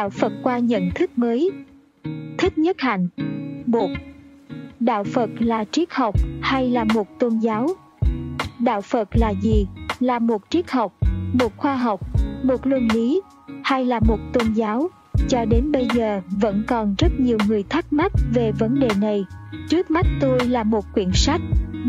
Đạo Phật qua nhận thức mới Thích nhất hạnh một Đạo Phật là triết học hay là một tôn giáo? Đạo Phật là gì? Là một triết học, một khoa học, một luân lý hay là một tôn giáo? Cho đến bây giờ vẫn còn rất nhiều người thắc mắc về vấn đề này. Trước mắt tôi là một quyển sách.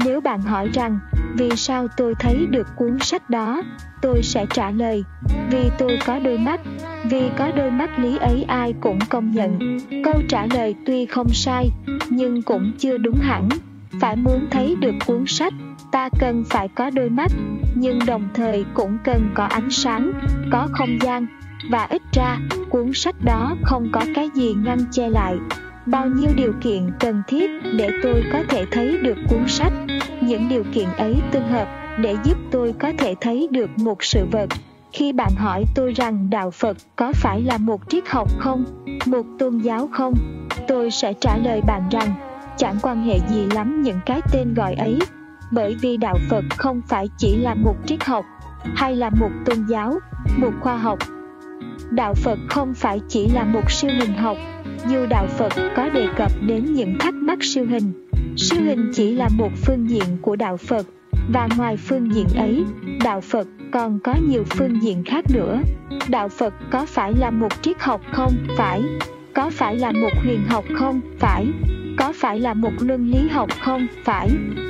Nếu bạn hỏi rằng vì sao tôi thấy được cuốn sách đó, tôi sẽ trả lời vì tôi có đôi mắt. Vì có đôi mắt lý ấy ai cũng công nhận. Câu trả lời tuy không sai, nhưng cũng chưa đúng hẳn. Phải muốn thấy được cuốn sách, ta cần phải có đôi mắt, nhưng đồng thời cũng cần có ánh sáng, có không gian, và ít ra cuốn sách đó không có cái gì ngăn che lại bao nhiêu điều kiện cần thiết để tôi có thể thấy được cuốn sách những điều kiện ấy tương hợp để giúp tôi có thể thấy được một sự vật khi bạn hỏi tôi rằng đạo phật có phải là một triết học không, một tôn giáo không, tôi sẽ trả lời bạn rằng, chẳng quan hệ gì lắm những cái tên gọi ấy, bởi vì đạo phật không phải chỉ là một triết học, hay là một tôn giáo, một khoa học. Đạo phật không phải chỉ là một siêu hình học, dù đạo phật có đề cập đến những thắc mắc siêu hình siêu hình chỉ là một phương diện của đạo phật và ngoài phương diện ấy, đạo phật còn có nhiều phương diện khác nữa. Đạo phật có phải là một triết học không? Phải. Có phải là một huyền học không? Phải. Có phải là một luân lý học không? Phải.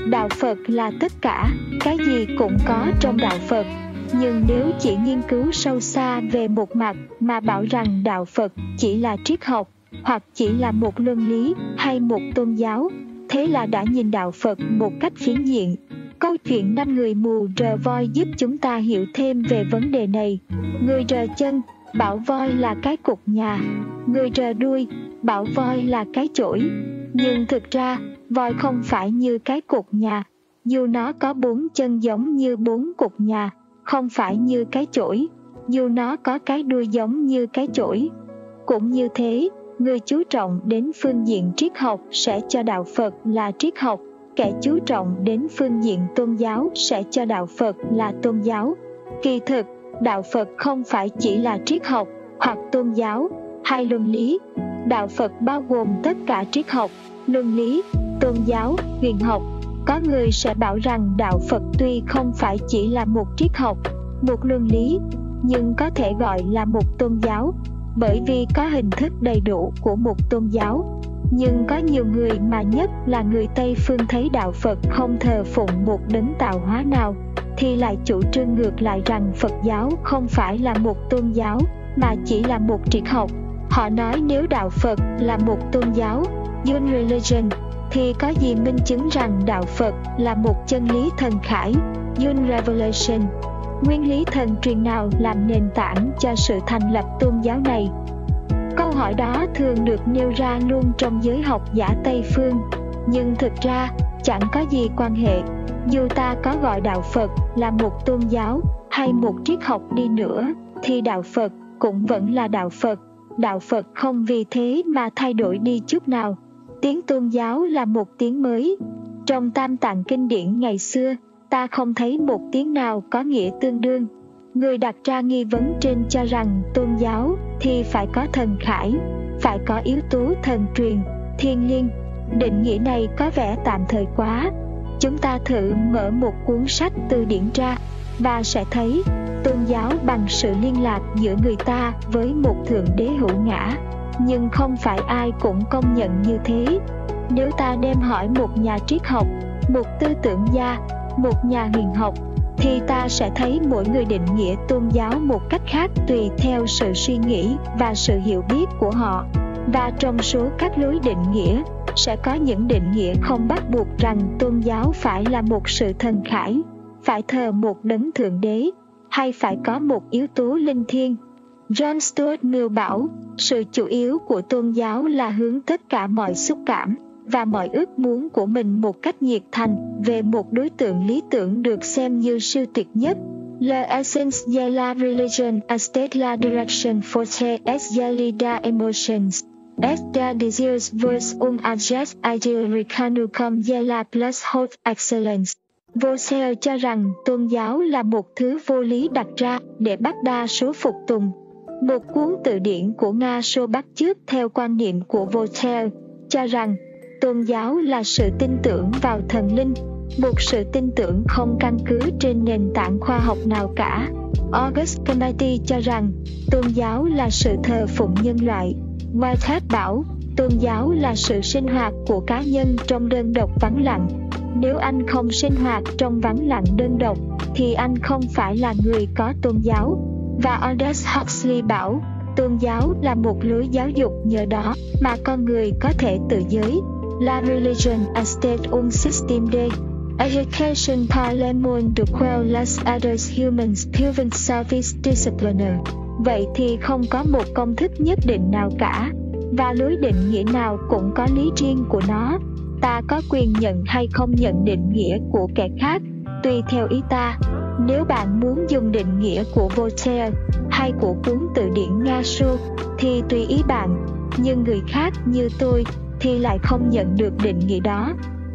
Đạo phật là tất cả. Cái gì cũng có trong đạo phật. Nhưng nếu chỉ nghiên cứu sâu xa về một mặt mà bảo rằng đạo phật chỉ là triết học, hoặc chỉ là một luân lý hay một tôn giáo, thế là đã nhìn đạo phật một cách phiến diện câu chuyện năm người mù rờ voi giúp chúng ta hiểu thêm về vấn đề này. Người rờ chân bảo voi là cái cục nhà. Người rờ đuôi bảo voi là cái chổi. Nhưng thực ra voi không phải như cái cục nhà. Dù nó có bốn chân giống như bốn cục nhà không phải như cái chổi, dù nó có cái đuôi giống như cái chổi. Cũng như thế, người chú trọng đến phương diện triết học sẽ cho đạo Phật là triết học, kẻ chú trọng đến phương diện tôn giáo sẽ cho đạo Phật là tôn giáo. Kỳ thực, đạo Phật không phải chỉ là triết học hoặc tôn giáo hay luân lý. Đạo Phật bao gồm tất cả triết học, luân lý, tôn giáo, huyền học có người sẽ bảo rằng đạo Phật tuy không phải chỉ là một triết học, một luân lý, nhưng có thể gọi là một tôn giáo, bởi vì có hình thức đầy đủ của một tôn giáo. Nhưng có nhiều người mà nhất là người Tây phương thấy đạo Phật không thờ phụng một đấng tạo hóa nào, thì lại chủ trương ngược lại rằng Phật giáo không phải là một tôn giáo, mà chỉ là một triết học. Họ nói nếu đạo Phật là một tôn giáo, un religion, thì có gì minh chứng rằng đạo Phật là một chân lý thần khải, Un Revelation. Nguyên lý thần truyền nào làm nền tảng cho sự thành lập tôn giáo này? Câu hỏi đó thường được nêu ra luôn trong giới học giả Tây Phương, nhưng thực ra chẳng có gì quan hệ. Dù ta có gọi đạo Phật là một tôn giáo hay một triết học đi nữa, thì đạo Phật cũng vẫn là đạo Phật. Đạo Phật không vì thế mà thay đổi đi chút nào. Tiếng tôn giáo là một tiếng mới. Trong tam tạng kinh điển ngày xưa, ta không thấy một tiếng nào có nghĩa tương đương. Người đặt ra nghi vấn trên cho rằng tôn giáo thì phải có thần khải, phải có yếu tố thần truyền, thiên liêng. Định nghĩa này có vẻ tạm thời quá. Chúng ta thử mở một cuốn sách từ điển ra và sẽ thấy tôn giáo bằng sự liên lạc giữa người ta với một thượng đế hữu ngã nhưng không phải ai cũng công nhận như thế nếu ta đem hỏi một nhà triết học một tư tưởng gia một nhà huyền học thì ta sẽ thấy mỗi người định nghĩa tôn giáo một cách khác tùy theo sự suy nghĩ và sự hiểu biết của họ. Và trong số các lối định nghĩa sẽ có những định nghĩa không bắt buộc rằng tôn giáo phải là một sự thần khải phải thờ một đấng thượng đế hay phải có một yếu tố linh thiêng. John Stuart Mill bảo, sự chủ yếu của tôn giáo là hướng tất cả mọi xúc cảm và mọi ước muốn của mình một cách nhiệt thành về một đối tượng lý tưởng được xem như siêu tuyệt nhất. La essence de la religion est la direction forte es la emotions. Es da desires vers un adjust ideal recanum de la plus haute excellence. Voltaire cho rằng tôn giáo là một thứ vô lý đặt ra để bắt đa số phục tùng Một cuốn từ điển của Nga Sô bắt chước theo quan niệm của Voltaire, cho rằng tôn giáo là sự tin tưởng vào thần linh, một sự tin tưởng không căn cứ trên nền tảng khoa học nào cả. August kennedy cho rằng tôn giáo là sự thờ phụng nhân loại. Whitehead bảo tôn giáo là sự sinh hoạt của cá nhân trong đơn độc vắng lặng. Nếu anh không sinh hoạt trong vắng lặng đơn độc, thì anh không phải là người có tôn giáo. Và Aldous Huxley bảo, tôn giáo là một lối giáo dục nhờ đó mà con người có thể tự giới. La religion a state un system de education parliament le quell less others humans proven service discipliner. Vậy thì không có một công thức nhất định nào cả, và lối định nghĩa nào cũng có lý riêng của nó. Ta có quyền nhận hay không nhận định nghĩa của kẻ khác, tùy theo ý ta. Nếu bạn muốn dùng định nghĩa của Voltaire hay của cuốn từ điển Nga Su thì tùy ý bạn, nhưng người khác như tôi thì lại không nhận được định nghĩa đó.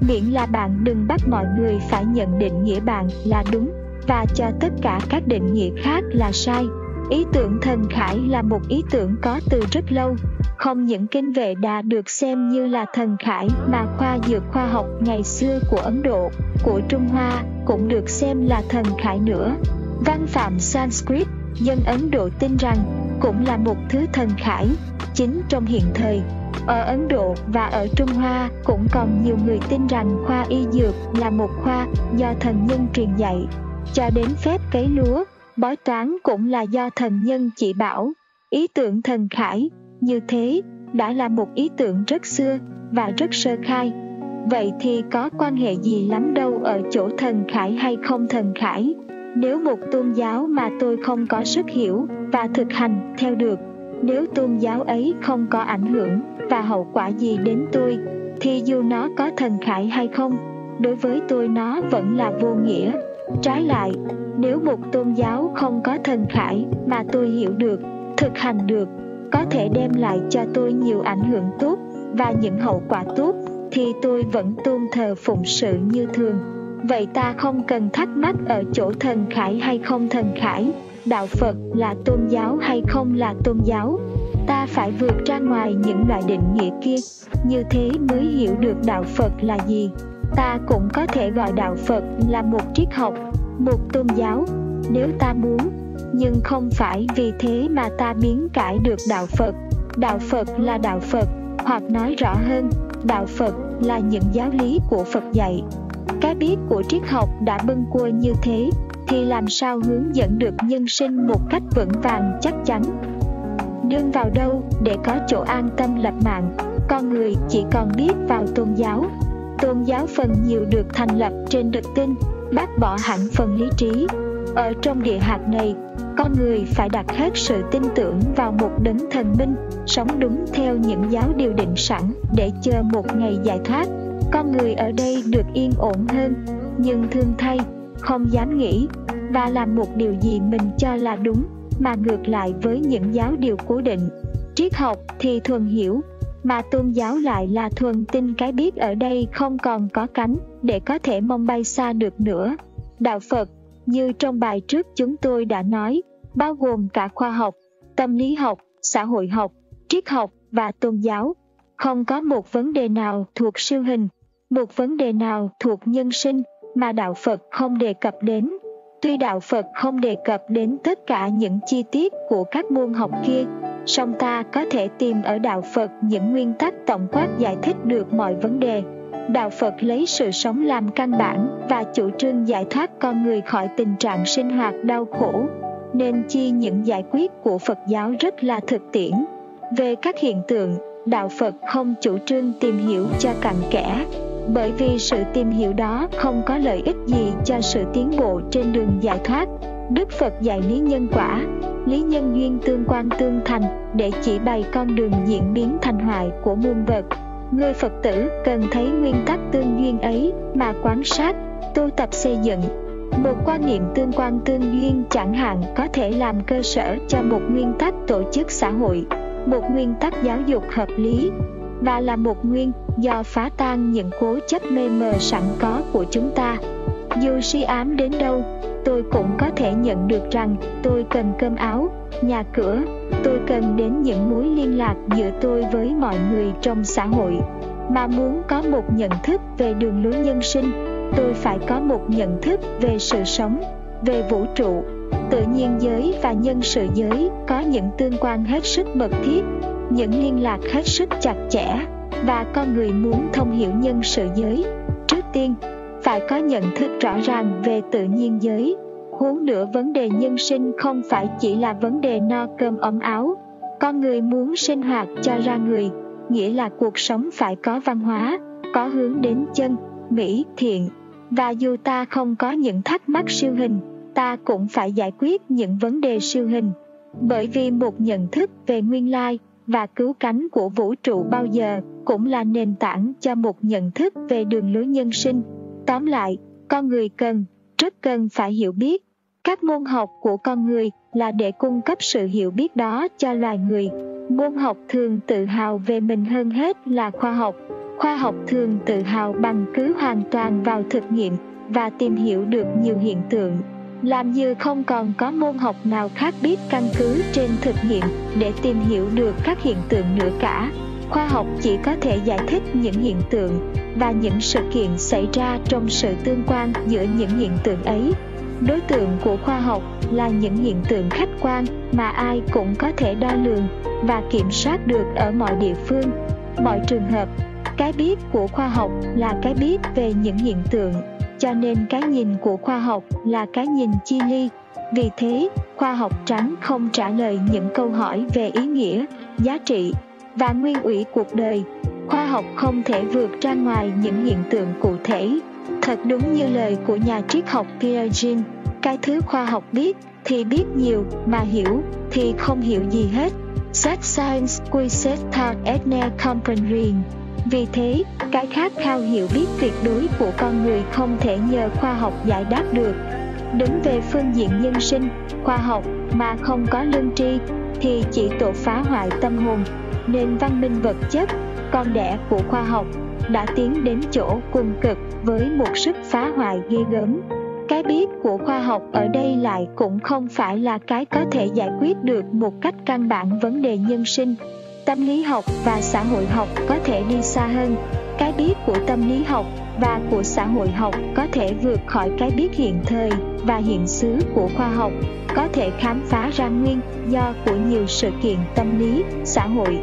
Miễn là bạn đừng bắt mọi người phải nhận định nghĩa bạn là đúng và cho tất cả các định nghĩa khác là sai. Ý tưởng thần khải là một ý tưởng có từ rất lâu. Không những kinh vệ đà được xem như là thần khải mà khoa dược khoa học ngày xưa của Ấn Độ, của Trung Hoa cũng được xem là thần khải nữa. Văn phạm Sanskrit, dân Ấn Độ tin rằng cũng là một thứ thần khải, chính trong hiện thời. Ở Ấn Độ và ở Trung Hoa cũng còn nhiều người tin rằng khoa y dược là một khoa do thần nhân truyền dạy. Cho đến phép cấy lúa, bói toán cũng là do thần nhân chỉ bảo. Ý tưởng thần khải, như thế, đã là một ý tưởng rất xưa và rất sơ khai. Vậy thì có quan hệ gì lắm đâu ở chỗ thần khải hay không thần khải? Nếu một tôn giáo mà tôi không có sức hiểu và thực hành theo được, nếu tôn giáo ấy không có ảnh hưởng và hậu quả gì đến tôi, thì dù nó có thần khải hay không, đối với tôi nó vẫn là vô nghĩa. Trái lại, nếu một tôn giáo không có thần khải mà tôi hiểu được, thực hành được, có thể đem lại cho tôi nhiều ảnh hưởng tốt và những hậu quả tốt, thì tôi vẫn tôn thờ phụng sự như thường. Vậy ta không cần thắc mắc ở chỗ thần khải hay không thần khải, đạo Phật là tôn giáo hay không là tôn giáo. Ta phải vượt ra ngoài những loại định nghĩa kia, như thế mới hiểu được đạo Phật là gì. Ta cũng có thể gọi đạo Phật là một triết học, một tôn giáo, nếu ta muốn, nhưng không phải vì thế mà ta biến cải được đạo Phật. Đạo Phật là đạo Phật, hoặc nói rõ hơn, đạo Phật là những giáo lý của Phật dạy. Cái biết của triết học đã bâng cua như thế, thì làm sao hướng dẫn được nhân sinh một cách vững vàng chắc chắn. Nương vào đâu để có chỗ an tâm lập mạng, con người chỉ còn biết vào tôn giáo. Tôn giáo phần nhiều được thành lập trên đức tin, bác bỏ hẳn phần lý trí. Ở trong địa hạt này, con người phải đặt hết sự tin tưởng vào một đấng thần minh, sống đúng theo những giáo điều định sẵn để chờ một ngày giải thoát. Con người ở đây được yên ổn hơn, nhưng thương thay, không dám nghĩ và làm một điều gì mình cho là đúng mà ngược lại với những giáo điều cố định. Triết học thì thuần hiểu, mà tôn giáo lại là thuần tin cái biết ở đây không còn có cánh để có thể mong bay xa được nữa. Đạo Phật, như trong bài trước chúng tôi đã nói, bao gồm cả khoa học, tâm lý học, xã hội học, triết học và tôn giáo. Không có một vấn đề nào thuộc siêu hình, một vấn đề nào thuộc nhân sinh mà đạo Phật không đề cập đến. Tuy đạo Phật không đề cập đến tất cả những chi tiết của các môn học kia, song ta có thể tìm ở đạo Phật những nguyên tắc tổng quát giải thích được mọi vấn đề. Đạo Phật lấy sự sống làm căn bản và chủ trương giải thoát con người khỏi tình trạng sinh hoạt đau khổ, nên chi những giải quyết của Phật giáo rất là thực tiễn. Về các hiện tượng, đạo Phật không chủ trương tìm hiểu cho cặn kẽ, bởi vì sự tìm hiểu đó không có lợi ích gì cho sự tiến bộ trên đường giải thoát. Đức Phật dạy lý nhân quả, lý nhân duyên tương quan tương thành để chỉ bày con đường diễn biến thành hoại của muôn vật. Người Phật tử cần thấy nguyên tắc tương duyên ấy mà quan sát, tu tập xây dựng. Một quan niệm tương quan tương duyên chẳng hạn có thể làm cơ sở cho một nguyên tắc tổ chức xã hội, một nguyên tắc giáo dục hợp lý, và là một nguyên do phá tan những cố chấp mê mờ sẵn có của chúng ta. Dù suy ám đến đâu, tôi cũng có thể nhận được rằng tôi cần cơm áo, nhà cửa. Tôi cần đến những mối liên lạc giữa tôi với mọi người trong xã hội. Mà muốn có một nhận thức về đường lối nhân sinh, tôi phải có một nhận thức về sự sống, về vũ trụ. Tự nhiên giới và nhân sự giới có những tương quan hết sức mật thiết, những liên lạc hết sức chặt chẽ và con người muốn thông hiểu nhân sự giới. Trước tiên, phải có nhận thức rõ ràng về tự nhiên giới. Huống nữa vấn đề nhân sinh không phải chỉ là vấn đề no cơm ấm áo. Con người muốn sinh hoạt cho ra người nghĩa là cuộc sống phải có văn hóa có hướng đến chân mỹ thiện. Và dù ta không có những thắc mắc siêu hình ta cũng phải giải quyết những vấn đề siêu hình. Bởi vì một nhận thức về nguyên lai và cứu cánh của vũ trụ bao giờ cũng là nền tảng cho một nhận thức về đường lối nhân sinh. Tóm lại, con người cần, rất cần phải hiểu biết. Các môn học của con người là để cung cấp sự hiểu biết đó cho loài người. Môn học thường tự hào về mình hơn hết là khoa học. Khoa học thường tự hào bằng cứ hoàn toàn vào thực nghiệm và tìm hiểu được nhiều hiện tượng làm như không còn có môn học nào khác biết căn cứ trên thực nghiệm để tìm hiểu được các hiện tượng nữa cả. Khoa học chỉ có thể giải thích những hiện tượng và những sự kiện xảy ra trong sự tương quan giữa những hiện tượng ấy. Đối tượng của khoa học là những hiện tượng khách quan mà ai cũng có thể đo lường và kiểm soát được ở mọi địa phương. Mọi trường hợp, cái biết của khoa học là cái biết về những hiện tượng cho nên cái nhìn của khoa học là cái nhìn chi ly. Vì thế, khoa học trắng không trả lời những câu hỏi về ý nghĩa, giá trị và nguyên ủy cuộc đời. Khoa học không thể vượt ra ngoài những hiện tượng cụ thể. Thật đúng như lời của nhà triết học Piaget cái thứ khoa học biết thì biết nhiều, mà hiểu thì không hiểu gì hết. Set science quy set thought ethne comprehend vì thế, cái khát khao hiểu biết tuyệt đối của con người không thể nhờ khoa học giải đáp được. Đứng về phương diện nhân sinh, khoa học mà không có lương tri thì chỉ tổ phá hoại tâm hồn, nên văn minh vật chất, con đẻ của khoa học đã tiến đến chỗ cùng cực với một sức phá hoại ghê gớm. Cái biết của khoa học ở đây lại cũng không phải là cái có thể giải quyết được một cách căn bản vấn đề nhân sinh. Tâm lý học và xã hội học có thể đi xa hơn. Cái biết của tâm lý học và của xã hội học có thể vượt khỏi cái biết hiện thời và hiện xứ của khoa học, có thể khám phá ra nguyên do của nhiều sự kiện tâm lý, xã hội.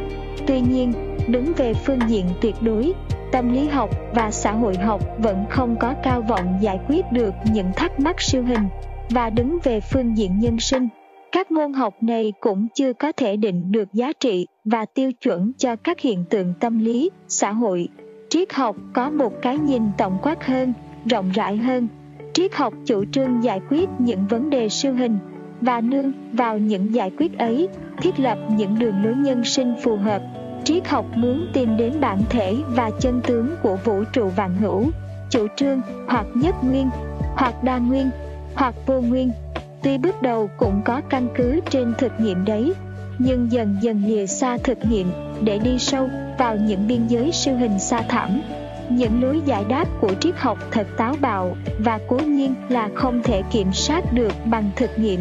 Tuy nhiên, đứng về phương diện tuyệt đối, tâm lý học và xã hội học vẫn không có cao vọng giải quyết được những thắc mắc siêu hình và đứng về phương diện nhân sinh các môn học này cũng chưa có thể định được giá trị và tiêu chuẩn cho các hiện tượng tâm lý, xã hội. Triết học có một cái nhìn tổng quát hơn, rộng rãi hơn. Triết học chủ trương giải quyết những vấn đề siêu hình và nương vào những giải quyết ấy, thiết lập những đường lối nhân sinh phù hợp. Triết học muốn tìm đến bản thể và chân tướng của vũ trụ vạn hữu, chủ trương hoặc nhất nguyên, hoặc đa nguyên, hoặc vô nguyên tuy bước đầu cũng có căn cứ trên thực nghiệm đấy, nhưng dần dần lìa xa thực nghiệm để đi sâu vào những biên giới siêu hình xa thẳm những lối giải đáp của triết học thật táo bạo và cố nhiên là không thể kiểm soát được bằng thực nghiệm.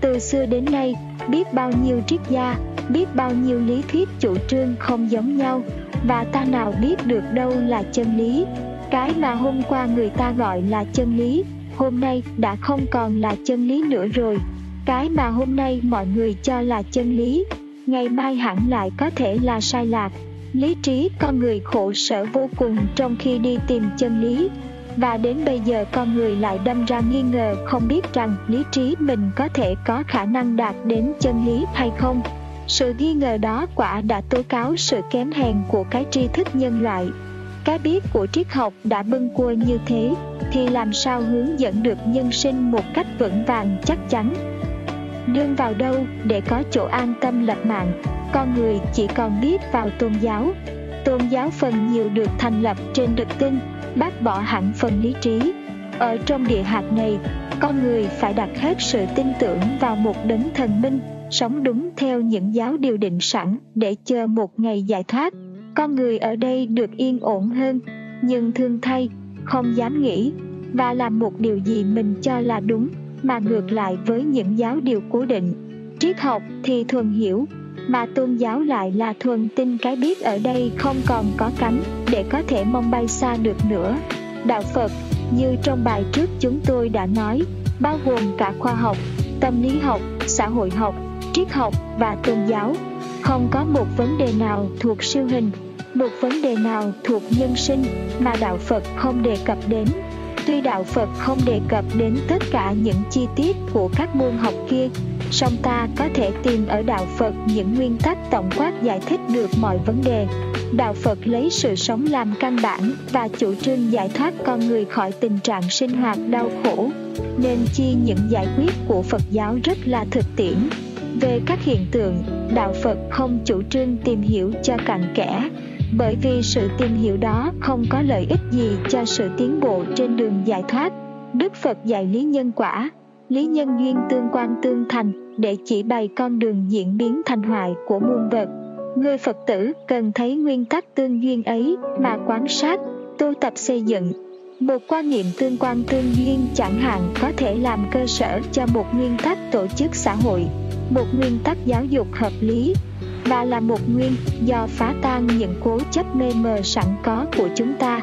Từ xưa đến nay, biết bao nhiêu triết gia, biết bao nhiêu lý thuyết chủ trương không giống nhau, và ta nào biết được đâu là chân lý. Cái mà hôm qua người ta gọi là chân lý hôm nay đã không còn là chân lý nữa rồi. Cái mà hôm nay mọi người cho là chân lý, ngày mai hẳn lại có thể là sai lạc. Lý trí con người khổ sở vô cùng trong khi đi tìm chân lý. Và đến bây giờ con người lại đâm ra nghi ngờ không biết rằng lý trí mình có thể có khả năng đạt đến chân lý hay không. Sự nghi ngờ đó quả đã tố cáo sự kém hèn của cái tri thức nhân loại cái biết của triết học đã bưng cua như thế, thì làm sao hướng dẫn được nhân sinh một cách vững vàng, chắc chắn? Nương vào đâu để có chỗ an tâm lập mạng? Con người chỉ còn biết vào tôn giáo. Tôn giáo phần nhiều được thành lập trên đức tin, bác bỏ hẳn phần lý trí. Ở trong địa hạt này, con người phải đặt hết sự tin tưởng vào một đấng thần minh, sống đúng theo những giáo điều định sẵn để chờ một ngày giải thoát con người ở đây được yên ổn hơn, nhưng thương thay, không dám nghĩ. Và làm một điều gì mình cho là đúng, mà ngược lại với những giáo điều cố định. Triết học thì thuần hiểu, mà tôn giáo lại là thuần tin cái biết ở đây không còn có cánh để có thể mong bay xa được nữa. Đạo phật, như trong bài trước chúng tôi đã nói, bao gồm cả khoa học, tâm lý học, xã hội học, triết học và tôn giáo không có một vấn đề nào thuộc siêu hình, một vấn đề nào thuộc nhân sinh mà đạo phật không đề cập đến. Tuy đạo phật không đề cập đến tất cả những chi tiết của các môn học kia, song ta có thể tìm ở đạo phật những nguyên tắc tổng quát giải thích được mọi vấn đề. Đạo phật lấy sự sống làm căn bản và chủ trương giải thoát con người khỏi tình trạng sinh hoạt đau khổ, nên chi những giải quyết của phật giáo rất là thực tiễn về các hiện tượng. Đạo phật không chủ trương tìm hiểu cho cặn kẽ, bởi vì sự tìm hiểu đó không có lợi ích gì cho sự tiến bộ trên đường giải thoát. Đức phật dạy lý nhân quả. Lý nhân duyên tương quan tương thành, để chỉ bày con đường diễn biến thành hoại của muôn vật. Người phật tử cần thấy nguyên tắc tương duyên ấy mà quan sát, tu tập xây dựng. Một quan niệm tương quan tương duyên chẳng hạn có thể làm cơ sở cho một nguyên tắc tổ chức xã hội một nguyên tắc giáo dục hợp lý. Và là một nguyên do phá tan những cố chấp mê mờ sẵn có của chúng ta.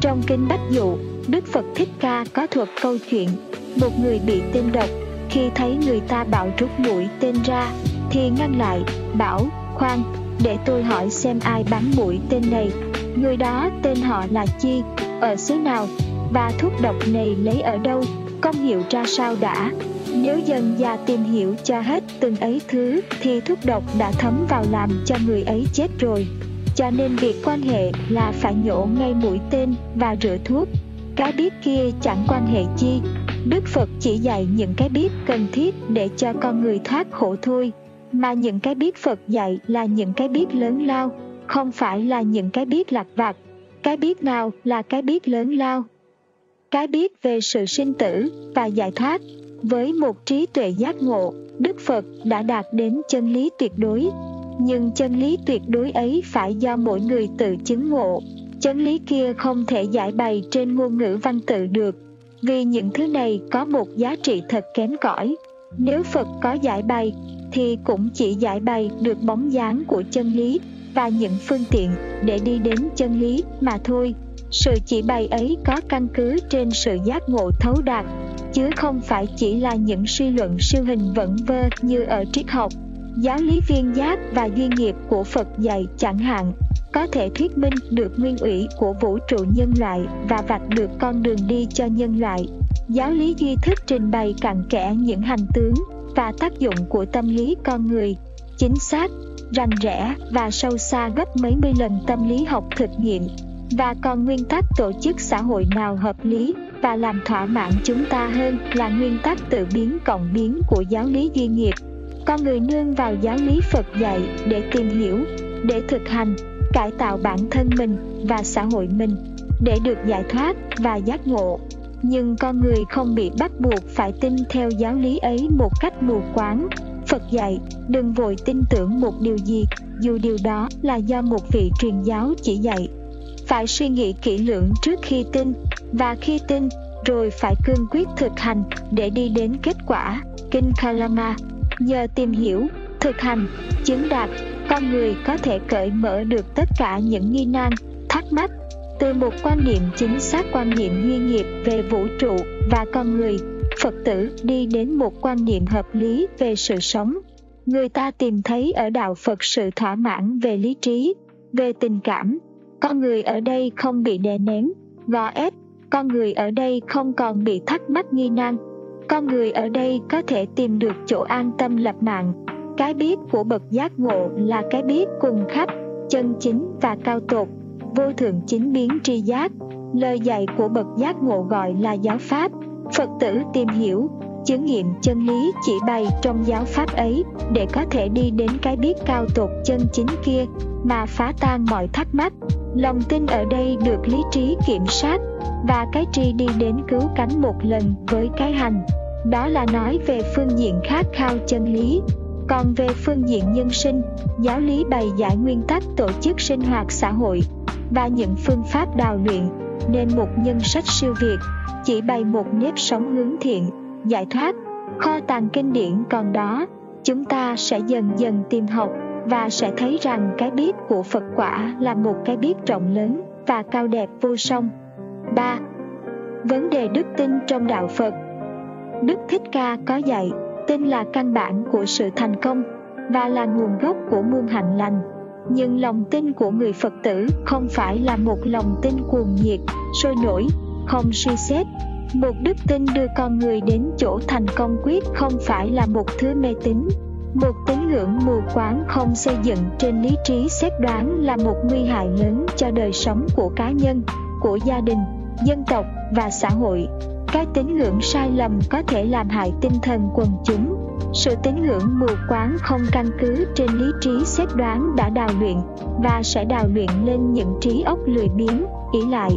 Trong Kinh Bách Dụ, Đức Phật Thích Ca có thuật câu chuyện một người bị tên độc khi thấy người ta bảo rút mũi tên ra thì ngăn lại bảo khoan để tôi hỏi xem ai bắn mũi tên này. Người đó tên họ là chi ở xứ nào và thuốc độc này lấy ở đâu không hiểu ra sao đã nếu dần già tìm hiểu cho hết từng ấy thứ thì thuốc độc đã thấm vào làm cho người ấy chết rồi. Cho nên việc quan hệ là phải nhổ ngay mũi tên và rửa thuốc. Cái biết kia chẳng quan hệ chi. Đức Phật chỉ dạy những cái biết cần thiết để cho con người thoát khổ thôi. Mà những cái biết Phật dạy là những cái biết lớn lao, không phải là những cái biết lạc vặt. Cái biết nào là cái biết lớn lao? Cái biết về sự sinh tử và giải thoát với một trí tuệ giác ngộ, Đức Phật đã đạt đến chân lý tuyệt đối. Nhưng chân lý tuyệt đối ấy phải do mỗi người tự chứng ngộ. Chân lý kia không thể giải bày trên ngôn ngữ văn tự được, vì những thứ này có một giá trị thật kém cỏi. Nếu Phật có giải bày, thì cũng chỉ giải bày được bóng dáng của chân lý và những phương tiện để đi đến chân lý mà thôi. Sự chỉ bày ấy có căn cứ trên sự giác ngộ thấu đạt chứ không phải chỉ là những suy luận siêu hình vẩn vơ như ở triết học. Giáo lý viên giác và duyên nghiệp của Phật dạy chẳng hạn có thể thuyết minh được nguyên ủy của vũ trụ nhân loại và vạch được con đường đi cho nhân loại. Giáo lý duy thức trình bày cặn kẽ những hành tướng và tác dụng của tâm lý con người, chính xác, rành rẽ và sâu xa gấp mấy mươi lần tâm lý học thực nghiệm và còn nguyên tắc tổ chức xã hội nào hợp lý và làm thỏa mãn chúng ta hơn là nguyên tắc tự biến cộng biến của giáo lý duy nghiệp. Con người nương vào giáo lý Phật dạy để tìm hiểu, để thực hành, cải tạo bản thân mình và xã hội mình, để được giải thoát và giác ngộ. Nhưng con người không bị bắt buộc phải tin theo giáo lý ấy một cách mù quáng. Phật dạy, đừng vội tin tưởng một điều gì, dù điều đó là do một vị truyền giáo chỉ dạy phải suy nghĩ kỹ lưỡng trước khi tin, và khi tin, rồi phải cương quyết thực hành để đi đến kết quả. Kinh kalama, nhờ tìm hiểu, thực hành, chứng đạt, con người có thể cởi mở được tất cả những nghi nan, thắc mắc. Từ một quan niệm chính xác quan niệm duy nghiệp về vũ trụ và con người, phật tử đi đến một quan niệm hợp lý về sự sống. Người ta tìm thấy ở đạo phật sự thỏa mãn về lý trí, về tình cảm con người ở đây không bị đè nén. Gò ép, con người ở đây không còn bị thắc mắc nghi nan. Con người ở đây có thể tìm được chỗ an tâm lập mạng. Cái biết của bậc giác ngộ là cái biết cùng khắp, chân chính và cao tột, vô thượng chính biến tri giác. Lời dạy của bậc giác ngộ gọi là giáo pháp. Phật tử tìm hiểu chứng nghiệm chân lý chỉ bày trong giáo pháp ấy, để có thể đi đến cái biết cao tột chân chính kia, mà phá tan mọi thắc mắc. Lòng tin ở đây được lý trí kiểm soát, và cái tri đi đến cứu cánh một lần với cái hành. Đó là nói về phương diện khát khao chân lý. Còn về phương diện nhân sinh, giáo lý bày giải nguyên tắc tổ chức sinh hoạt xã hội, và những phương pháp đào luyện, nên một nhân sách siêu việt, chỉ bày một nếp sống hướng thiện giải thoát kho tàng kinh điển còn đó chúng ta sẽ dần dần tìm học và sẽ thấy rằng cái biết của Phật quả là một cái biết rộng lớn và cao đẹp vô song. 3. Vấn đề đức tin trong đạo Phật Đức Thích Ca có dạy, tin là căn bản của sự thành công và là nguồn gốc của muôn hạnh lành. Nhưng lòng tin của người Phật tử không phải là một lòng tin cuồng nhiệt, sôi nổi, không suy xét. Một đức tin đưa con người đến chỗ thành công quyết không phải là một thứ mê tín. Một tín ngưỡng mù quáng không xây dựng trên lý trí xét đoán là một nguy hại lớn cho đời sống của cá nhân, của gia đình, dân tộc và xã hội. Cái tín ngưỡng sai lầm có thể làm hại tinh thần quần chúng. Sự tín ngưỡng mù quáng không căn cứ trên lý trí xét đoán đã đào luyện và sẽ đào luyện lên những trí óc lười biếng, ỷ lại,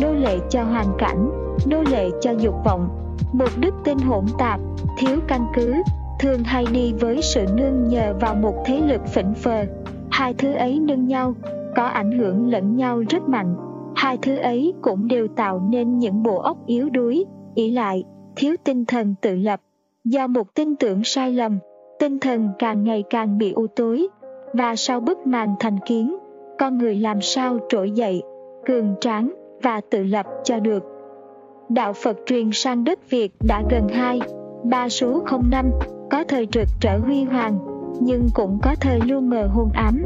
nô lệ cho hoàn cảnh, nô lệ cho dục vọng. Một đức tin hỗn tạp, thiếu căn cứ, thường hay đi với sự nương nhờ vào một thế lực phỉnh phờ. Hai thứ ấy nâng nhau, có ảnh hưởng lẫn nhau rất mạnh. Hai thứ ấy cũng đều tạo nên những bộ óc yếu đuối, ỷ lại, thiếu tinh thần tự lập. Do một tin tưởng sai lầm, tinh thần càng ngày càng bị u tối, và sau bức màn thành kiến, con người làm sao trỗi dậy, cường tráng và tự lập cho được. Đạo Phật truyền sang đất Việt đã gần 2, 3 số 05, có thời trực trở huy hoàng, nhưng cũng có thời lu mờ hôn ám.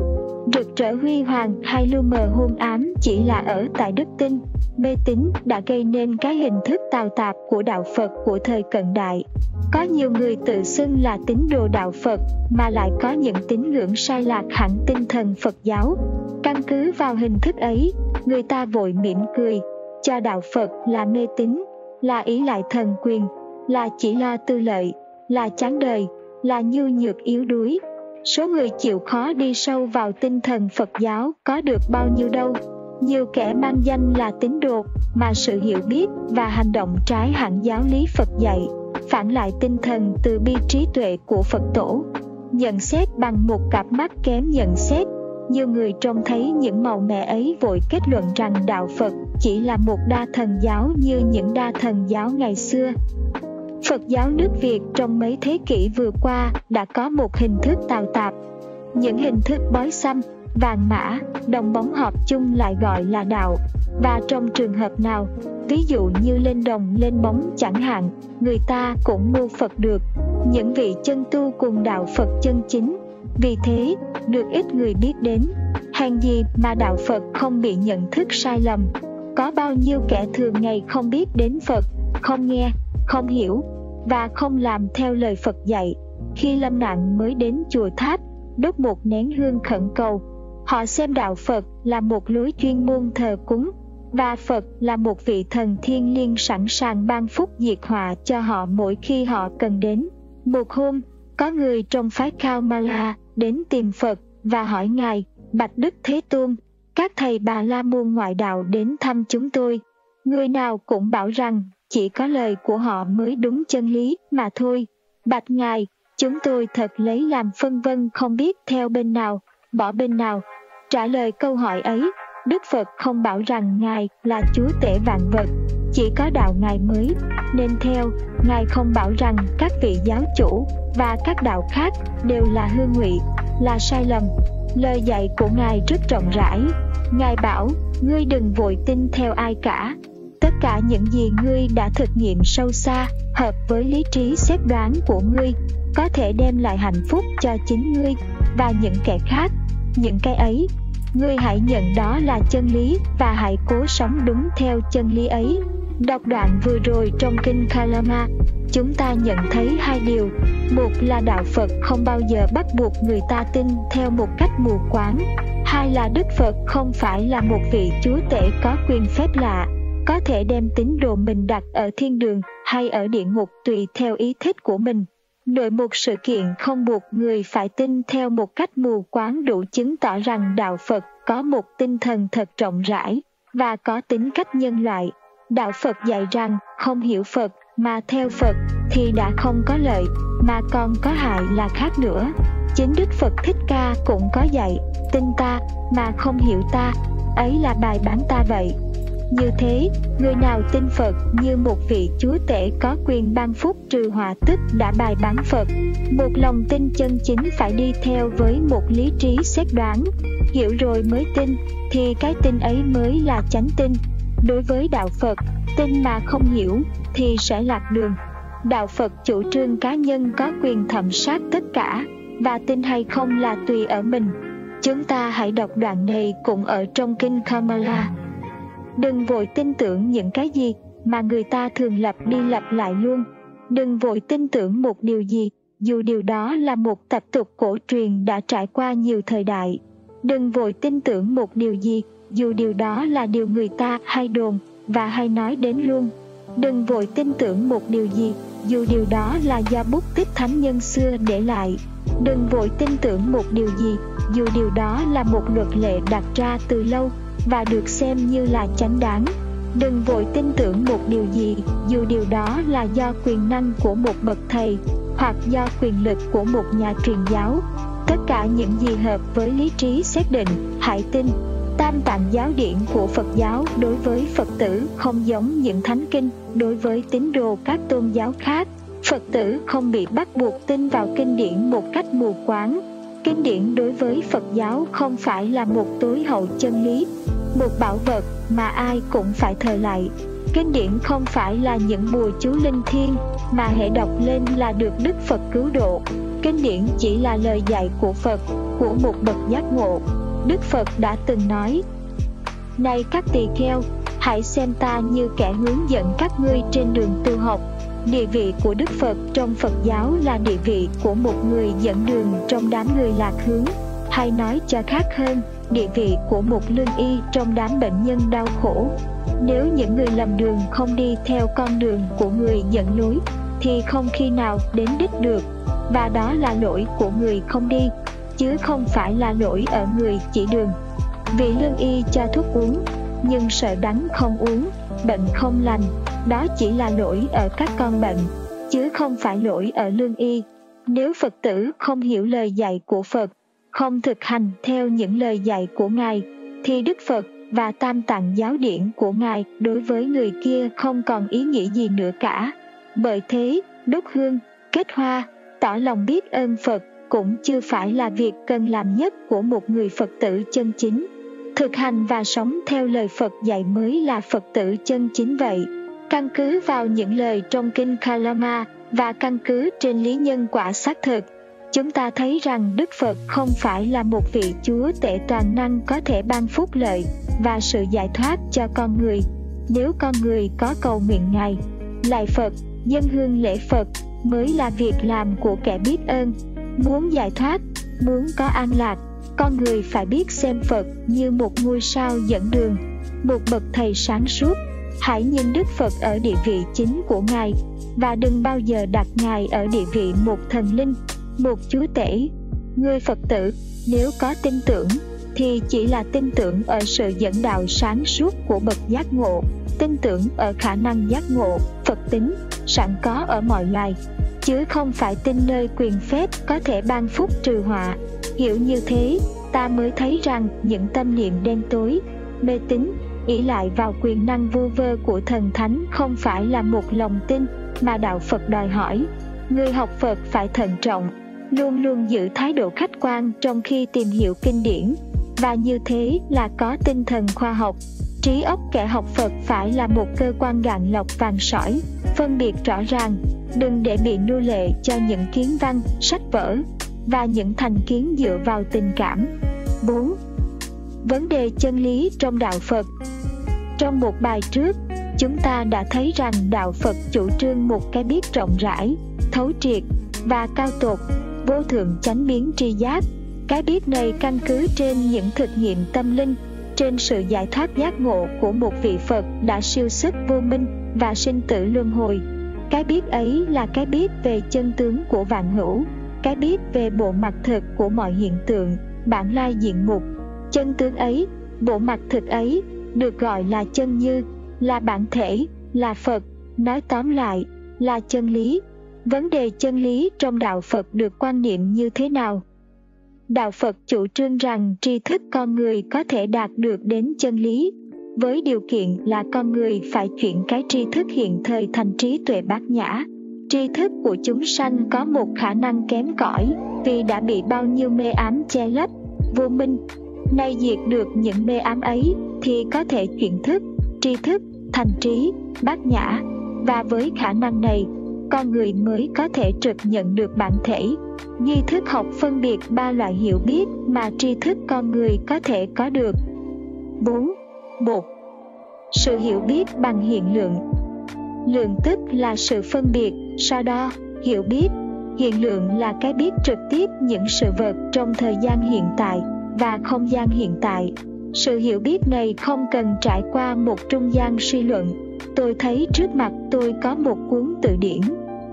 Rực trở huy hoàng hay lu mờ hôn ám chỉ là ở tại đức tin, mê tín đã gây nên cái hình thức tào tạp của đạo Phật của thời cận đại. Có nhiều người tự xưng là tín đồ đạo Phật mà lại có những tín ngưỡng sai lạc hẳn tinh thần Phật giáo. Căn cứ vào hình thức ấy, người ta vội mỉm cười, cho đạo Phật là mê tín, là ý lại thần quyền, là chỉ lo tư lợi, là chán đời, là nhu nhược yếu đuối. Số người chịu khó đi sâu vào tinh thần Phật giáo có được bao nhiêu đâu. Nhiều kẻ mang danh là tín đồ mà sự hiểu biết và hành động trái hẳn giáo lý Phật dạy, phản lại tinh thần từ bi trí tuệ của Phật tổ. Nhận xét bằng một cặp mắt kém nhận xét, nhiều người trông thấy những màu mè ấy vội kết luận rằng đạo Phật chỉ là một đa thần giáo như những đa thần giáo ngày xưa. Phật giáo nước Việt trong mấy thế kỷ vừa qua đã có một hình thức tào tạp. Những hình thức bói xăm, vàng mã, đồng bóng họp chung lại gọi là đạo. Và trong trường hợp nào, ví dụ như lên đồng lên bóng chẳng hạn, người ta cũng mua Phật được. Những vị chân tu cùng đạo Phật chân chính. Vì thế, được ít người biết đến. Hàng gì mà đạo Phật không bị nhận thức sai lầm. Có bao nhiêu kẻ thường ngày không biết đến Phật, không nghe, không hiểu và không làm theo lời Phật dạy. Khi lâm nạn mới đến chùa tháp, đốt một nén hương khẩn cầu. Họ xem đạo Phật là một lối chuyên môn thờ cúng, và Phật là một vị thần thiên liêng sẵn sàng ban phúc diệt họa cho họ mỗi khi họ cần đến. Một hôm, có người trong phái Khao Mala đến tìm Phật và hỏi Ngài, Bạch Đức Thế Tôn, các thầy bà La Môn ngoại đạo đến thăm chúng tôi. Người nào cũng bảo rằng chỉ có lời của họ mới đúng chân lý mà thôi. Bạch Ngài, chúng tôi thật lấy làm phân vân không biết theo bên nào, bỏ bên nào. Trả lời câu hỏi ấy, Đức Phật không bảo rằng Ngài là chúa tể vạn vật, chỉ có đạo Ngài mới, nên theo, Ngài không bảo rằng các vị giáo chủ và các đạo khác đều là hư ngụy, là sai lầm. Lời dạy của Ngài rất rộng rãi. Ngài bảo, ngươi đừng vội tin theo ai cả, tất cả những gì ngươi đã thực nghiệm sâu xa, hợp với lý trí xét đoán của ngươi, có thể đem lại hạnh phúc cho chính ngươi, và những kẻ khác. Những cái ấy, ngươi hãy nhận đó là chân lý, và hãy cố sống đúng theo chân lý ấy. Đọc đoạn vừa rồi trong kinh kalama, chúng ta nhận thấy hai điều. Một là đạo phật không bao giờ bắt buộc người ta tin theo một cách mù quáng. Hai là đức phật không phải là một vị chúa tể có quyền phép lạ có thể đem tín đồ mình đặt ở thiên đường hay ở địa ngục tùy theo ý thích của mình. Nội một sự kiện không buộc người phải tin theo một cách mù quáng đủ chứng tỏ rằng đạo Phật có một tinh thần thật rộng rãi và có tính cách nhân loại. Đạo Phật dạy rằng không hiểu Phật mà theo Phật thì đã không có lợi mà còn có hại là khác nữa. Chính Đức Phật Thích Ca cũng có dạy, tin ta mà không hiểu ta, ấy là bài bán ta vậy. Như thế, người nào tin Phật như một vị chúa tể có quyền ban phúc trừ họa tức đã bài bán Phật. Một lòng tin chân chính phải đi theo với một lý trí xét đoán, hiểu rồi mới tin, thì cái tin ấy mới là chánh tin. Đối với đạo Phật, tin mà không hiểu thì sẽ lạc đường. Đạo Phật chủ trương cá nhân có quyền thẩm sát tất cả, và tin hay không là tùy ở mình. Chúng ta hãy đọc đoạn này cũng ở trong kinh Kamala. Đừng vội tin tưởng những cái gì mà người ta thường lặp đi lặp lại luôn. Đừng vội tin tưởng một điều gì, dù điều đó là một tập tục cổ truyền đã trải qua nhiều thời đại. Đừng vội tin tưởng một điều gì, dù điều đó là điều người ta hay đồn và hay nói đến luôn. Đừng vội tin tưởng một điều gì, dù điều đó là do bút tích thánh nhân xưa để lại. Đừng vội tin tưởng một điều gì, dù điều đó là một luật lệ đặt ra từ lâu và được xem như là chánh đáng. Đừng vội tin tưởng một điều gì, dù điều đó là do quyền năng của một bậc thầy hoặc do quyền lực của một nhà truyền giáo. Tất cả những gì hợp với lý trí xác định, hãy tin. Tam tạng giáo điển của Phật giáo đối với Phật tử không giống những thánh kinh đối với tín đồ các tôn giáo khác. Phật tử không bị bắt buộc tin vào kinh điển một cách mù quáng. Kinh điển đối với Phật giáo không phải là một tối hậu chân lý, một bảo vật mà ai cũng phải thờ lại. Kinh điển không phải là những bùa chú linh thiêng mà hệ đọc lên là được Đức Phật cứu độ. Kinh điển chỉ là lời dạy của Phật, của một bậc giác ngộ. Đức Phật đã từng nói, Này các tỳ kheo, hãy xem ta như kẻ hướng dẫn các ngươi trên đường tu học. Địa vị của Đức Phật trong Phật giáo là địa vị của một người dẫn đường trong đám người lạc hướng, hay nói cho khác hơn, địa vị của một lương y trong đám bệnh nhân đau khổ. Nếu những người lầm đường không đi theo con đường của người dẫn lối, thì không khi nào đến đích được, và đó là lỗi của người không đi, chứ không phải là lỗi ở người chỉ đường. Vị lương y cho thuốc uống, nhưng sợ đắng không uống, bệnh không lành, đó chỉ là lỗi ở các con bệnh, chứ không phải lỗi ở lương y. Nếu Phật tử không hiểu lời dạy của Phật, không thực hành theo những lời dạy của Ngài, thì Đức Phật và tam tạng giáo điển của Ngài đối với người kia không còn ý nghĩa gì nữa cả. Bởi thế, đốt hương, kết hoa, tỏ lòng biết ơn Phật cũng chưa phải là việc cần làm nhất của một người Phật tử chân chính. Thực hành và sống theo lời Phật dạy mới là Phật tử chân chính vậy. Căn cứ vào những lời trong kinh Kalama và căn cứ trên lý nhân quả xác thực, chúng ta thấy rằng Đức Phật không phải là một vị Chúa tể toàn năng có thể ban phúc lợi và sự giải thoát cho con người. Nếu con người có cầu nguyện Ngài, lại Phật, dân hương lễ Phật mới là việc làm của kẻ biết ơn. Muốn giải thoát, muốn có an lạc, con người phải biết xem Phật như một ngôi sao dẫn đường, một bậc thầy sáng suốt. Hãy nhìn Đức Phật ở địa vị chính của Ngài và đừng bao giờ đặt Ngài ở địa vị một thần linh, một chúa tể. Người Phật tử, nếu có tin tưởng, thì chỉ là tin tưởng ở sự dẫn đạo sáng suốt của bậc giác ngộ, tin tưởng ở khả năng giác ngộ, Phật tính, sẵn có ở mọi loài, chứ không phải tin nơi quyền phép có thể ban phúc trừ họa. Hiểu như thế, ta mới thấy rằng những tâm niệm đen tối, mê tín, ỷ lại vào quyền năng vô vơ của thần thánh không phải là một lòng tin mà đạo Phật đòi hỏi. Người học Phật phải thận trọng, luôn luôn giữ thái độ khách quan trong khi tìm hiểu kinh điển, và như thế là có tinh thần khoa học. Trí óc kẻ học Phật phải là một cơ quan gạn lọc vàng sỏi, phân biệt rõ ràng, đừng để bị nô lệ cho những kiến văn, sách vở, và những thành kiến dựa vào tình cảm. 4. Vấn đề chân lý trong đạo Phật Trong một bài trước, chúng ta đã thấy rằng đạo Phật chủ trương một cái biết rộng rãi, thấu triệt và cao tột, vô thượng chánh biến tri giác. Cái biết này căn cứ trên những thực nghiệm tâm linh, trên sự giải thoát giác ngộ của một vị Phật đã siêu xuất vô minh và sinh tử luân hồi. Cái biết ấy là cái biết về chân tướng của vạn hữu, cái biết về bộ mặt thực của mọi hiện tượng, bản lai diện mục. Chân tướng ấy, bộ mặt thực ấy, được gọi là chân như, là bản thể, là Phật, nói tóm lại, là chân lý. Vấn đề chân lý trong đạo Phật được quan niệm như thế nào? Đạo Phật chủ trương rằng tri thức con người có thể đạt được đến chân lý. với điều kiện là con người phải chuyển cái tri thức hiện thời thành trí tuệ bát nhã. Tri thức của chúng sanh có một khả năng kém cỏi vì đã bị bao nhiêu mê ám che lấp, vô minh. Nay diệt được những mê ám ấy thì có thể chuyển thức, tri thức thành trí bát nhã. Và với khả năng này, con người mới có thể trực nhận được bản thể nghi thức học phân biệt ba loại hiểu biết mà tri thức con người có thể có được 4. 1. Sự hiểu biết bằng hiện lượng Lượng tức là sự phân biệt, so đo, hiểu biết. Hiện lượng là cái biết trực tiếp những sự vật trong thời gian hiện tại và không gian hiện tại. Sự hiểu biết này không cần trải qua một trung gian suy luận. Tôi thấy trước mặt tôi có một cuốn từ điển.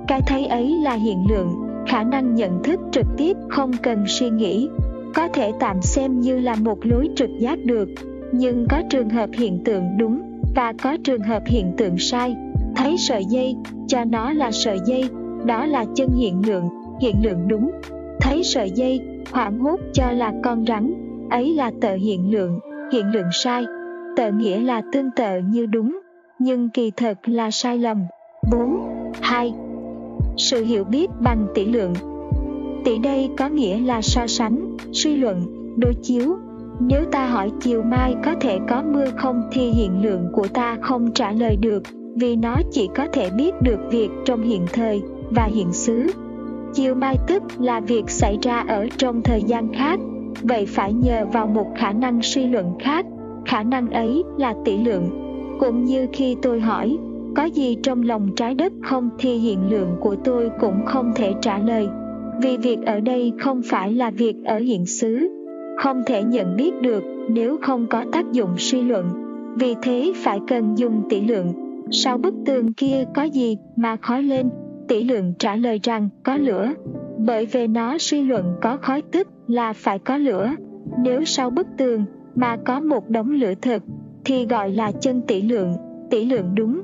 Cái thấy ấy là hiện lượng, khả năng nhận thức trực tiếp không cần suy nghĩ. Có thể tạm xem như là một lối trực giác được, nhưng có trường hợp hiện tượng đúng và có trường hợp hiện tượng sai thấy sợi dây cho nó là sợi dây đó là chân hiện lượng hiện lượng đúng thấy sợi dây hoảng hốt cho là con rắn ấy là tờ hiện lượng hiện lượng sai tờ nghĩa là tương tự như đúng nhưng kỳ thật là sai lầm 4. 2. Sự hiểu biết bằng tỷ lượng Tỷ đây có nghĩa là so sánh, suy luận, đối chiếu. Nếu ta hỏi chiều mai có thể có mưa không thì hiện lượng của ta không trả lời được, vì nó chỉ có thể biết được việc trong hiện thời và hiện xứ. Chiều mai tức là việc xảy ra ở trong thời gian khác, vậy phải nhờ vào một khả năng suy luận khác, khả năng ấy là tỷ lượng. Cũng như khi tôi hỏi, có gì trong lòng trái đất không thì hiện lượng của tôi cũng không thể trả lời. Vì việc ở đây không phải là việc ở hiện xứ, không thể nhận biết được nếu không có tác dụng suy luận. Vì thế phải cần dùng tỷ lượng sau bức tường kia có gì mà khói lên? Tỷ lượng trả lời rằng có lửa. Bởi về nó suy luận có khói tức là phải có lửa. Nếu sau bức tường mà có một đống lửa thực thì gọi là chân tỷ lượng, tỷ lượng đúng.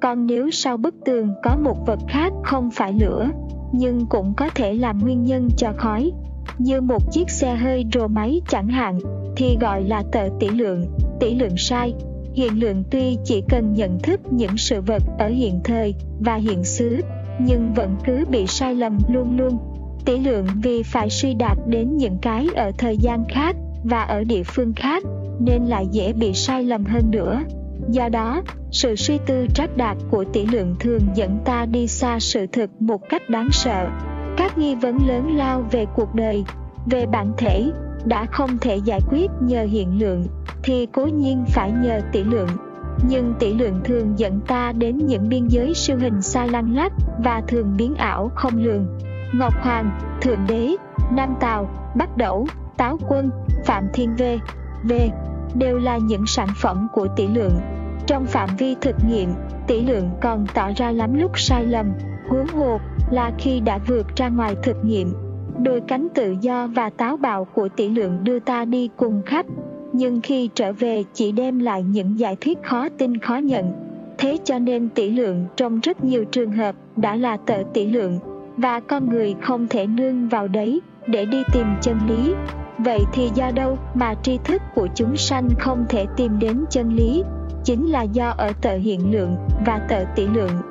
Còn nếu sau bức tường có một vật khác không phải lửa, nhưng cũng có thể làm nguyên nhân cho khói, như một chiếc xe hơi rồ máy chẳng hạn, thì gọi là tợ tỷ lượng, tỷ lượng sai, hiện lượng tuy chỉ cần nhận thức những sự vật ở hiện thời và hiện xứ nhưng vẫn cứ bị sai lầm luôn luôn. Tỷ lượng vì phải suy đạt đến những cái ở thời gian khác và ở địa phương khác nên lại dễ bị sai lầm hơn nữa do đó, sự suy tư trắc đạt của tỷ lượng thường dẫn ta đi xa sự thực một cách đáng sợ. Các nghi vấn lớn lao về cuộc đời, về bản thể, đã không thể giải quyết nhờ hiện lượng, thì cố nhiên phải nhờ tỷ lượng. Nhưng tỷ lượng thường dẫn ta đến những biên giới siêu hình xa lăng lắc và thường biến ảo không lường. Ngọc hoàng, thượng đế, nam tào, bắc đẩu, táo quân, phạm thiên v v đều là những sản phẩm của tỷ lượng. Trong phạm vi thực nghiệm, tỷ lượng còn tỏ ra lắm lúc sai lầm, huống hồ là khi đã vượt ra ngoài thực nghiệm. Đôi cánh tự do và táo bạo của tỷ lượng đưa ta đi cùng khắp nhưng khi trở về chỉ đem lại những giải thuyết khó tin khó nhận. Thế cho nên tỷ lượng trong rất nhiều trường hợp đã là tờ tỷ lượng, và con người không thể nương vào đấy để đi tìm chân lý vậy thì do đâu mà tri thức của chúng sanh không thể tìm đến chân lý? Chính là do ở tợ hiện lượng và tợ tỷ lượng.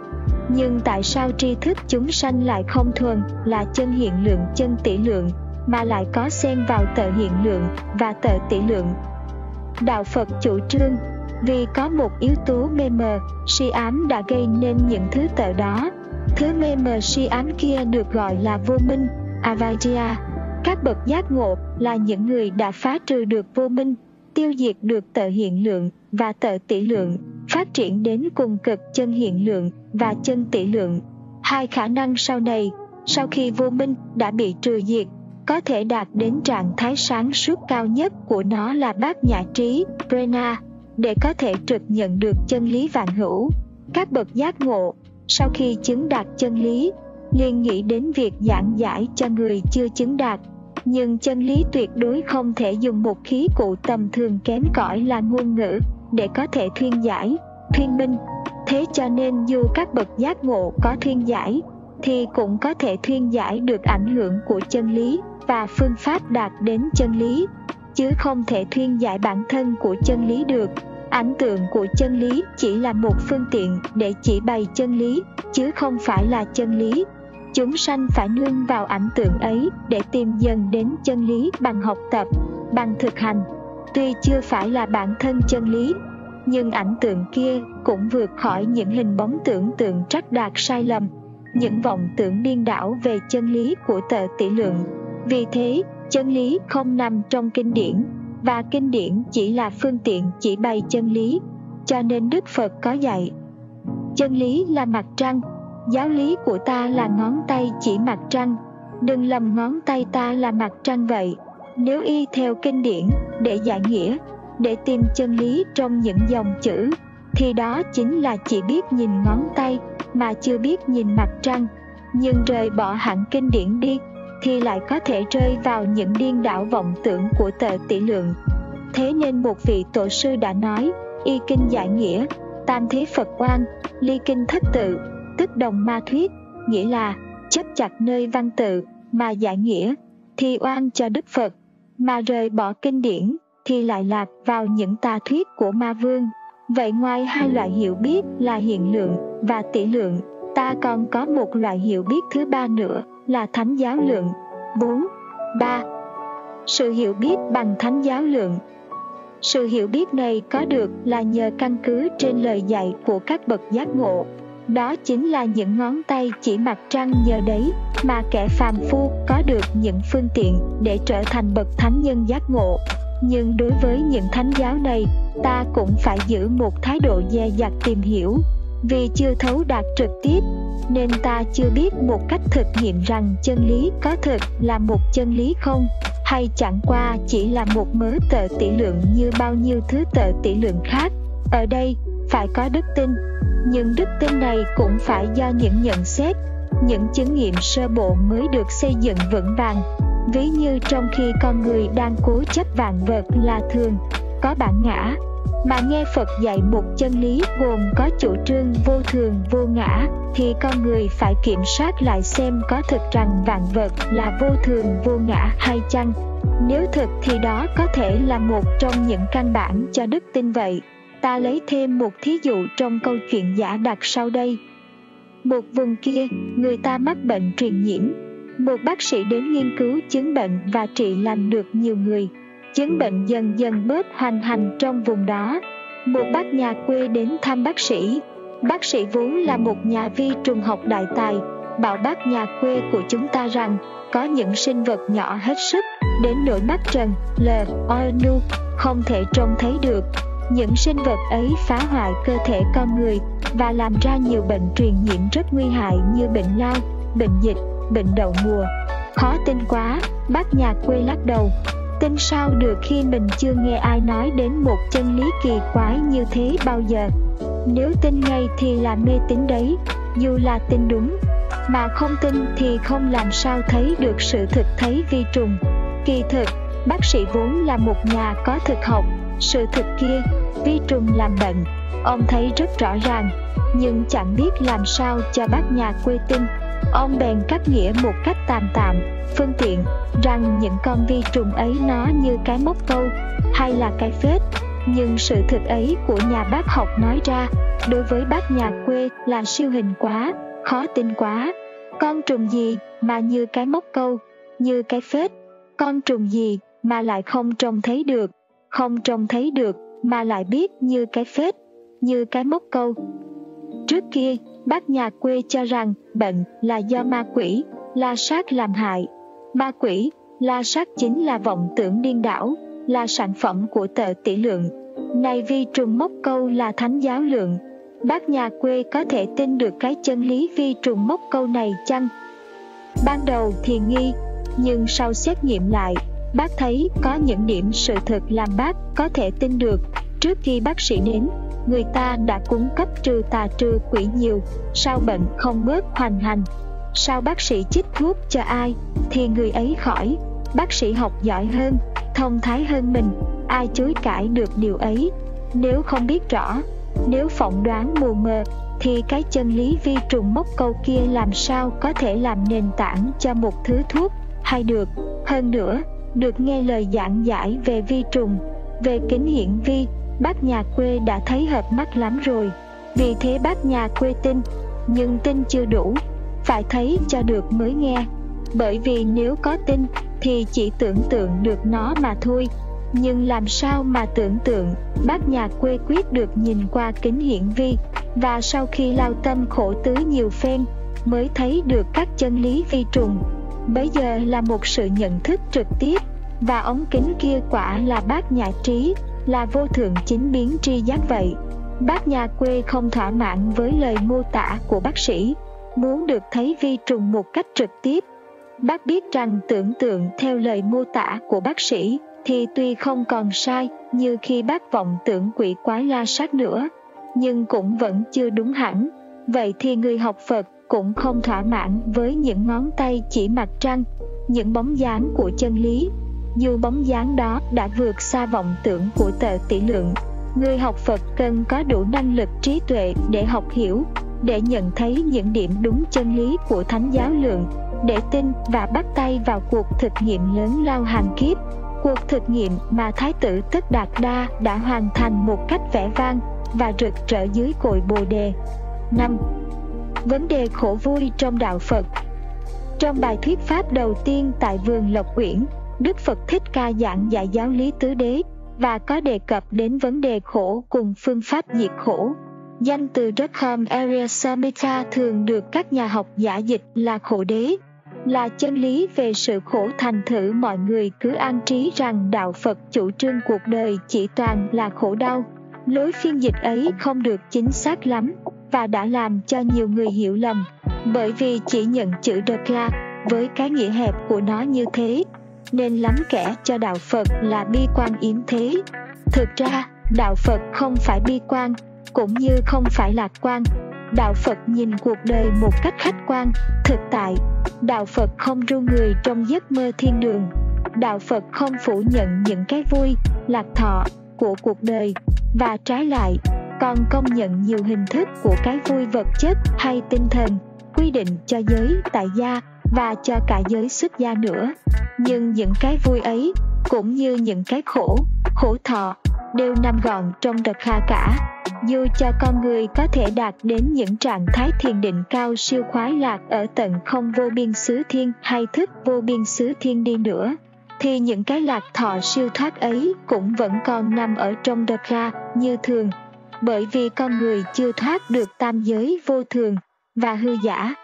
Nhưng tại sao tri thức chúng sanh lại không thuần là chân hiện lượng, chân tỷ lượng, mà lại có xen vào tợ hiện lượng và tợ tỷ lượng? Đạo phật chủ trương, vì có một yếu tố mê mờ, si ám đã gây nên những thứ tợ đó. Thứ mê mờ si ám kia được gọi là vô minh avajya các bậc giác ngộ là những người đã phá trừ được vô minh tiêu diệt được tờ hiện lượng và tờ tỷ lượng phát triển đến cùng cực chân hiện lượng và chân tỷ lượng. Hai khả năng sau này sau khi vô minh đã bị trừ diệt có thể đạt đến trạng thái sáng suốt cao nhất của nó là bát nhã trí prana, để có thể trực nhận được chân lý vạn hữu. Các bậc giác ngộ sau khi chứng đạt chân lý liền nghĩ đến việc giảng giải cho người chưa chứng đạt. Nhưng chân lý tuyệt đối không thể dùng một khí cụ tầm thường kém cỏi là ngôn ngữ, để có thể thuyên giải, thuyên minh. Thế cho nên dù các bậc giác ngộ có thuyên giải, thì cũng có thể thuyên giải được ảnh hưởng của chân lý và phương pháp đạt đến chân lý. Chứ không thể thuyên giải bản thân của chân lý được. Ảnh tượng của chân lý chỉ là một phương tiện để chỉ bày chân lý, chứ không phải là chân lý chúng sanh phải nương vào ảnh tượng ấy để tìm dần đến chân lý bằng học tập, bằng thực hành. Tuy chưa phải là bản thân chân lý, nhưng ảnh tượng kia cũng vượt khỏi những hình bóng tưởng tượng trắc đạt sai lầm, những vọng tưởng điên đảo về chân lý của tờ tỷ lượng. Vì thế, chân lý không nằm trong kinh điển, và kinh điển chỉ là phương tiện chỉ bày chân lý, cho nên đức phật có dạy, chân lý là mặt trăng giáo lý của ta là ngón tay chỉ mặt trăng. Đừng lầm ngón tay ta là mặt trăng vậy. Nếu y theo kinh điển để giải nghĩa, để tìm chân lý trong những dòng chữ, thì đó chính là chỉ biết nhìn ngón tay mà chưa biết nhìn mặt trăng. Nhưng rời bỏ hẳn kinh điển đi, thì lại có thể rơi vào những điên đảo vọng tưởng của tờ tỷ lượng. Thế nên một vị tổ sư đã nói, y kinh giải nghĩa, tam thế phật quan, ly kinh thất tự tức đồng ma thuyết nghĩa là chấp chặt nơi văn tự mà giải nghĩa thì oan cho đức phật, mà rời bỏ kinh điển thì lại lạc vào những tà thuyết của ma vương vậy ngoài hai loại hiểu biết là hiện lượng và tỷ lượng, ta còn có một loại hiểu biết thứ ba nữa là thánh giáo lượng 4. 3. Sự hiểu biết bằng thánh giáo lượng Sự hiểu biết này có được là nhờ căn cứ trên lời dạy của các bậc giác ngộ đó chính là những ngón tay chỉ mặt trăng nhờ đấy mà kẻ phàm phu có được những phương tiện để trở thành bậc thánh nhân giác ngộ. Nhưng đối với những thánh giáo này, ta cũng phải giữ một thái độ dè dặt tìm hiểu. Vì chưa thấu đạt trực tiếp, nên ta chưa biết một cách thực nghiệm rằng chân lý có thực là một chân lý không, hay chẳng qua chỉ là một mớ tờ tỷ lượng như bao nhiêu thứ tờ tỷ lượng khác. Ở đây, phải có đức tin nhưng đức tin này cũng phải do những nhận xét, những chứng nghiệm sơ bộ mới được xây dựng vững vàng. Ví như trong khi con người đang cố chấp vạn vật là thường, có bản ngã, mà nghe Phật dạy một chân lý gồm có chủ trương vô thường vô ngã, thì con người phải kiểm soát lại xem có thực rằng vạn vật là vô thường vô ngã hay chăng. Nếu thực thì đó có thể là một trong những căn bản cho đức tin vậy ta lấy thêm một thí dụ trong câu chuyện giả đặt sau đây. Một vùng kia, người ta mắc bệnh truyền nhiễm. Một bác sĩ đến nghiên cứu chứng bệnh và trị lành được nhiều người. Chứng bệnh dần dần bớt hoành hành trong vùng đó. Một bác nhà quê đến thăm bác sĩ. Bác sĩ vốn là một nhà vi trùng học đại tài, bảo bác nhà quê của chúng ta rằng có những sinh vật nhỏ hết sức, đến nỗi mắt trần l o nu, không thể trông thấy được những sinh vật ấy phá hoại cơ thể con người và làm ra nhiều bệnh truyền nhiễm rất nguy hại như bệnh lao, bệnh dịch, bệnh đậu mùa. Khó tin quá, bác nhà quê lắc đầu. Tin sao được khi mình chưa nghe ai nói đến một chân lý kỳ quái như thế bao giờ? Nếu tin ngay thì là mê tín đấy, dù là tin đúng. Mà không tin thì không làm sao thấy được sự thực thấy vi trùng. Kỳ thực, bác sĩ vốn là một nhà có thực học sự thực kia vi trùng làm bệnh ông thấy rất rõ ràng, nhưng chẳng biết làm sao cho bác nhà quê tin. Ông bèn cắt nghĩa một cách tạm tạm, phương tiện, rằng những con vi trùng ấy nó như cái móc câu, hay là cái phết. Nhưng sự thực ấy của nhà bác học nói ra, đối với bác nhà quê là siêu hình quá, khó tin quá. Con trùng gì mà như cái móc câu, như cái phết? Con trùng gì mà lại không trông thấy được? Không trông thấy được, mà lại biết như cái phết, như cái móc câu. Trước kia, bác nhà quê cho rằng bệnh là do ma quỷ, la sát làm hại. Ma quỷ, la sát chính là vọng tưởng điên đảo, là sản phẩm của tờ tỷ lượng. Này vi trùng móc câu là thánh giáo lượng. Bác nhà quê có thể tin được cái chân lý vi trùng móc câu này chăng? Ban đầu thì nghi, nhưng sau xét nghiệm lại bác thấy có những điểm sự thực làm bác có thể tin được. Trước khi bác sĩ đến, người ta đã cung cấp trừ tà trừ quỷ nhiều, sao bệnh không bớt hoành hành? Sao bác sĩ chích thuốc cho ai? Thì người ấy khỏi, bác sĩ học giỏi hơn, thông thái hơn mình, ai chối cãi được điều ấy? Nếu không biết rõ, nếu phỏng đoán mù mờ, thì cái chân lý vi trùng mốc câu kia làm sao có thể làm nền tảng cho một thứ thuốc hay được? Hơn nữa được nghe lời giảng giải về vi trùng về kính hiển vi bác nhà quê đã thấy hợp mắt lắm rồi. Vì thế bác nhà quê tin, nhưng tin chưa đủ, phải thấy cho được mới nghe. Bởi vì nếu có tin thì chỉ tưởng tượng được nó mà thôi. Nhưng làm sao mà tưởng tượng, bác nhà quê quyết được nhìn qua kính hiển vi, và sau khi lao tâm khổ tứ nhiều phen, mới thấy được các chân lý vi trùng. Bây giờ là một sự nhận thức trực tiếp, và ống kính kia quả là bác nhà trí, là vô thượng chính biến tri giác vậy. Bác nhà quê không thỏa mãn với lời mô tả của bác sĩ, muốn được thấy vi trùng một cách trực tiếp. Bác biết rằng tưởng tượng theo lời mô tả của bác sĩ thì tuy không còn sai như khi bác vọng tưởng quỷ quái la sát nữa, nhưng cũng vẫn chưa đúng hẳn. Vậy thì người học Phật cũng không thỏa mãn với những ngón tay chỉ mặt trăng, những bóng dáng của chân lý. Dù bóng dáng đó đã vượt xa vọng tưởng của tờ tỷ lượng, người học Phật cần có đủ năng lực trí tuệ để học hiểu, để nhận thấy những điểm đúng chân lý của thánh giáo lượng, để tin và bắt tay vào cuộc thực nghiệm lớn lao hàng kiếp. Cuộc thực nghiệm mà Thái tử Tất Đạt Đa đã hoàn thành một cách vẻ vang và rực rỡ dưới cội Bồ Đề. 5. Vấn đề khổ vui trong Đạo Phật Trong bài thuyết pháp đầu tiên tại vườn Lộc Uyển, Đức Phật Thích Ca giảng dạy giáo lý tứ đế và có đề cập đến vấn đề khổ cùng phương pháp diệt khổ. Danh từ Rakham Arya Samhita thường được các nhà học giả dịch là khổ đế, là chân lý về sự khổ thành thử mọi người cứ an trí rằng đạo Phật chủ trương cuộc đời chỉ toàn là khổ đau. Lối phiên dịch ấy không được chính xác lắm và đã làm cho nhiều người hiểu lầm, bởi vì chỉ nhận chữ Dukkha với cái nghĩa hẹp của nó như thế, nên lắm kẻ cho đạo Phật là bi quan yếm thế. Thực ra, đạo Phật không phải bi quan, cũng như không phải lạc quan. Đạo Phật nhìn cuộc đời một cách khách quan, thực tại. Đạo Phật không ru người trong giấc mơ thiên đường. Đạo Phật không phủ nhận những cái vui, lạc thọ của cuộc đời và trái lại còn công nhận nhiều hình thức của cái vui vật chất hay tinh thần, quy định cho giới tại gia và cho cả giới xuất gia nữa. Nhưng những cái vui ấy, cũng như những cái khổ khổ thọ, đều nằm gọn trong đợt kha cả. Dù cho con người có thể đạt đến những trạng thái thiền định cao siêu khoái lạc ở tận không vô biên xứ thiên hay thức vô biên xứ thiên đi nữa, thì những cái lạc thọ siêu thoát ấy cũng vẫn còn nằm ở trong đợt kha như thường bởi vì con người chưa thoát được tam giới vô thường và hư giả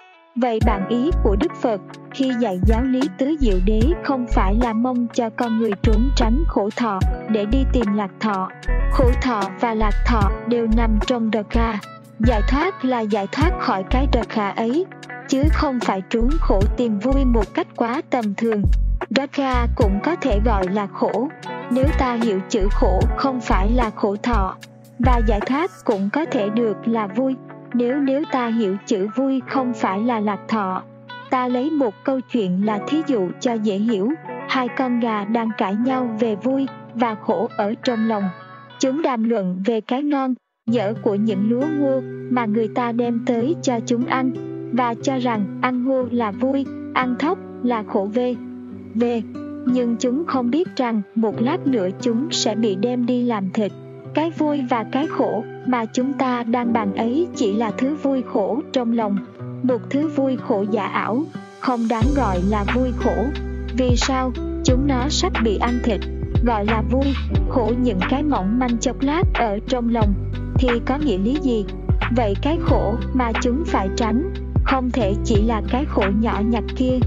Vậy bản ý của Đức Phật khi dạy giáo lý tứ diệu đế không phải là mong cho con người trốn tránh khổ thọ để đi tìm lạc thọ. Khổ thọ và lạc thọ đều nằm trong đờ kha. Giải thoát là giải thoát khỏi cái đờ kha ấy, chứ không phải trốn khổ tìm vui một cách quá tầm thường. đờ kha cũng có thể gọi là khổ, nếu ta hiểu chữ khổ không phải là khổ thọ. Và giải thoát cũng có thể được là vui, nếu nếu ta hiểu chữ vui không phải là lạc thọ, ta lấy một câu chuyện là thí dụ cho dễ hiểu. Hai con gà đang cãi nhau về vui và khổ ở trong lòng. Chúng đàm luận về cái ngon, dở của những lúa ngô mà người ta đem tới cho chúng ăn và cho rằng ăn ngô là vui, ăn thóc là khổ về Về, nhưng chúng không biết rằng một lát nữa chúng sẽ bị đem đi làm thịt cái vui và cái khổ mà chúng ta đang bàn ấy chỉ là thứ vui khổ trong lòng, một thứ vui khổ giả ảo, không đáng gọi là vui khổ. Vì sao? Chúng nó sắp bị ăn thịt, gọi là vui khổ những cái mỏng manh chốc lát ở trong lòng. Thì có nghĩa lý gì? Vậy cái khổ mà chúng phải tránh không thể chỉ là cái khổ nhỏ nhặt kia,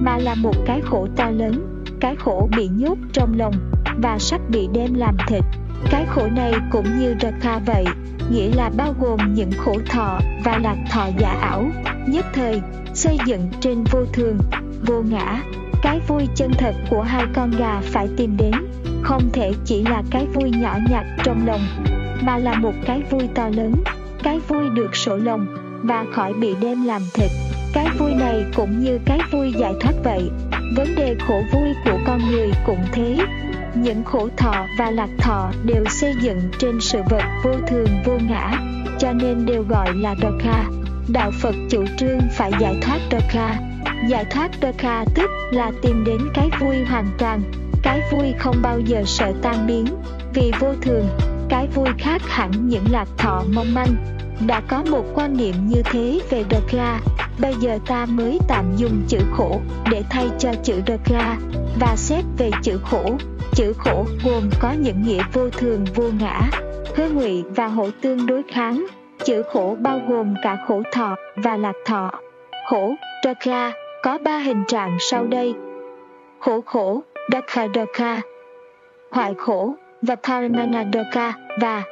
mà là một cái khổ to lớn, cái khổ bị nhốt trong lòng và sắp bị đem làm thịt cái khổ này cũng như Rakha vậy, nghĩa là bao gồm những khổ thọ và lạc thọ giả ảo, nhất thời, xây dựng trên vô thường, vô ngã. Cái vui chân thật của hai con gà phải tìm đến, không thể chỉ là cái vui nhỏ nhặt trong lòng, mà là một cái vui to lớn, cái vui được sổ lòng và khỏi bị đem làm thịt. Cái vui này cũng như cái vui giải thoát vậy. Vấn đề khổ vui của con người cũng thế, những khổ thọ và lạc thọ đều xây dựng trên sự vật vô thường vô ngã, cho nên đều gọi là Dokha. Đạo Phật chủ trương phải giải thoát Dokha. Giải thoát Dokha tức là tìm đến cái vui hoàn toàn, cái vui không bao giờ sợ tan biến, vì vô thường, cái vui khác hẳn những lạc thọ mong manh đã có một quan niệm như thế về Drakra bây giờ ta mới tạm dùng chữ khổ để thay cho chữ Drakra và xét về chữ khổ chữ khổ gồm có những nghĩa vô thường vô ngã hư ngụy và hổ tương đối kháng. Chữ khổ bao gồm cả khổ thọ và lạc thọ. Khổ Drakra có ba hình trạng sau đây. Khổ khổ Dakha Dakha hoại khổ và Paramana Dakha và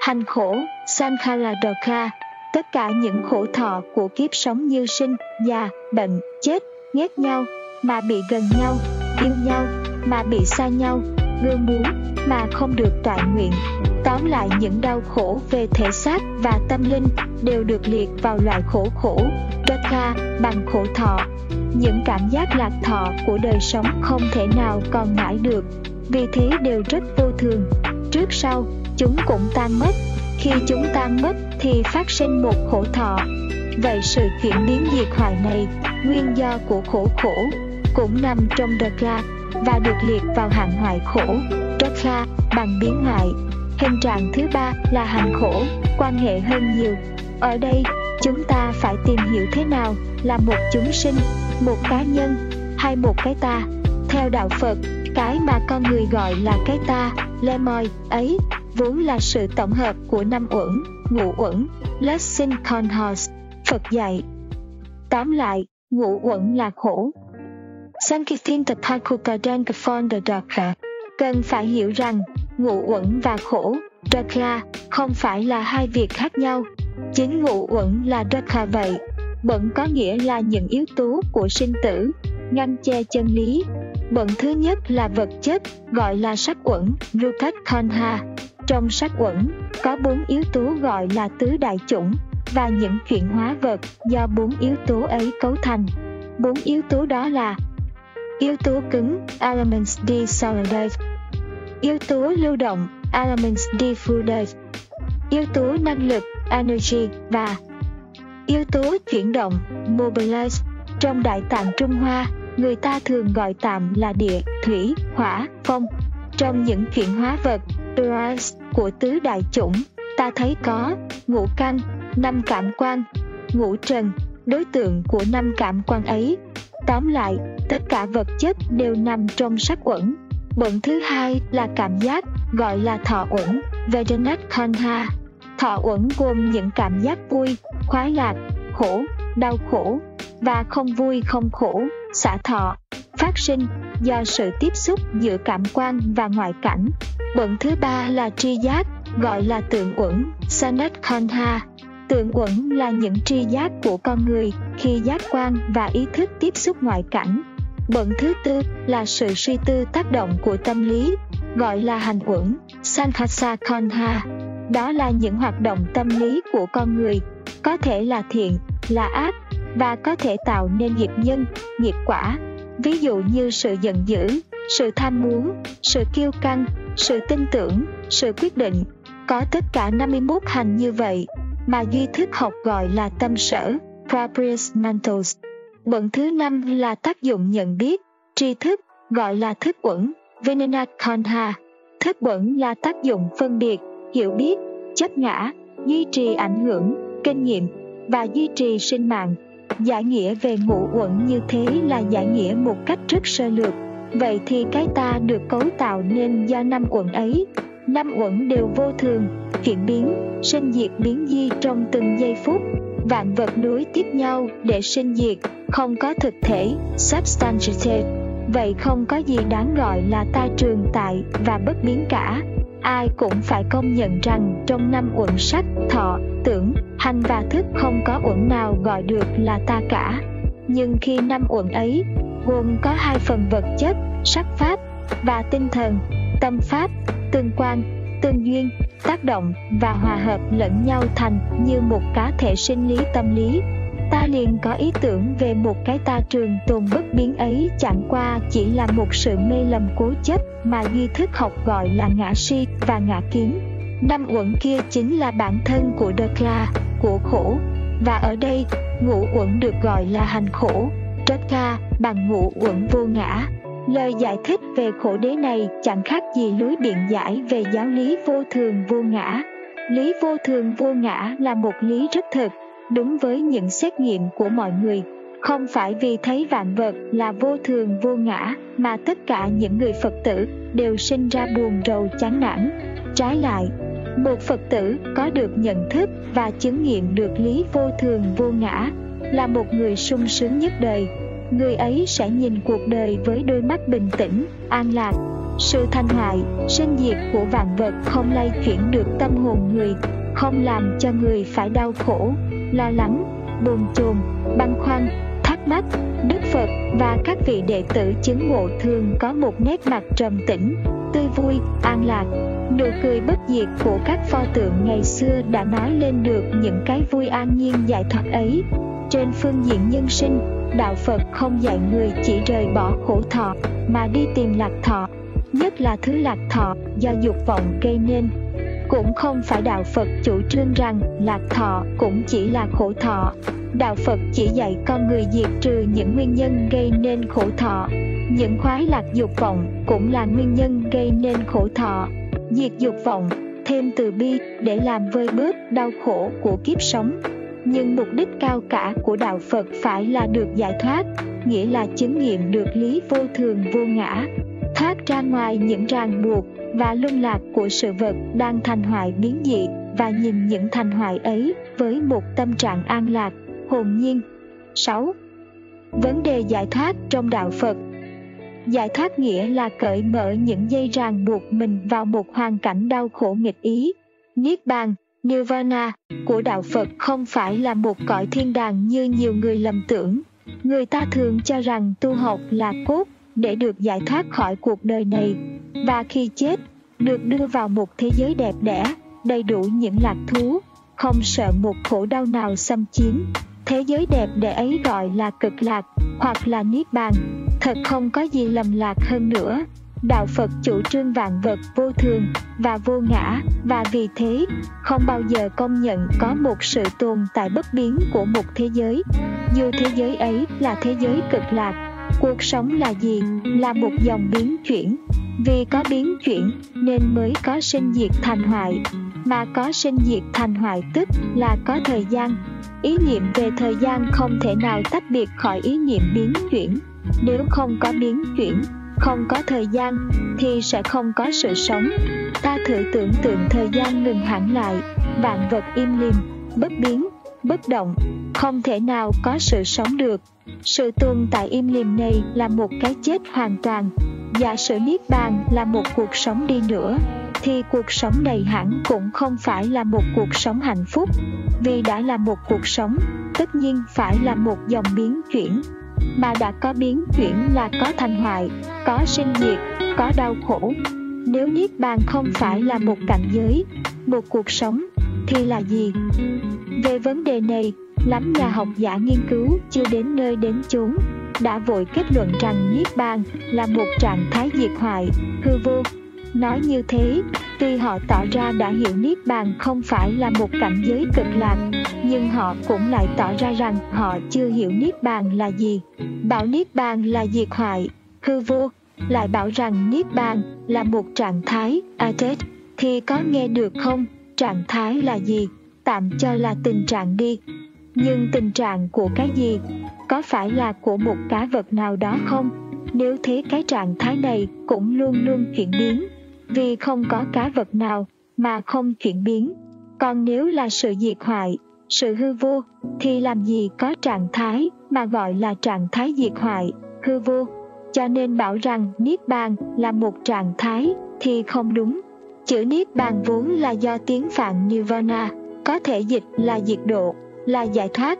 hành khổ Sankhara Dakha. Tất cả những khổ thọ của kiếp sống như sinh, già, bệnh, chết, ghét nhau mà bị gần nhau, yêu nhau mà bị xa nhau, gương muốn mà không được tọa nguyện. Tóm lại những đau khổ về thể xác và tâm linh đều được liệt vào loại khổ khổ, Dakha bằng khổ thọ. Những cảm giác lạc thọ của đời sống không thể nào còn mãi được, vì thế đều rất vô thường. Trước sau, chúng cũng tan mất. Khi chúng tan mất thì phát sinh một khổ thọ. Vậy sự chuyển biến diệt hoại này, nguyên do của khổ khổ, cũng nằm trong Dakha và được liệt vào hạng hoại khổ, Dakha bằng biến hoại. Hình trạng thứ ba là hành khổ, quan hệ hơn nhiều. Ở đây, chúng ta phải tìm hiểu thế nào là một chúng sinh, một cá nhân hay một cái ta. Theo đạo Phật, cái mà con người gọi là cái ta, le moi ấy, vốn là sự tổng hợp của năm uẩn, ngũ uẩn, lesson conhos, Phật dạy. Tóm lại, ngũ uẩn là khổ. Sankithin Tapakupadan Kafonda Dakha Cần phải hiểu rằng, ngụ uẩn và khổ, Dakha, không phải là hai việc khác nhau. Chính ngụ uẩn là Dakha vậy, Bận có nghĩa là những yếu tố của sinh tử, ngăn che chân lý. Bận thứ nhất là vật chất, gọi là sắc uẩn, Rukat Khanha. Trong sắc uẩn, có bốn yếu tố gọi là tứ đại chủng và những chuyển hóa vật do bốn yếu tố ấy cấu thành. Bốn yếu tố đó là Yếu tố cứng Elements D solidate Yếu tố lưu động Elements diffuse Yếu tố năng lực Energy và Yếu tố chuyển động Mobilize Trong Đại Tạng Trung Hoa, người ta thường gọi tạm là địa, thủy, hỏa, phong. Trong những chuyển hóa vật Uras của tứ đại chủng, ta thấy có ngũ căn, năm cảm quan, ngũ trần, đối tượng của năm cảm quan ấy. Tóm lại, tất cả vật chất đều nằm trong sắc uẩn. Bận thứ hai là cảm giác, gọi là thọ uẩn, Vedanat Khanha. Thọ uẩn gồm những cảm giác vui, khoái lạc, khổ, đau khổ và không vui không khổ, xả thọ, phát sinh do sự tiếp xúc giữa cảm quan và ngoại cảnh. Bận thứ ba là tri giác, gọi là tượng uẩn, Sanat Khanha. Tượng quẩn là những tri giác của con người khi giác quan và ý thức tiếp xúc ngoại cảnh. Bận thứ tư là sự suy tư tác động của tâm lý, gọi là hành quẩn, Sankhasa konha. Đó là những hoạt động tâm lý của con người, có thể là thiện, là ác và có thể tạo nên nghiệp nhân, nghiệp quả. Ví dụ như sự giận dữ, sự tham muốn, sự kiêu căng, sự tin tưởng, sự quyết định. Có tất cả 51 hành như vậy mà duy thức học gọi là tâm sở, proprius mentals. Bận thứ năm là tác dụng nhận biết, tri thức, gọi là thức quẩn, venena conha. Thức quẩn là tác dụng phân biệt, hiểu biết, chấp ngã, duy trì ảnh hưởng, kinh nghiệm và duy trì sinh mạng. Giải nghĩa về ngũ quẩn như thế là giải nghĩa một cách rất sơ lược. Vậy thì cái ta được cấu tạo nên do năm quận ấy. Năm uẩn đều vô thường, chuyển biến, sinh diệt biến di trong từng giây phút. Vạn vật nối tiếp nhau để sinh diệt, không có thực thể, substantiate. Vậy không có gì đáng gọi là ta trường tại và bất biến cả ai cũng phải công nhận rằng trong năm uẩn sắc, thọ, tưởng, hành và thức không có uẩn nào gọi được là ta cả. Nhưng khi năm uẩn ấy, gồm có hai phần vật chất, sắc pháp và tinh thần, tâm pháp, tương quan, tương duyên, tác động và hòa hợp lẫn nhau thành như một cá thể sinh lý tâm lý ta liền có ý tưởng về một cái ta trường tồn bất biến ấy chẳng qua chỉ là một sự mê lầm cố chấp mà duy thức học gọi là ngã si và ngã kiến. Năm uẩn kia chính là bản thân của Dakla, của khổ, và ở đây, ngũ uẩn được gọi là hành khổ, Dakla bằng ngũ uẩn vô ngã. Lời giải thích về khổ đế này chẳng khác gì lối biện giải về giáo lý vô thường vô ngã. Lý vô thường vô ngã là một lý rất thực, đúng với những xét nghiệm của mọi người. Không phải vì thấy vạn vật là vô thường vô ngã mà tất cả những người Phật tử đều sinh ra buồn rầu chán nản. Trái lại, một Phật tử có được nhận thức và chứng nghiệm được lý vô thường vô ngã là một người sung sướng nhất đời. Người ấy sẽ nhìn cuộc đời với đôi mắt bình tĩnh, an lạc. Sự thanh hại sinh diệt của vạn vật không lay chuyển được tâm hồn người, không làm cho người phải đau khổ, lo lắng, buồn chồn, băn khoăn, thắc mắc. Đức Phật và các vị đệ tử chứng ngộ thường có một nét mặt trầm tĩnh, tươi vui, an lạc. Nụ cười bất diệt của các pho tượng ngày xưa đã nói lên được những cái vui an nhiên giải thoát ấy. Trên phương diện nhân sinh, Đạo Phật không dạy người chỉ rời bỏ khổ thọ, mà đi tìm lạc thọ, nhất là thứ lạc thọ do dục vọng gây nên. Cũng không phải Đạo Phật chủ trương rằng lạc thọ cũng chỉ là khổ thọ. Đạo Phật chỉ dạy con người diệt trừ những nguyên nhân gây nên khổ thọ. Những khoái lạc dục vọng cũng là nguyên nhân gây nên khổ thọ. Diệt dục vọng, thêm từ bi để làm vơi bớt đau khổ của kiếp sống nhưng mục đích cao cả của đạo Phật phải là được giải thoát, nghĩa là chứng nghiệm được lý vô thường vô ngã, thoát ra ngoài những ràng buộc và luân lạc của sự vật đang thành hoại biến dị và nhìn những thành hoại ấy với một tâm trạng an lạc, hồn nhiên. 6. Vấn đề giải thoát trong đạo Phật Giải thoát nghĩa là cởi mở những dây ràng buộc mình vào một hoàn cảnh đau khổ nghịch ý. Niết bàn Nirvana của đạo Phật không phải là một cõi thiên đàng như nhiều người lầm tưởng. Người ta thường cho rằng tu học là cốt để được giải thoát khỏi cuộc đời này và khi chết được đưa vào một thế giới đẹp đẽ, đầy đủ những lạc thú, không sợ một khổ đau nào xâm chiếm. Thế giới đẹp đẽ ấy gọi là cực lạc hoặc là niết bàn. Thật không có gì lầm lạc hơn nữa đạo phật chủ trương vạn vật vô thường và vô ngã, và vì thế, không bao giờ công nhận có một sự tồn tại bất biến của một thế giới. Dù thế giới ấy là thế giới cực lạc, cuộc sống là gì là một dòng biến chuyển. Vì có biến chuyển, nên mới có sinh diệt thành hoại. Mà có sinh diệt thành hoại tức là có thời gian. Ý niệm về thời gian không thể nào tách biệt khỏi ý niệm biến chuyển. Nếu không có biến chuyển không có thời gian thì sẽ không có sự sống. Ta thử tưởng tượng thời gian ngừng hẳn lại, vạn vật im lìm, bất biến bất động. Không thể nào có sự sống được. Sự tồn tại im lìm này là một cái chết hoàn toàn. Giả sử niết bàn là một cuộc sống đi nữa thì cuộc sống này hẳn cũng không phải là một cuộc sống hạnh phúc. Vì đã là một cuộc sống tất nhiên phải là một dòng biến chuyển. Mà đã có biến chuyển là có thành hoại, có sinh diệt, có đau khổ. Nếu Niết Bàn không phải là một cảnh giới, một cuộc sống, thì là gì? Về vấn đề này, lắm nhà học giả nghiên cứu chưa đến nơi đến chốn, đã vội kết luận rằng Niết Bàn là một trạng thái diệt hoại, hư vô. Nói như thế, tuy họ tỏ ra đã hiểu Niết Bàn không phải là một cảnh giới cực lạc, nhưng họ cũng lại tỏ ra rằng họ chưa hiểu Niết Bàn là gì. Bảo Niết Bàn là diệt hoại, hư vô, lại bảo rằng Niết Bàn là một trạng thái, atet, thì có nghe được không? Trạng thái là gì? Tạm cho là tình trạng đi. Nhưng tình trạng của cái gì? Có phải là của một cá vật nào đó không? Nếu thế cái trạng thái này cũng luôn luôn chuyển biến, vì không có cá vật nào mà không chuyển biến. Còn nếu là sự diệt hoại, sự hư vô, thì làm gì có trạng thái mà gọi là trạng thái diệt hoại, hư vô. Cho nên bảo rằng Niết Bàn là một trạng thái thì không đúng. Chữ Niết Bàn vốn là do tiếng Phạn Nirvana, có thể dịch là diệt độ, là giải thoát.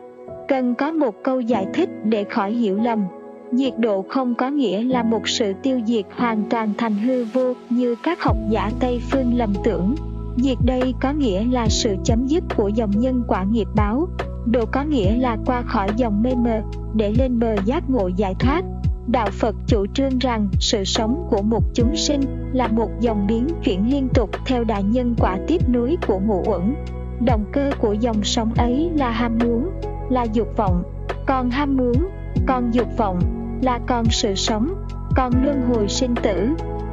Cần có một câu giải thích để khỏi hiểu lầm. Diệt độ không có nghĩa là một sự tiêu diệt hoàn toàn thành hư vô như các học giả Tây Phương lầm tưởng. Diệt đây có nghĩa là sự chấm dứt của dòng nhân quả nghiệp báo. Độ có nghĩa là qua khỏi dòng mê mờ, để lên bờ giác ngộ giải thoát. Đạo Phật chủ trương rằng sự sống của một chúng sinh là một dòng biến chuyển liên tục theo đại nhân quả tiếp nối của ngũ uẩn. Động cơ của dòng sống ấy là ham muốn, là dục vọng, còn ham muốn, còn dục vọng là còn sự sống, còn luân hồi sinh tử.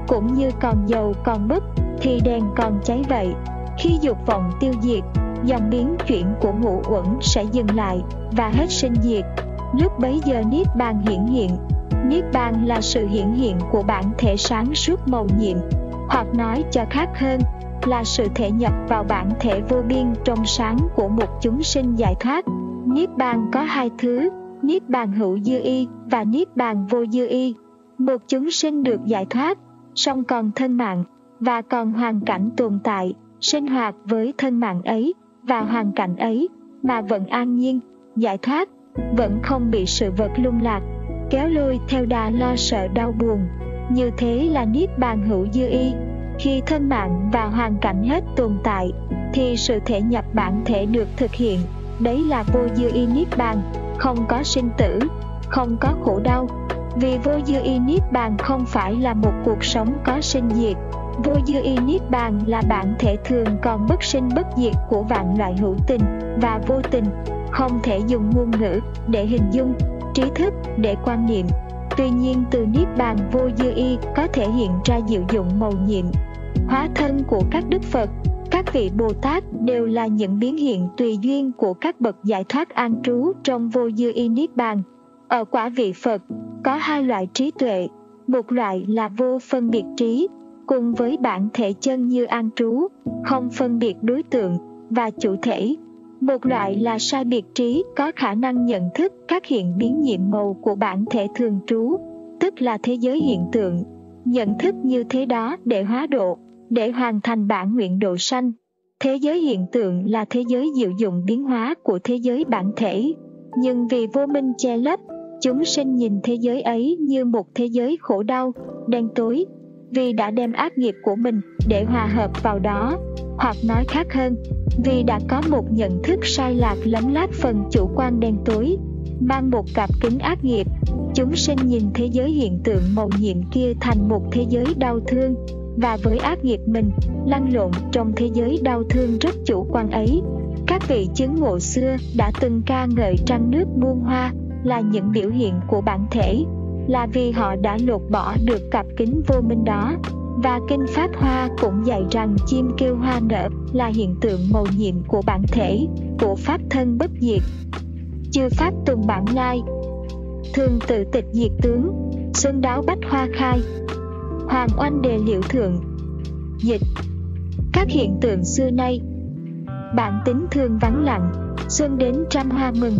Cũng như còn dầu còn mất thì đèn còn cháy vậy. Khi dục vọng tiêu diệt dòng biến chuyển của ngũ uẩn sẽ dừng lại và hết sinh diệt. Lúc bấy giờ niết bàn hiển hiện niết bàn là sự hiển hiện của bản thể sáng suốt màu nhiệm, hoặc nói cho khác hơn, là sự thể nhập vào bản thể vô biên trong sáng của một chúng sinh giải thoát. Niết bàn có hai thứ, niết bàn hữu dư y và niết bàn vô dư y. Một chúng sinh được giải thoát, song còn thân mạng, và còn hoàn cảnh tồn tại, sinh hoạt với thân mạng ấy, và hoàn cảnh ấy, mà vẫn an nhiên, giải thoát, vẫn không bị sự vật lung lạc kéo lôi theo đà lo sợ đau buồn. Như thế là niết bàn hữu dư y. Khi thân mạng và hoàn cảnh hết tồn tại, thì sự thể nhập bản thể được thực hiện. Đấy là vô dư y niết bàn, không có sinh tử, không có khổ đau. Vì vô dư y niết bàn không phải là một cuộc sống có sinh diệt, vô dư y niết bàn là bản thể thường còn bất sinh bất diệt của vạn loại hữu tình và vô tình, không thể dùng ngôn ngữ để hình dung trí thức để quan niệm. Tuy nhiên, từ niết bàn vô dư y có thể hiện ra diệu dụng màu nhiệm, hóa thân của các đức phật. Các vị bồ tát đều là những biến hiện tùy duyên của các bậc giải thoát an trú trong vô dư y niết bàn. Ở quả vị phật, có hai loại trí tuệ, một loại là vô phân biệt trí, cùng với bản thể chân như an trú, không phân biệt đối tượng và chủ thể một loại là sai biệt trí, có khả năng nhận thức các hiện biến nhiệm màu của bản thể thường trú, tức là thế giới hiện tượng. Nhận thức như thế đó để hóa độ, để hoàn thành bản nguyện độ sanh. Thế giới hiện tượng là thế giới diệu dụng biến hóa của thế giới bản thể. Nhưng vì vô minh che lấp, chúng sinh nhìn thế giới ấy như một thế giới khổ đau, đen tối, vì đã đem ác nghiệp của mình để hòa hợp vào đó hoặc nói khác hơn, vì đã có một nhận thức sai lạc lấn lát phần chủ quan đen tối, mang một cặp kính ác nghiệp. Chúng sinh nhìn thế giới hiện tượng màu nhiệm kia thành một thế giới đau thương, và với ác nghiệp mình, lăn lộn trong thế giới đau thương rất chủ quan ấy. Các vị chứng ngộ xưa đã từng ca ngợi trăng nước muôn hoa là những biểu hiện của bản thể, là vì họ đã lột bỏ được cặp kính vô minh đó và kinh pháp hoa cũng dạy rằng chim kêu hoa nở là hiện tượng màu nhiệm của bản thể, của pháp thân bất diệt. Chư pháp từng bản lai. Thường tự tịch diệt tướng xuân đáo bách hoa khai. Hoàng oanh đề liệu thượng. Dịch. Các hiện tượng xưa nay. Bản tính thường vắng lặng, xuân đến trăm hoa mừng.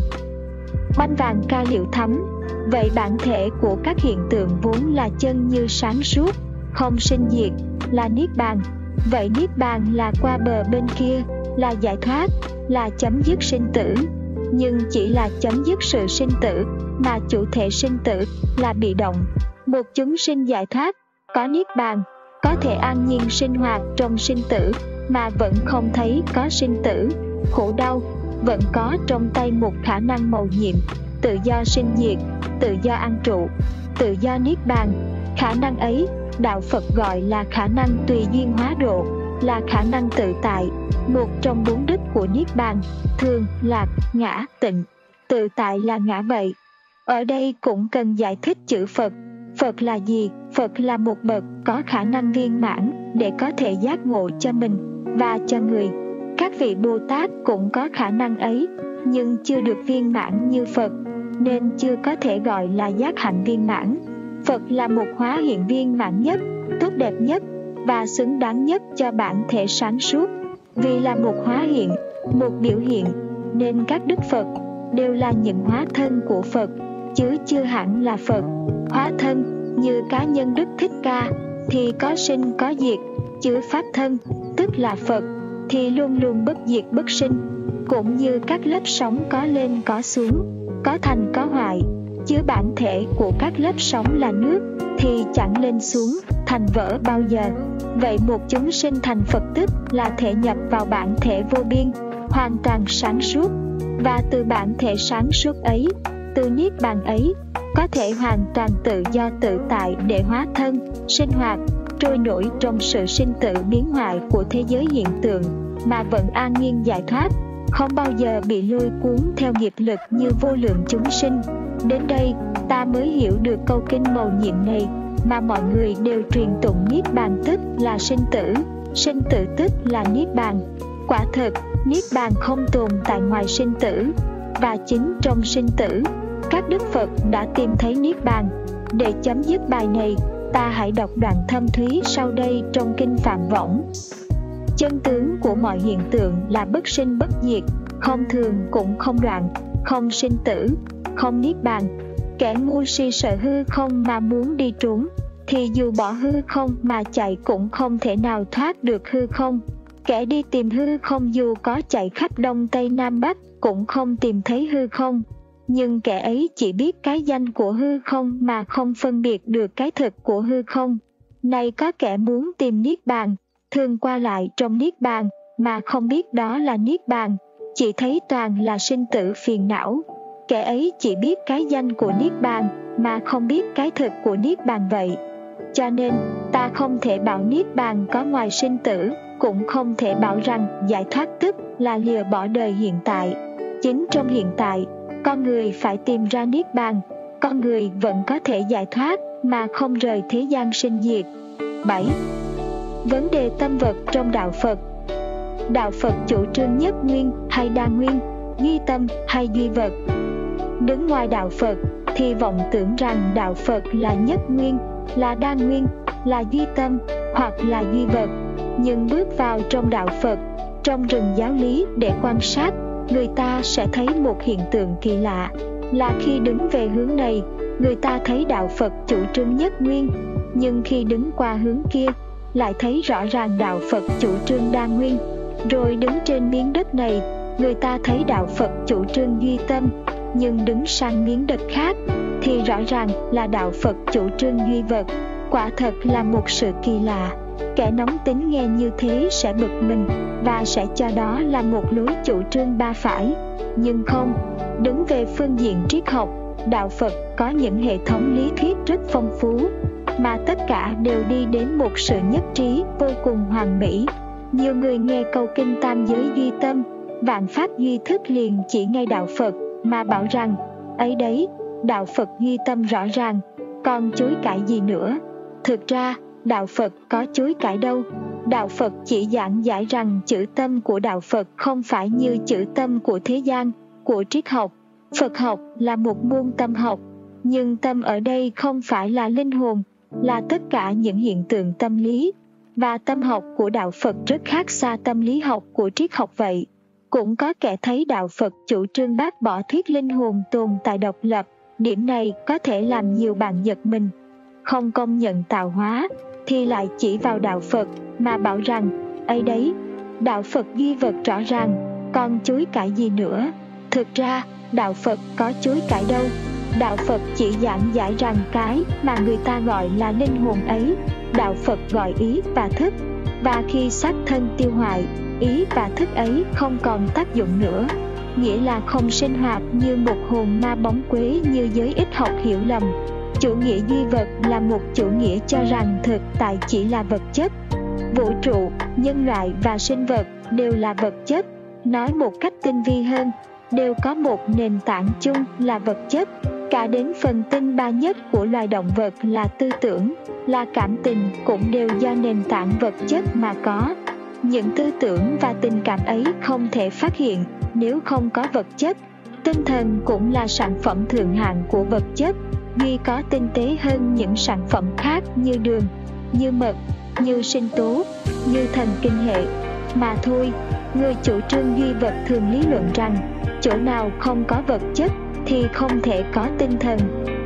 Banh vàng ca liệu thắm vậy bản thể của các hiện tượng vốn là chân như sáng suốt không sinh diệt, là niết bàn. Vậy niết bàn là qua bờ bên kia, là giải thoát, là chấm dứt sinh tử. Nhưng chỉ là chấm dứt sự sinh tử, mà chủ thể sinh tử là bị động. Một chúng sinh giải thoát, có niết bàn, có thể an nhiên sinh hoạt trong sinh tử, mà vẫn không thấy có sinh tử. Khổ đau, vẫn có trong tay một khả năng màu nhiệm, tự do sinh diệt, tự do an trụ, tự do niết bàn. Khả năng ấy đạo phật gọi là khả năng tùy duyên hóa độ, là khả năng tự tại, một trong bốn đức của niết bàn, thường, lạc, ngã, tịnh. Tự tại là ngã vậy. Ở đây cũng cần giải thích chữ phật. Phật là gì? Phật là một bậc có khả năng viên mãn để có thể giác ngộ cho mình và cho người. Các vị bồ tát cũng có khả năng ấy, nhưng chưa được viên mãn như phật, nên chưa có thể gọi là giác hạnh viên mãn phật là một hóa hiện viên mãn nhất, tốt đẹp nhất, và xứng đáng nhất cho bản thể sáng suốt. Vì là một hóa hiện, một biểu hiện, nên các đức phật đều là những hóa thân của phật, chứ chưa hẳn là phật. Hóa thân, như cá nhân đức thích ca, thì có sinh có diệt, chứ pháp thân, tức là phật, thì luôn luôn bất diệt bất sinh. Cũng như các lớp sóng có lên có xuống, có thành có hoại chứ bản thể của các lớp sóng là nước, thì chẳng lên xuống, thành vỡ bao giờ. Vậy một chúng sinh thành phật tức là thể nhập vào bản thể vô biên, hoàn toàn sáng suốt. Và từ bản thể sáng suốt ấy, từ niết bàn ấy, có thể hoàn toàn tự do tự tại để hóa thân, sinh hoạt, trôi nổi trong sự sinh tử biến hoại của thế giới hiện tượng mà vẫn an nhiên giải thoát không bao giờ bị lôi cuốn theo nghiệp lực như vô lượng chúng sinh đến đây ta mới hiểu được câu kinh màu nhiệm này mà mọi người đều truyền tụng Niết Bàn tức là sinh tử, sinh tử tức là Niết Bàn. Quả thật Niết Bàn không tồn tại ngoài sinh tử, và chính trong sinh tử, các Đức Phật đã tìm thấy Niết Bàn. Để chấm dứt bài này, ta hãy đọc đoạn thâm thúy sau đây trong Kinh Phạm Võng. Chân tướng của mọi hiện tượng là bất sinh bất diệt, không thường cũng không đoạn, không sinh tử, không niết bàn. Kẻ ngu si sợ hư không mà muốn đi trốn, thì dù bỏ hư không mà chạy cũng không thể nào thoát được hư không. Kẻ đi tìm hư không dù có chạy khắp đông tây nam bắc cũng không tìm thấy hư không. Nhưng kẻ ấy chỉ biết cái danh của hư không mà không phân biệt được cái thực của hư không. Này có kẻ muốn tìm niết bàn, thường qua lại trong niết bàn mà không biết đó là niết bàn, chỉ thấy toàn là sinh tử phiền não. Kẻ ấy chỉ biết cái danh của niết bàn mà không biết cái thực của niết bàn vậy. Cho nên, ta không thể bảo niết bàn có ngoài sinh tử, cũng không thể bảo rằng giải thoát tức là lìa bỏ đời hiện tại. Chính trong hiện tại, con người phải tìm ra niết bàn, con người vẫn có thể giải thoát mà không rời thế gian sinh diệt. 7. Vấn đề tâm vật trong đạo Phật Đạo Phật chủ trương nhất nguyên hay đa nguyên, duy tâm hay duy vật. Đứng ngoài đạo Phật thì vọng tưởng rằng đạo Phật là nhất nguyên, là đa nguyên, là duy tâm hoặc là duy vật. Nhưng bước vào trong đạo Phật, trong rừng giáo lý để quan sát, người ta sẽ thấy một hiện tượng kỳ lạ là khi đứng về hướng này, người ta thấy đạo Phật chủ trương nhất nguyên, nhưng khi đứng qua hướng kia lại thấy rõ ràng đạo Phật chủ trương đa nguyên. Rồi đứng trên miếng đất này, người ta thấy đạo Phật chủ trương duy tâm, nhưng đứng sang miếng đất khác thì rõ ràng là đạo Phật chủ trương duy vật. Quả thật là một sự kỳ lạ. Kẻ nóng tính nghe như thế sẽ bực mình và sẽ cho đó là một lối chủ trương ba phải. Nhưng không, đứng về phương diện triết học, đạo Phật có những hệ thống lý thuyết rất phong phú mà tất cả đều đi đến một sự nhất trí vô cùng hoàn mỹ. Nhiều người nghe câu kinh tam giới duy tâm, vạn pháp duy thức liền chỉ ngay đạo Phật mà bảo rằng, ấy đấy, đạo Phật duy tâm rõ ràng, còn chối cãi gì nữa. Thực ra, đạo Phật có chối cãi đâu. Đạo Phật chỉ giảng giải rằng chữ tâm của đạo Phật không phải như chữ tâm của thế gian, của triết học. Phật học là một môn tâm học, nhưng tâm ở đây không phải là linh hồn, là tất cả những hiện tượng tâm lý và tâm học của đạo Phật rất khác xa tâm lý học của triết học vậy. Cũng có kẻ thấy đạo Phật chủ trương bác bỏ thuyết linh hồn tồn tại độc lập, điểm này có thể làm nhiều bạn giật mình. Không công nhận tạo hóa, thì lại chỉ vào đạo Phật mà bảo rằng, ấy đấy, đạo Phật duy vật rõ ràng, còn chối cãi gì nữa. Thực ra, đạo Phật có chối cãi đâu, đạo Phật chỉ giảng giải rằng cái mà người ta gọi là linh hồn ấy, đạo Phật gọi ý và thức, và khi xác thân tiêu hoại, ý và thức ấy không còn tác dụng nữa, nghĩa là không sinh hoạt như một hồn ma bóng quế như giới ít học hiểu lầm. Chủ nghĩa duy vật là một chủ nghĩa cho rằng thực tại chỉ là vật chất. Vũ trụ, nhân loại và sinh vật đều là vật chất. Nói một cách tinh vi hơn, đều có một nền tảng chung là vật chất cả đến phần tinh ba nhất của loài động vật là tư tưởng, là cảm tình cũng đều do nền tảng vật chất mà có. Những tư tưởng và tình cảm ấy không thể phát hiện nếu không có vật chất. Tinh thần cũng là sản phẩm thượng hạng của vật chất duy có tinh tế hơn những sản phẩm khác như đường, như mật, như sinh tố, như thần kinh hệ. Mà thôi, người chủ trương duy vật thường lý luận rằng, chỗ nào không có vật chất thì không thể có tinh thần.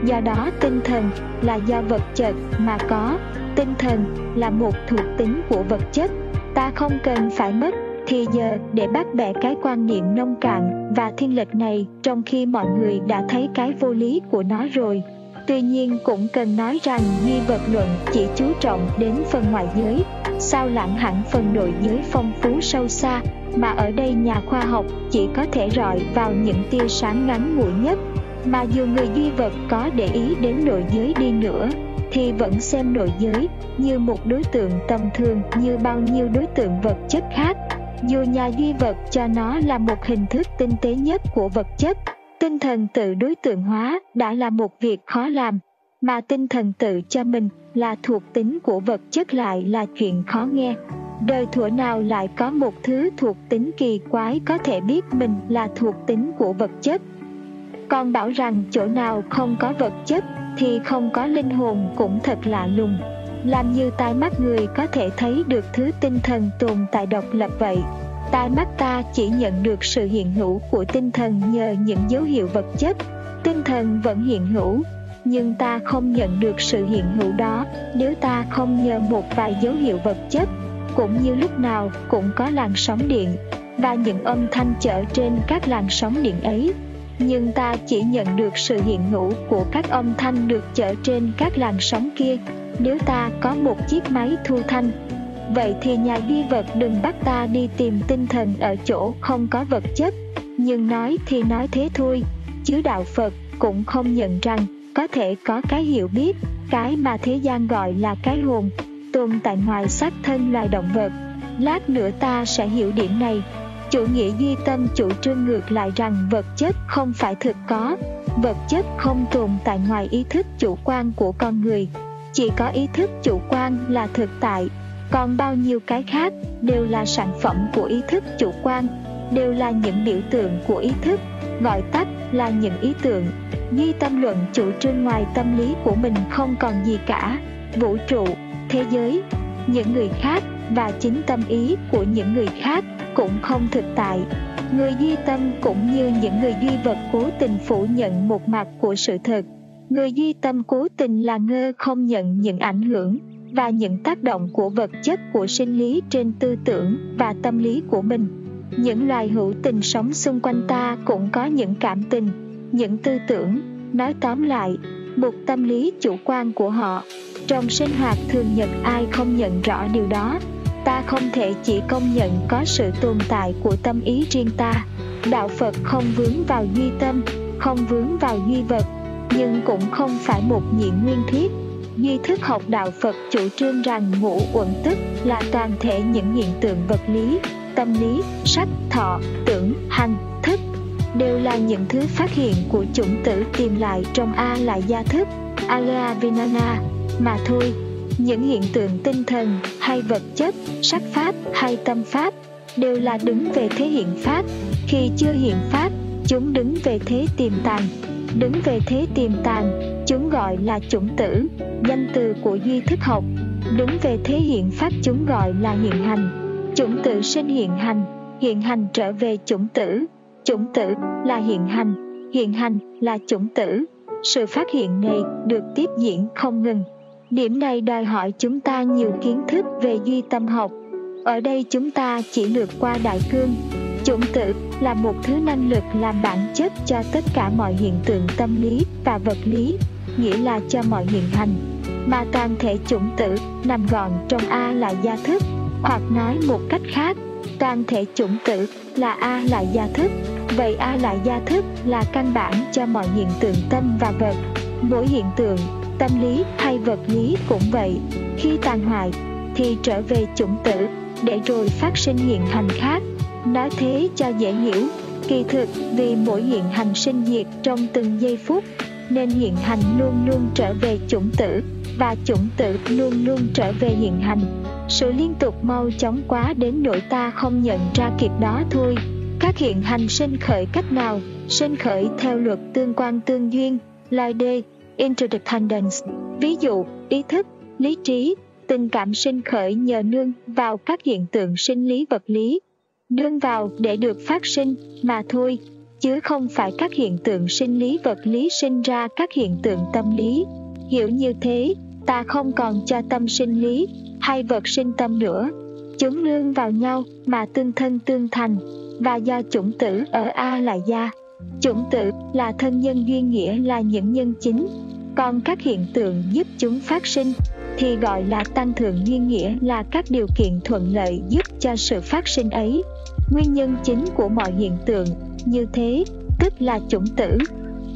Do đó tinh thần là do vật chất mà có. Tinh thần là một thuộc tính của vật chất. Ta không cần phải mất thì giờ để bắt bẻ cái quan niệm nông cạn và thiên lệch này trong khi mọi người đã thấy cái vô lý của nó rồi tuy nhiên cũng cần nói rằng duy vật luận chỉ chú trọng đến phần ngoại giới, sao lãng hẳn phần nội giới phong phú sâu xa, mà ở đây nhà khoa học chỉ có thể rọi vào những tia sáng ngắn ngủi nhất. Mà dù người duy vật có để ý đến nội giới đi nữa, thì vẫn xem nội giới như một đối tượng tầm thường, như bao nhiêu đối tượng vật chất khác. Dù nhà duy vật cho nó là một hình thức tinh tế nhất của vật chất tinh thần tự đối tượng hóa đã là một việc khó làm, mà tinh thần tự cho mình là thuộc tính của vật chất lại là chuyện khó nghe. Đời thuở nào lại có một thứ thuộc tính kỳ quái có thể biết mình là thuộc tính của vật chất? Còn bảo rằng chỗ nào không có vật chất thì không có linh hồn cũng thật lạ lùng. Làm như tai mắt người có thể thấy được thứ tinh thần tồn tại độc lập vậy tai mắt ta chỉ nhận được sự hiện hữu của tinh thần nhờ những dấu hiệu vật chất. Tinh thần vẫn hiện hữu, nhưng ta không nhận được sự hiện hữu đó. Nếu ta không nhờ một vài dấu hiệu vật chất, cũng như lúc nào cũng có làn sóng điện và những âm thanh chở trên các làn sóng điện ấy. Nhưng ta chỉ nhận được sự hiện hữu của các âm thanh được chở trên các làn sóng kia. Nếu ta có một chiếc máy thu thanh vậy thì nhà duy vật đừng bắt ta đi tìm tinh thần ở chỗ không có vật chất. Nhưng nói thì nói thế thôi, chứ đạo phật cũng không nhận rằng có thể có cái hiểu biết. Cái mà thế gian gọi là cái hồn, tồn tại ngoài xác thân loài động vật. Lát nữa ta sẽ hiểu điểm này. Chủ nghĩa duy tâm chủ trương ngược lại rằng vật chất không phải thực có. Vật chất không tồn tại ngoài ý thức chủ quan của con người. Chỉ có ý thức chủ quan là thực tại còn bao nhiêu cái khác đều là sản phẩm của ý thức chủ quan đều là những biểu tượng của ý thức gọi tắt là những ý tưởng. Duy tâm luận chủ trương ngoài tâm lý của mình không còn gì cả. Vũ trụ, thế giới, những người khác và chính tâm ý của những người khác cũng không thực tại. Người duy tâm cũng như những người duy vật cố tình phủ nhận một mặt của sự thật. Người duy tâm cố tình là ngơ không nhận những ảnh hưởng và những tác động của vật chất của sinh lý trên tư tưởng và tâm lý của mình. Những loài hữu tình sống xung quanh ta cũng có những cảm tình, những tư tưởng. Nói tóm lại, một tâm lý chủ quan của họ, trong sinh hoạt thường nhật ai không nhận rõ điều đó. Ta không thể chỉ công nhận có sự tồn tại của tâm ý riêng ta. Đạo phật không vướng vào duy tâm, không vướng vào duy vật, nhưng cũng không phải một nhị nguyên thiết. Nghi thức học đạo phật chủ trương rằng ngũ uẩn tức là toàn thể những hiện tượng vật lý, tâm lý sắc thọ, tưởng, hành, thức, đều là những thứ phát hiện của chủng tử tìm lại trong a là gia thức alea vinana mà thôi, những hiện tượng tinh thần hay vật chất, sắc pháp hay tâm pháp đều là đứng về thế hiện pháp. Khi chưa hiện pháp, chúng đứng về thế tiềm tàng đứng về thế tiềm tàng, chúng gọi là chủng tử, danh từ của duy thức học. Đứng về thế hiện pháp chúng gọi là hiện hành. Chủng tử sinh hiện hành hiện hành trở về chủng tử. Chủng tử là hiện hành hiện hành là chủng tử. Sự phát hiện này được tiếp diễn không ngừng. Điểm này đòi hỏi chúng ta nhiều kiến thức về duy tâm học. Ở đây chúng ta chỉ lược qua đại cương chủng tử là một thứ năng lực làm bản chất cho tất cả mọi hiện tượng tâm lý và vật lý, nghĩa là cho mọi hiện hành. Mà toàn thể chủng tử nằm gọn trong a là gia thức, hoặc nói một cách khác, toàn thể chủng tử là a là gia thức. Vậy a là gia thức là căn bản cho mọi hiện tượng tâm và vật. Mỗi hiện tượng, tâm lý hay vật lý cũng vậy. Khi tàn hoại thì trở về chủng tử để rồi phát sinh hiện hành khác nói thế cho dễ hiểu. Kỳ thực, vì mỗi hiện hành sinh diệt trong từng giây phút, nên hiện hành luôn luôn trở về chủng tử, và chủng tử luôn luôn trở về hiện hành. Sự liên tục mau chóng quá đến nỗi ta không nhận ra kịp đó thôi. Các hiện hành sinh khởi cách nào? Sinh khởi theo luật tương quan tương duyên, lai đê, interdependence. Ví dụ, ý thức, lý trí, tình cảm sinh khởi nhờ nương vào các hiện tượng sinh lý vật lý nương vào để được phát sinh, mà thôi, chứ không phải các hiện tượng sinh lý vật lý sinh ra các hiện tượng tâm lý. Hiểu như thế, ta không còn cho tâm sinh lý, hay vật sinh tâm nữa. Chúng nương vào nhau, mà tương thân tương thành, và do chủng tử ở a là gia. Chủng tử là thân nhân duyên nghĩa là những nhân chính. Còn các hiện tượng giúp chúng phát sinh, thì gọi là tăng thượng duyên nghĩa là các điều kiện thuận lợi giúp cho sự phát sinh ấy nguyên nhân chính của mọi hiện tượng như thế tức là chủng tử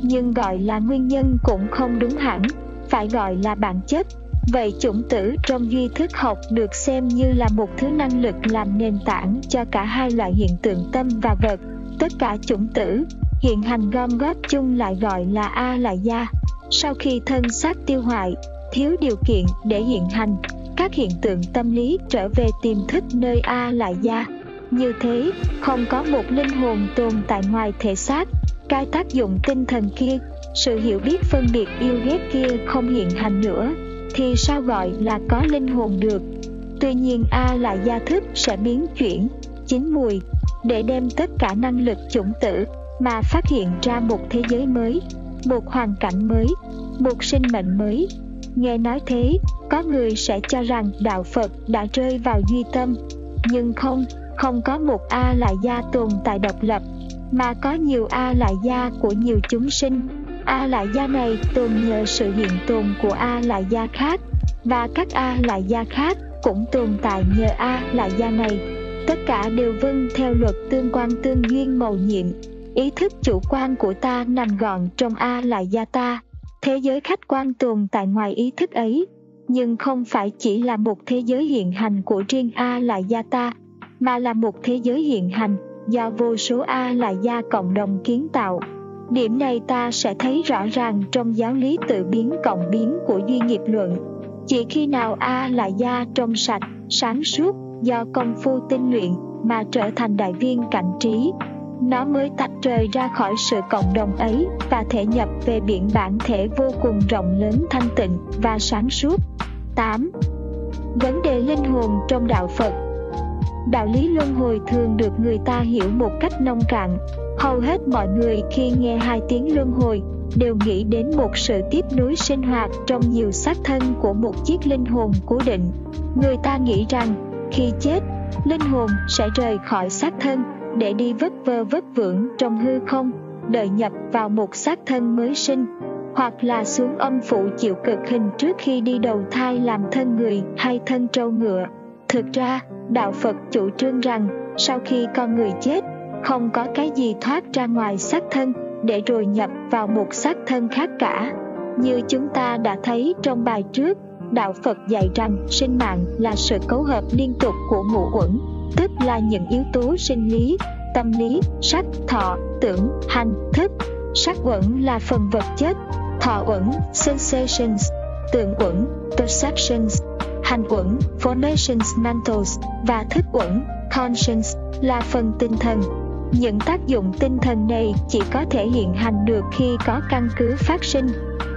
nhưng gọi là nguyên nhân cũng không đúng hẳn phải gọi là bản chất Vậy chủng tử trong duy thức học được xem như là một thứ năng lực làm nền tảng cho cả hai loại hiện tượng tâm và vật. Tất cả chủng tử, hiện hành gom góp chung lại gọi là A là gia. sau khi thân xác tiêu hoại thiếu điều kiện để hiện hành các hiện tượng tâm lý trở về tiềm thức nơi a là gia như thế, không có một linh hồn tồn tại ngoài thể xác. Cái tác dụng tinh thần kia, sự hiểu biết phân biệt yêu ghét kia không hiện hành nữa, thì sao gọi là có linh hồn được? Tuy nhiên a là gia thức sẽ biến chuyển, chín mùi, để đem tất cả năng lực chủng tử mà phát hiện ra một thế giới mới, một hoàn cảnh mới, một sinh mệnh mới. Nghe nói thế, có người sẽ cho rằng đạo phật đã rơi vào duy tâm, nhưng không không có một a lại gia tồn tại độc lập, mà có nhiều a lại gia của nhiều chúng sinh. A lại gia này tồn nhờ sự hiện tồn của a lại gia khác, và các a lại gia khác cũng tồn tại nhờ a lại gia này. Tất cả đều vâng theo luật tương quan tương duyên màu nhiệm. Ý thức chủ quan của ta nằm gọn trong a lại gia ta. Thế giới khách quan tồn tại ngoài ý thức ấy, nhưng không phải chỉ là một thế giới hiện hành của riêng a lại gia ta mà là một thế giới hiện hành, do vô số a là gia cộng đồng kiến tạo. Điểm này ta sẽ thấy rõ ràng trong giáo lý tự biến cộng biến của duy nghiệp luận. Chỉ khi nào a là gia trong sạch, sáng suốt, do công phu tinh luyện, mà trở thành đại viên cảnh trí, nó mới tách rời ra khỏi sự cộng đồng ấy và thể nhập về biển bản thể vô cùng rộng lớn thanh tịnh và sáng suốt. 8. Vấn đề linh hồn trong đạo Phật. Đạo lý luân hồi thường được người ta hiểu một cách nông cạn. Hầu hết mọi người khi nghe hai tiếng luân hồi, đều nghĩ đến một sự tiếp nối sinh hoạt trong nhiều xác thân của một chiếc linh hồn cố định. Người ta nghĩ rằng, khi chết, linh hồn sẽ rời khỏi xác thân để đi vất vơ vất vưởng trong hư không, đợi nhập vào một xác thân mới sinh, hoặc là xuống âm phủ chịu cực hình trước khi đi đầu thai làm thân người hay thân trâu ngựa thực ra, đạo phật chủ trương rằng, sau khi con người chết, không có cái gì thoát ra ngoài xác thân, để rồi nhập vào một xác thân khác cả. Như chúng ta đã thấy trong bài trước, đạo phật dạy rằng sinh mạng là sự cấu hợp liên tục của ngũ uẩn, tức là những yếu tố sinh lý, tâm lý, sắc, thọ, tưởng, hành, thức. Sắc uẩn là phần vật chất, thọ uẩn, sensations, tưởng uẩn, perceptions hành quẩn, formations mentals và thức quẩn, conscience, là phần tinh thần. Những tác dụng tinh thần này chỉ có thể hiện hành được khi có căn cứ phát sinh.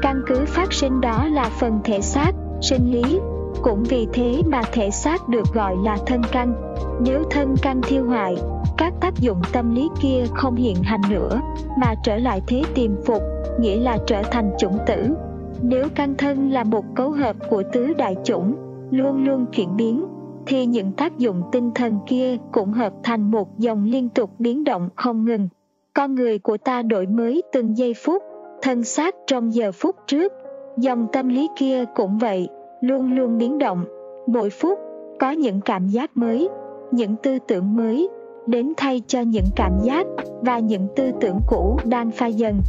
Căn cứ phát sinh đó là phần thể xác, sinh lý. Cũng vì thế mà thể xác được gọi là thân căn. Nếu thân căn thiêu hoại các tác dụng tâm lý kia không hiện hành nữa, mà trở lại thế tiềm phục, nghĩa là trở thành chủng tử. Nếu căn thân là một cấu hợp của tứ đại chủng luôn luôn chuyển biến thì những tác dụng tinh thần kia cũng hợp thành một dòng liên tục biến động không ngừng. Con người của ta đổi mới từng giây phút, thân xác trong giờ phút trước, dòng tâm lý kia cũng vậy, luôn luôn biến động. Mỗi phút có những cảm giác mới, những tư tưởng mới, đến thay cho những cảm giác và những tư tưởng cũ đang phai dần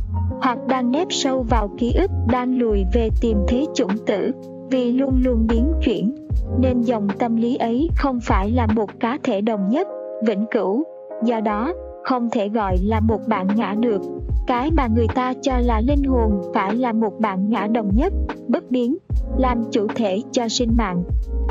hoặc đang nếp sâu vào ký ức đang lùi về tìm thế chủng tử vì luôn luôn biến chuyển, nên dòng tâm lý ấy không phải là một cá thể đồng nhất, vĩnh cửu. Do đó, không thể gọi là một bạn ngã được. Cái mà người ta cho là linh hồn phải là một bạn ngã đồng nhất, bất biến, làm chủ thể cho sinh mạng.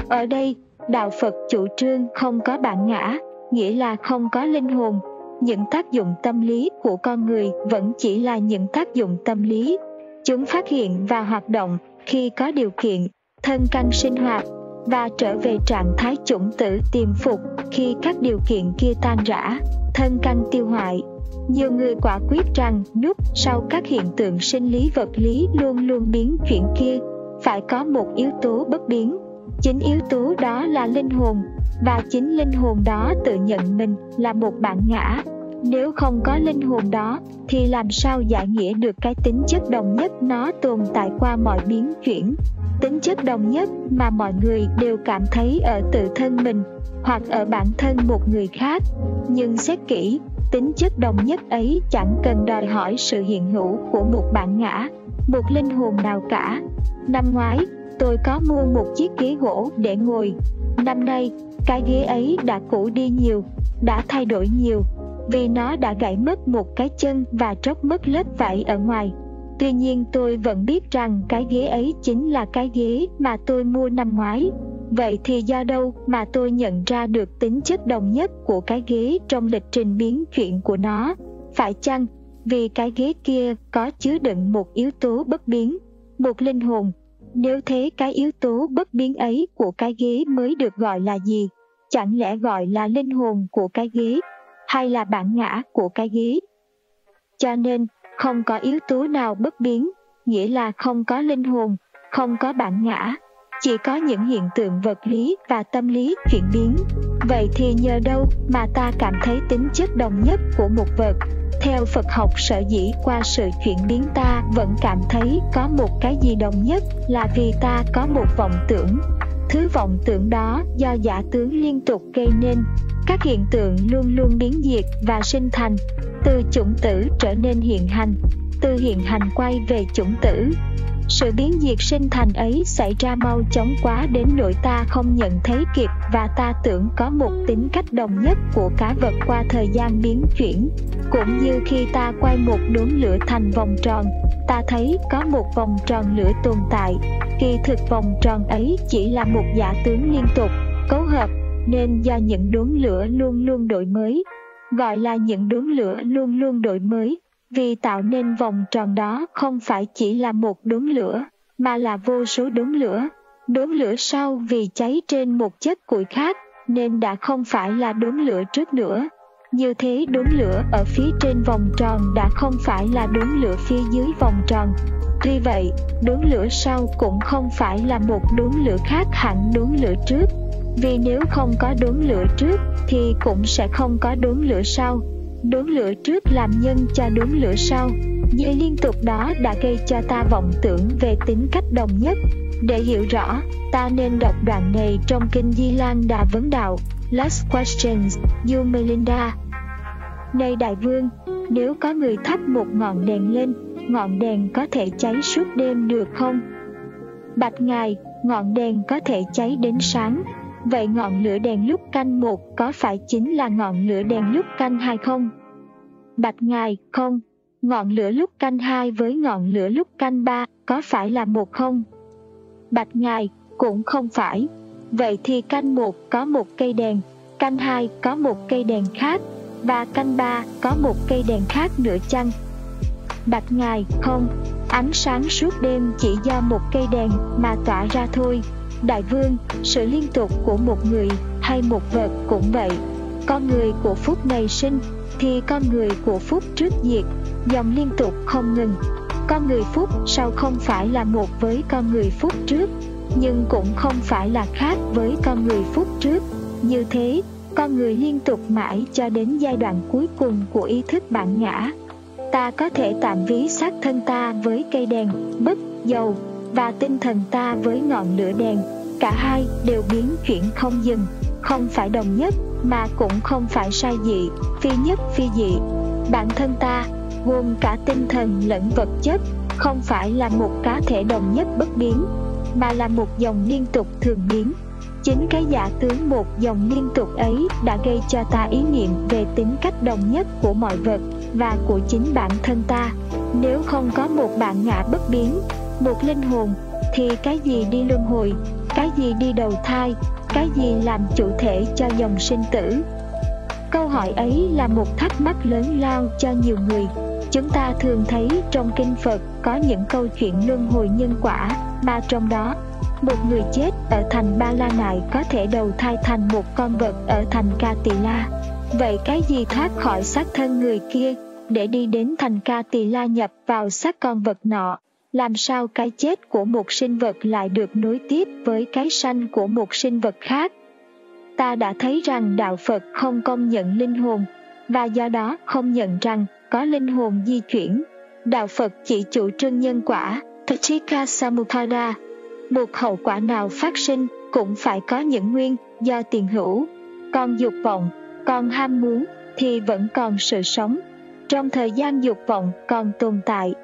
Ở đây, đạo phật chủ trương không có bạn ngã, nghĩa là không có linh hồn. Những tác dụng tâm lý của con người vẫn chỉ là những tác dụng tâm lý. Chúng phát hiện và hoạt động khi có điều kiện thân căn sinh hoạt và trở về trạng thái chủng tử tiềm phục khi các điều kiện kia tan rã, thân căn tiêu hoại. Nhiều người quả quyết rằng núp sau các hiện tượng sinh lý vật lý luôn luôn biến chuyển kia phải có một yếu tố bất biến. Chính yếu tố đó là linh hồn và chính linh hồn đó tự nhận mình là một bản ngã. Nếu không có linh hồn đó, thì làm sao giải nghĩa được cái tính chất đồng nhất nó tồn tại qua mọi biến chuyển? Tính chất đồng nhất mà mọi người đều cảm thấy ở tự thân mình, hoặc ở bản thân một người khác. Nhưng xét kỹ, tính chất đồng nhất ấy chẳng cần đòi hỏi sự hiện hữu của một bản ngã, một linh hồn nào cả. Năm ngoái, tôi có mua một chiếc ghế gỗ để ngồi. Năm nay, cái ghế ấy đã cũ đi nhiều, đã thay đổi nhiều vì nó đã gãy mất một cái chân và tróc mất lớp vải ở ngoài Tuy nhiên tôi vẫn biết rằng cái ghế ấy chính là cái ghế mà tôi mua năm ngoái. Vậy thì do đâu mà tôi nhận ra được tính chất đồng nhất của cái ghế trong lịch trình biến chuyển của nó? Phải chăng vì cái ghế kia có chứa đựng một yếu tố bất biến, một linh hồn? Nếu thế cái yếu tố bất biến ấy của cái ghế mới được gọi là gì? Chẳng lẽ gọi là linh hồn của cái ghế hay là bản ngã của cái ghế? Cho nên, không có yếu tố nào bất biến, nghĩa là không có linh hồn, không có bản ngã, chỉ có những hiện tượng vật lý và tâm lý chuyển biến. Vậy thì nhờ đâu mà ta cảm thấy tính chất đồng nhất của một vật? Theo Phật học sở dĩ qua sự chuyển biến ta vẫn cảm thấy có một cái gì đồng nhất là vì ta có một vọng tưởng. Thứ vọng tưởng đó do giả tướng liên tục gây nên, các hiện tượng luôn luôn biến diệt và sinh thành, từ chủng tử trở nên hiện hành, từ hiện hành quay về chủng tử. Sự biến diệt sinh thành ấy xảy ra mau chóng quá đến nỗi ta không nhận thấy kịp và ta tưởng có một tính cách đồng nhất của cá vật qua thời gian biến chuyển. Cũng như khi ta quay một đốm lửa thành vòng tròn, ta thấy có một vòng tròn lửa tồn tại. Kỳ thực vòng tròn ấy chỉ là một giả tướng liên tục, cấu hợp, nên do những đốm lửa luôn luôn đổi mới, gọi là những đốm lửa luôn luôn đổi mới, vì tạo nên vòng tròn đó không phải chỉ là một đốm lửa, mà là vô số đốm lửa. Đốm lửa sau vì cháy trên một chất củi khác, nên đã không phải là đốm lửa trước nữa. Như thế đốm lửa ở phía trên vòng tròn đã không phải là đốm lửa phía dưới vòng tròn. Tuy vậy, đốm lửa sau cũng không phải là một đốm lửa khác hẳn đốm lửa trước. Vì nếu không có đốm lửa trước thì cũng sẽ không có đốm lửa sau. Đốm lửa trước làm nhân cho đốm lửa sau. Dây liên tục đó đã gây cho ta vọng tưởng về tính cách đồng nhất. Để hiểu rõ, ta nên đọc đoạn này trong Kinh Di Lan Đà Vấn Đạo, Last Questions, You Melinda. Này Đại Vương, nếu có người thắp một ngọn đèn lên, ngọn đèn có thể cháy suốt đêm được không? Bạch Ngài, ngọn đèn có thể cháy đến sáng, Vậy ngọn lửa đèn lúc canh một có phải chính là ngọn lửa đèn lúc canh hai không? Bạch Ngài, không. Ngọn lửa lúc canh hai với ngọn lửa lúc canh ba có phải là một không? Bạch Ngài, cũng không phải. Vậy thì canh một có một cây đèn, canh hai có một cây đèn khác, và canh ba có một cây đèn khác nữa chăng? Bạch Ngài, không. Ánh sáng suốt đêm chỉ do một cây đèn mà tỏa ra thôi. Đại vương, sự liên tục của một người hay một vật cũng vậy. Con người của phút này sinh, thì con người của phút trước diệt, dòng liên tục không ngừng. Con người phút sau không phải là một với con người phút trước, nhưng cũng không phải là khác với con người phút trước. Như thế, con người liên tục mãi cho đến giai đoạn cuối cùng của ý thức bản ngã. Ta có thể tạm ví xác thân ta với cây đèn, bức, dầu, và tinh thần ta với ngọn lửa đèn, cả hai đều biến chuyển không dừng, không phải đồng nhất mà cũng không phải sai dị, phi nhất phi dị. Bản thân ta gồm cả tinh thần lẫn vật chất, không phải là một cá thể đồng nhất bất biến, mà là một dòng liên tục thường biến. Chính cái giả tướng một dòng liên tục ấy đã gây cho ta ý niệm về tính cách đồng nhất của mọi vật và của chính bản thân ta. Nếu không có một bản ngã bất biến một linh hồn, thì cái gì đi luân hồi, cái gì đi đầu thai, cái gì làm chủ thể cho dòng sinh tử? Câu hỏi ấy là một thắc mắc lớn lao cho nhiều người. Chúng ta thường thấy trong kinh phật có những câu chuyện luân hồi nhân quả, mà trong đó, một người chết ở thành ba la nại có thể đầu thai thành một con vật ở thành ca tỳ la vậy cái gì thoát khỏi xác thân người kia để đi đến thành ca tỳ la nhập vào xác con vật nọ? Làm sao cái chết của một sinh vật lại được nối tiếp với cái sanh của một sinh vật khác? Ta đã thấy rằng đạo phật không công nhận linh hồn, và do đó không nhận rằng có linh hồn di chuyển. Đạo phật chỉ chủ trương nhân quả Tachika Samupada một hậu quả nào phát sinh cũng phải có những nguyên do tiền hữu. Còn dục vọng còn ham muốn thì vẫn còn sự sống. Trong thời gian dục vọng còn tồn tại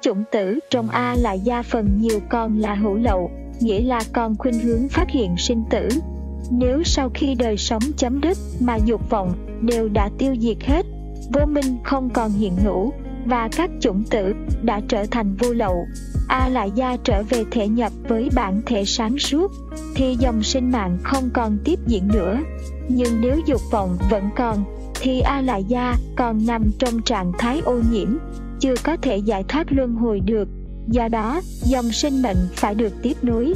chủng tử trong A là gia phần nhiều con là hữu lậu, nghĩa là con khuynh hướng phát hiện sinh tử. Nếu sau khi đời sống chấm dứt mà dục vọng đều đã tiêu diệt hết, vô minh không còn hiện hữu, và các chủng tử đã trở thành vô lậu. A lại gia trở về thể nhập với bản thể sáng suốt thì dòng sinh mạng không còn tiếp diễn nữa. Nhưng nếu dục vọng vẫn còn thì a lại gia còn nằm trong trạng thái ô nhiễm chưa có thể giải thoát luân hồi được. Do đó, dòng sinh mệnh phải được tiếp nối.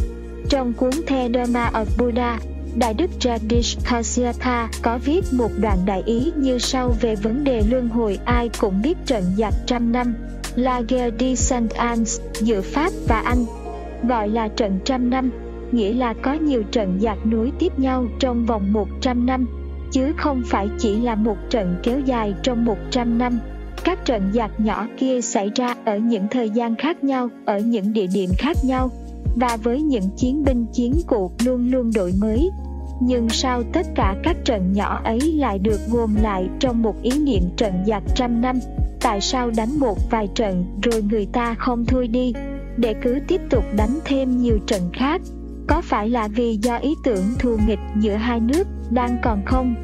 Trong cuốn The Dharma of Buddha, Đại đức Jagdish Kasyapa có viết một đoạn đại ý như sau về vấn đề luân hồi ai cũng biết trận giặc trăm năm. La Guerre de Saint Anne giữa Pháp và Anh, gọi là trận trăm năm, nghĩa là có nhiều trận giặc nối tiếp nhau trong vòng 100 năm, chứ không phải chỉ là một trận kéo dài trong 100 năm các trận giặc nhỏ kia xảy ra ở những thời gian khác nhau, ở những địa điểm khác nhau. Và với những chiến binh, chiến cụ luôn luôn đổi mới. Nhưng sao tất cả các trận nhỏ ấy lại được gồm lại trong một ý niệm trận giặc trăm năm, tại sao đánh một vài trận rồi người ta không thôi đi? Để cứ tiếp tục đánh thêm nhiều trận khác, có phải là vì do ý tưởng thù nghịch giữa hai nước đang còn không?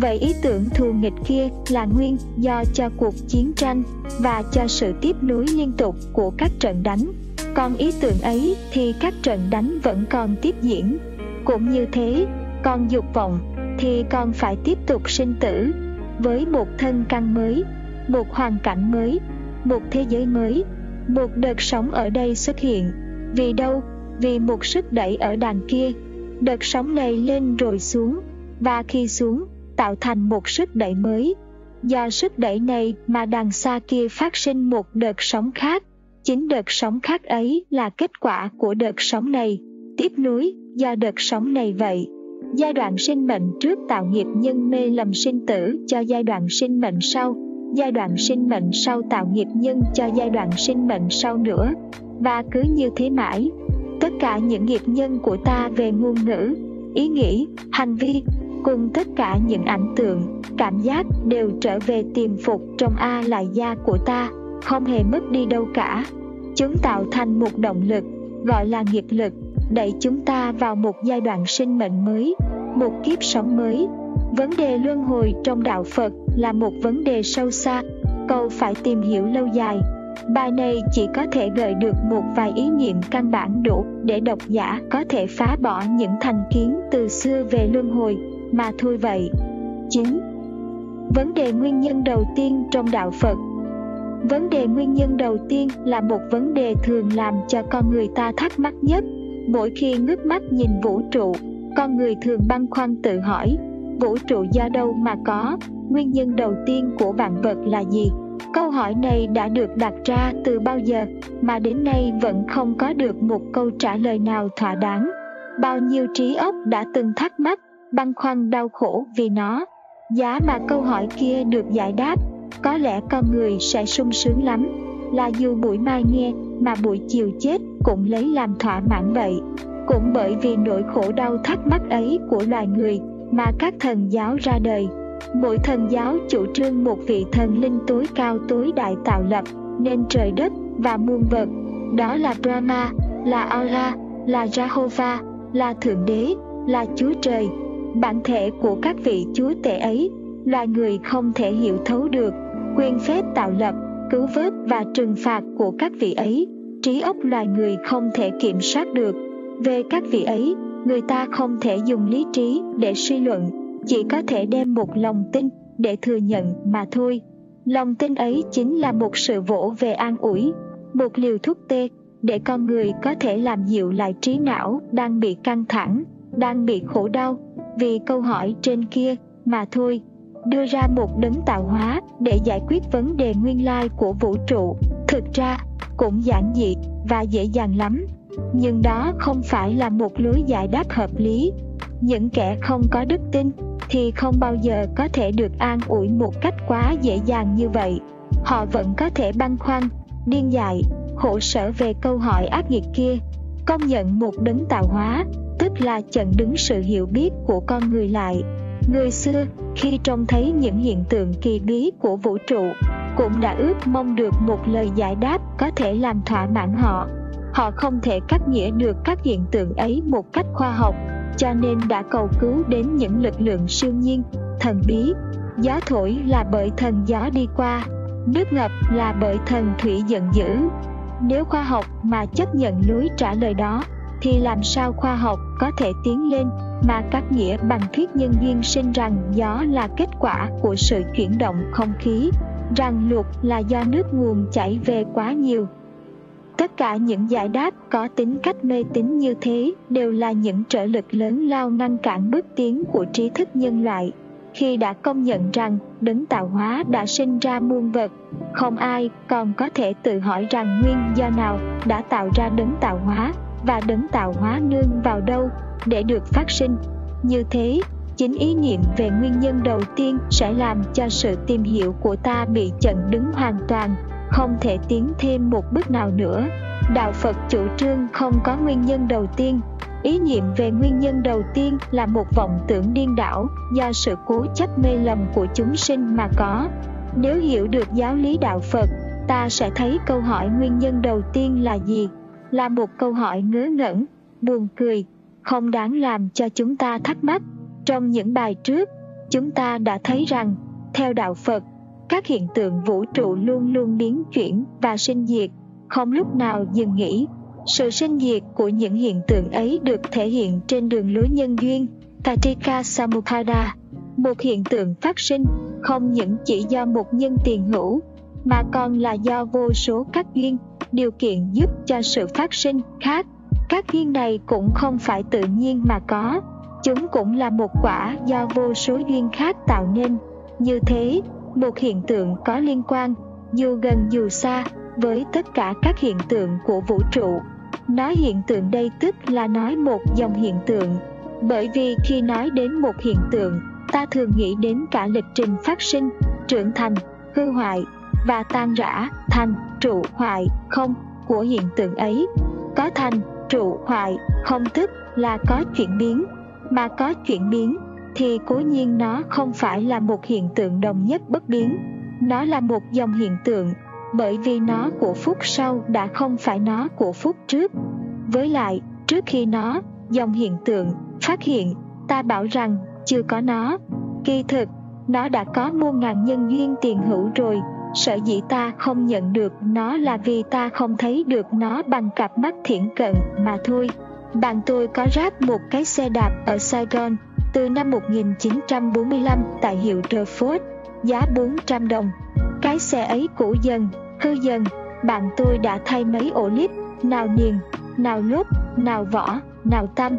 Vậy ý tưởng thù nghịch kia là nguyên do cho cuộc chiến tranh và cho sự tiếp nối liên tục của các trận đánh. Còn ý tưởng ấy thì các trận đánh vẫn còn tiếp diễn. Cũng như thế, còn dục vọng thì còn phải tiếp tục sinh tử. Với một thân căn mới, một hoàn cảnh mới, một thế giới mới, một đợt sống ở đây xuất hiện. Vì đâu? Vì một sức đẩy ở đàn kia. Đợt sóng này lên rồi xuống. Và khi xuống tạo thành một sức đẩy mới. Do sức đẩy này mà đằng xa kia phát sinh một đợt sóng khác. Chính đợt sóng khác ấy là kết quả của đợt sóng này. Tiếp nối, do đợt sóng này vậy, giai đoạn sinh mệnh trước tạo nghiệp nhân mê lầm sinh tử cho giai đoạn sinh mệnh sau, giai đoạn sinh mệnh sau tạo nghiệp nhân cho giai đoạn sinh mệnh sau nữa. Và cứ như thế mãi, tất cả những nghiệp nhân của ta về ngôn ngữ, ý nghĩ, hành vi cùng tất cả những ảnh tượng, cảm giác đều trở về tiềm phục trong a lại gia của ta, không hề mất đi đâu cả. Chúng tạo thành một động lực, gọi là nghiệp lực, đẩy chúng ta vào một giai đoạn sinh mệnh mới, một kiếp sống mới. Vấn đề luân hồi trong đạo phật là một vấn đề sâu xa câu phải tìm hiểu lâu dài. Bài này chỉ có thể gợi được một vài ý niệm căn bản đủ để độc giả có thể phá bỏ những thành kiến từ xưa về luân hồi mà thôi vậy 9. Vấn đề nguyên nhân đầu tiên trong đạo Phật Vấn đề nguyên nhân đầu tiên là một vấn đề thường làm cho con người ta thắc mắc nhất. Mỗi khi ngước mắt nhìn vũ trụ, con người thường băn khoăn tự hỏi, vũ trụ do đâu mà có, nguyên nhân đầu tiên của vạn vật là gì? Câu hỏi này đã được đặt ra từ bao giờ mà đến nay vẫn không có được một câu trả lời nào thỏa đáng. Bao nhiêu trí óc đã từng thắc mắc, băn khoăn đau khổ vì nó. Giá mà câu hỏi kia được giải đáp, có lẽ con người sẽ sung sướng lắm. Là dù buổi mai nghe, mà buổi chiều chết cũng lấy làm thỏa mãn vậy. Cũng bởi vì nỗi khổ đau thắc mắc ấy của loài người mà các thần giáo ra đời. Mỗi thần giáo chủ trương một vị thần linh tối cao tối đại tạo lập nên trời đất và muôn vật. Đó là brahma, là allah, là jehovah, là thượng đế, là chúa trời bản thể của các vị chúa tể ấy, loài người không thể hiểu thấu được, quyền phép tạo lập, cứu vớt và trừng phạt của các vị ấy. Trí óc loài người không thể kiểm soát được. Về các vị ấy, người ta không thể dùng lý trí để suy luận, chỉ có thể đem một lòng tin để thừa nhận mà thôi. Lòng tin ấy chính là một sự vỗ về an ủi, một liều thuốc tê để con người có thể làm dịu lại trí não đang bị căng thẳng, đang bị khổ đau vì câu hỏi trên kia, mà thôi, đưa ra một đấng tạo hóa để giải quyết vấn đề nguyên lai của vũ trụ. Thực ra, cũng giản dị và dễ dàng lắm, nhưng đó không phải là một lối giải đáp hợp lý. Những kẻ không có đức tin thì không bao giờ có thể được an ủi một cách quá dễ dàng như vậy. Họ vẫn có thể băn khoăn, điên dại, khổ sở về câu hỏi ác nghiệt kia công nhận một đấng tạo hóa tức là chặn đứng sự hiểu biết của con người lại Người xưa, khi trông thấy những hiện tượng kỳ bí của vũ trụ, cũng đã ước mong được một lời giải đáp có thể làm thỏa mãn họ. Họ không thể cắt nghĩa được các hiện tượng ấy một cách khoa học, cho nên đã cầu cứu đến những lực lượng siêu nhiên, thần bí. Gió thổi là bởi thần gió đi qua, nước ngập là bởi thần thủy giận dữ. Nếu khoa học mà chấp nhận lối trả lời đó, thì làm sao khoa học có thể tiến lên mà các nghĩa bằng thuyết nhân duyên sinh rằng gió là kết quả của sự chuyển động không khí, rằng lụt là do nước nguồn chảy về quá nhiều. Tất cả những giải đáp có tính cách mê tín như thế đều là những trở lực lớn lao ngăn cản bước tiến của trí thức nhân loại khi đã công nhận rằng đấng tạo hóa đã sinh ra muôn vật, không ai còn có thể tự hỏi rằng nguyên do nào đã tạo ra đấng tạo hóa và đấng tạo hóa nương vào đâu để được phát sinh. Như thế, chính ý niệm về nguyên nhân đầu tiên sẽ làm cho sự tìm hiểu của ta bị chặn đứng hoàn toàn không thể tiến thêm một bước nào nữa. Đạo phật chủ trương không có nguyên nhân đầu tiên. Ý niệm về nguyên nhân đầu tiên là một vọng tưởng điên đảo do sự cố chấp mê lầm của chúng sinh mà có. Nếu hiểu được giáo lý đạo phật, ta sẽ thấy câu hỏi nguyên nhân đầu tiên là gì? Là một câu hỏi ngớ ngẩn, buồn cười, không đáng làm cho chúng ta thắc mắc. Trong những bài trước, chúng ta đã thấy rằng, theo đạo phật các hiện tượng vũ trụ luôn luôn biến chuyển và sinh diệt. Không lúc nào dừng nghỉ. Sự sinh diệt của những hiện tượng ấy được thể hiện trên đường lối nhân duyên. Patika Samuppada, một hiện tượng phát sinh không những chỉ do một nhân tiền hữu mà còn là do vô số các duyên điều kiện giúp cho sự phát sinh khác. Các duyên này cũng không phải tự nhiên mà có. Chúng cũng là một quả do vô số duyên khác tạo nên. Như thế một hiện tượng có liên quan, dù gần dù xa, với tất cả các hiện tượng của vũ trụ. Nói hiện tượng đây tức là nói một dòng hiện tượng, bởi vì khi nói đến một hiện tượng, ta thường nghĩ đến cả lịch trình phát sinh, trưởng thành, hư hoại, và tan rã, thành, trụ, hoại, không của hiện tượng ấy. Có thành, trụ, hoại, không tức là có chuyển biến, mà có chuyển biến thì cố nhiên nó không phải là một hiện tượng đồng nhất bất biến. Nó là một dòng hiện tượng, bởi vì nó của phút sau đã không phải nó của phút trước. Với lại, trước khi nó, dòng hiện tượng, phát hiện, ta bảo rằng, chưa có nó. Kỳ thực, nó đã có muôn ngàn nhân duyên tiền hữu rồi, sở dĩ ta không nhận được nó là vì ta không thấy được nó bằng cặp mắt thiển cận mà thôi. Bạn tôi có ráp một cái xe đạp ở Sài Gòn từ năm 1945 tại hiệu Trafford, giá 400 đồng. Cái xe ấy cũ dần, hư dần, bạn tôi đã thay mấy ổ lít, nào niền, nào lốp, nào vỏ, nào tâm.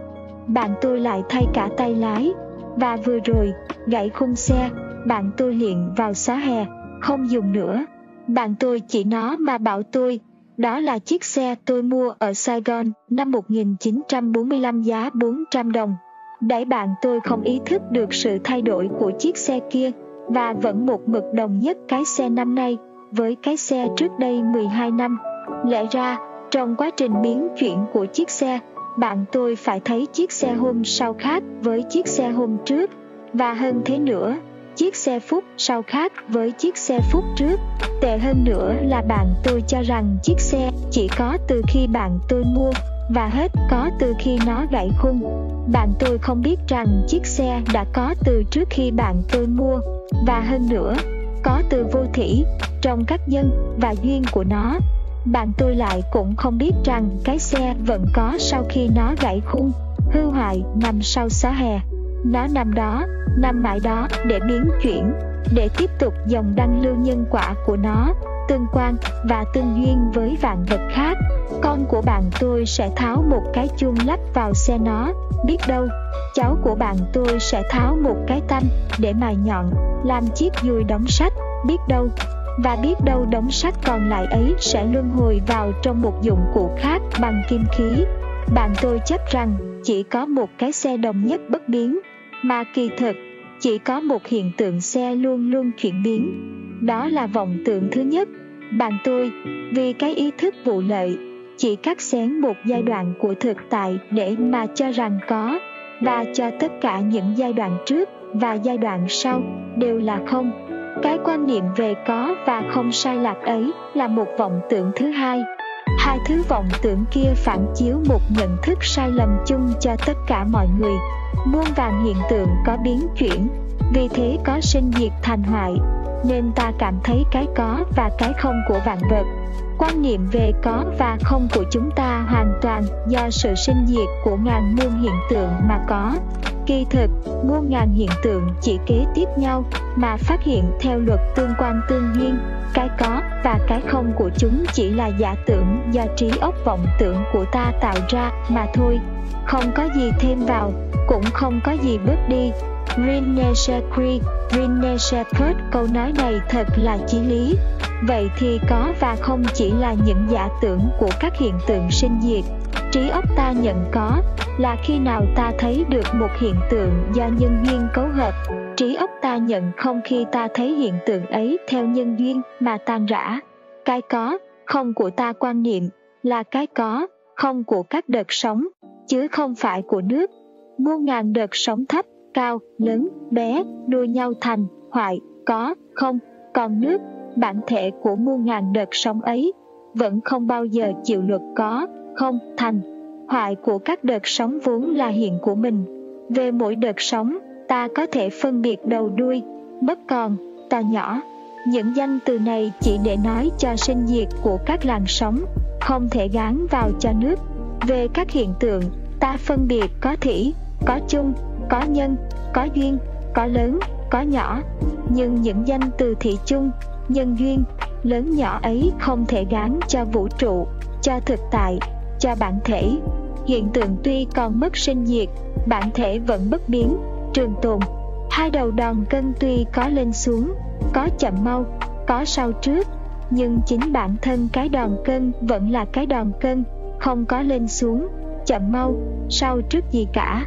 Bạn tôi lại thay cả tay lái, và vừa rồi, gãy khung xe, bạn tôi liền vào xóa hè, không dùng nữa. Bạn tôi chỉ nó mà bảo tôi, đó là chiếc xe tôi mua ở Sài Gòn năm 1945 giá 400 đồng. Đẩy bạn tôi không ý thức được sự thay đổi của chiếc xe kia và vẫn một mực đồng nhất cái xe năm nay với cái xe trước đây 12 năm. Lẽ ra, trong quá trình biến chuyển của chiếc xe, bạn tôi phải thấy chiếc xe hôm sau khác với chiếc xe hôm trước và hơn thế nữa, chiếc xe phút sau khác với chiếc xe phút trước. Tệ hơn nữa là bạn tôi cho rằng chiếc xe chỉ có từ khi bạn tôi mua và hết có từ khi nó gãy khung. Bạn tôi không biết rằng chiếc xe đã có từ trước khi bạn tôi mua và hơn nữa, có từ vô thủy trong các nhân và duyên của nó. Bạn tôi lại cũng không biết rằng cái xe vẫn có sau khi nó gãy khung, hư hoại nằm sau xá hè. Nó nằm đó, nằm mãi đó để biến chuyển, để tiếp tục dòng đăng lưu nhân quả của nó tương quan và tương duyên với vạn vật khác. Con của bạn tôi sẽ tháo một cái chuông lắp vào xe nó. Biết đâu cháu của bạn tôi sẽ tháo một cái tâm để mài nhọn làm chiếc dùi đóng sách biết đâu và biết đâu đống sách còn lại ấy sẽ luân hồi vào trong một dụng cụ khác bằng kim khí. Bạn tôi chấp rằng chỉ có một cái xe đồng nhất bất biến mà kỳ thực, chỉ có một hiện tượng xe luôn luôn chuyển biến. Đó là vọng tưởng thứ nhất. Bạn tôi, vì cái ý thức vụ lợi, chỉ cắt xén một giai đoạn của thực tại để mà cho rằng có, và cho tất cả những giai đoạn trước và giai đoạn sau đều là không. Cái quan niệm về có và không sai lạc ấy là một vọng tưởng thứ hai hai thứ vọng tưởng kia phản chiếu một nhận thức sai lầm chung cho tất cả mọi người. Muôn vàng hiện tượng có biến chuyển, vì thế có sinh diệt thành hoại, nên ta cảm thấy cái có và cái không của vạn vật. Quan niệm về có và không của chúng ta hoàn toàn do sự sinh diệt của ngàn muôn hiện tượng mà có kỳ thực muôn ngàn hiện tượng chỉ kế tiếp nhau mà phát hiện theo luật tương quan tương duyên cái có và cái không của chúng chỉ là giả tưởng do trí óc vọng tưởng của ta tạo ra mà thôi không có gì thêm vào cũng không có gì bớt đi Rene Shakri, câu nói này thật là chí lý. Vậy thì có và không chỉ là những giả tưởng của các hiện tượng sinh diệt. Trí óc ta nhận có là khi nào ta thấy được một hiện tượng do nhân duyên cấu hợp. Trí óc ta nhận không khi ta thấy hiện tượng ấy theo nhân duyên mà tan rã. Cái có, không của ta quan niệm là cái có, không của các đợt sống, chứ không phải của nước. Muôn ngàn đợt sống thấp cao, lớn, bé, đua nhau thành, hoại, có, không, còn nước, bản thể của muôn ngàn đợt sóng ấy, vẫn không bao giờ chịu luật có, không, thành. Hoại của các đợt sóng vốn là hiện của mình. Về mỗi đợt sóng, ta có thể phân biệt đầu đuôi, bất còn, to nhỏ. Những danh từ này chỉ để nói cho sinh diệt của các làn sóng, không thể gán vào cho nước. Về các hiện tượng, ta phân biệt có thủy, có chung, có nhân, có duyên, có lớn, có nhỏ, nhưng những danh từ thị chung, nhân duyên, lớn nhỏ ấy không thể gán cho vũ trụ, cho thực tại, cho bản thể. Hiện tượng tuy còn mất sinh diệt, bản thể vẫn bất biến, trường tồn. Hai đầu đòn cân tuy có lên xuống, có chậm mau, có sau trước, nhưng chính bản thân cái đòn cân vẫn là cái đòn cân, không có lên xuống, chậm mau, sau trước gì cả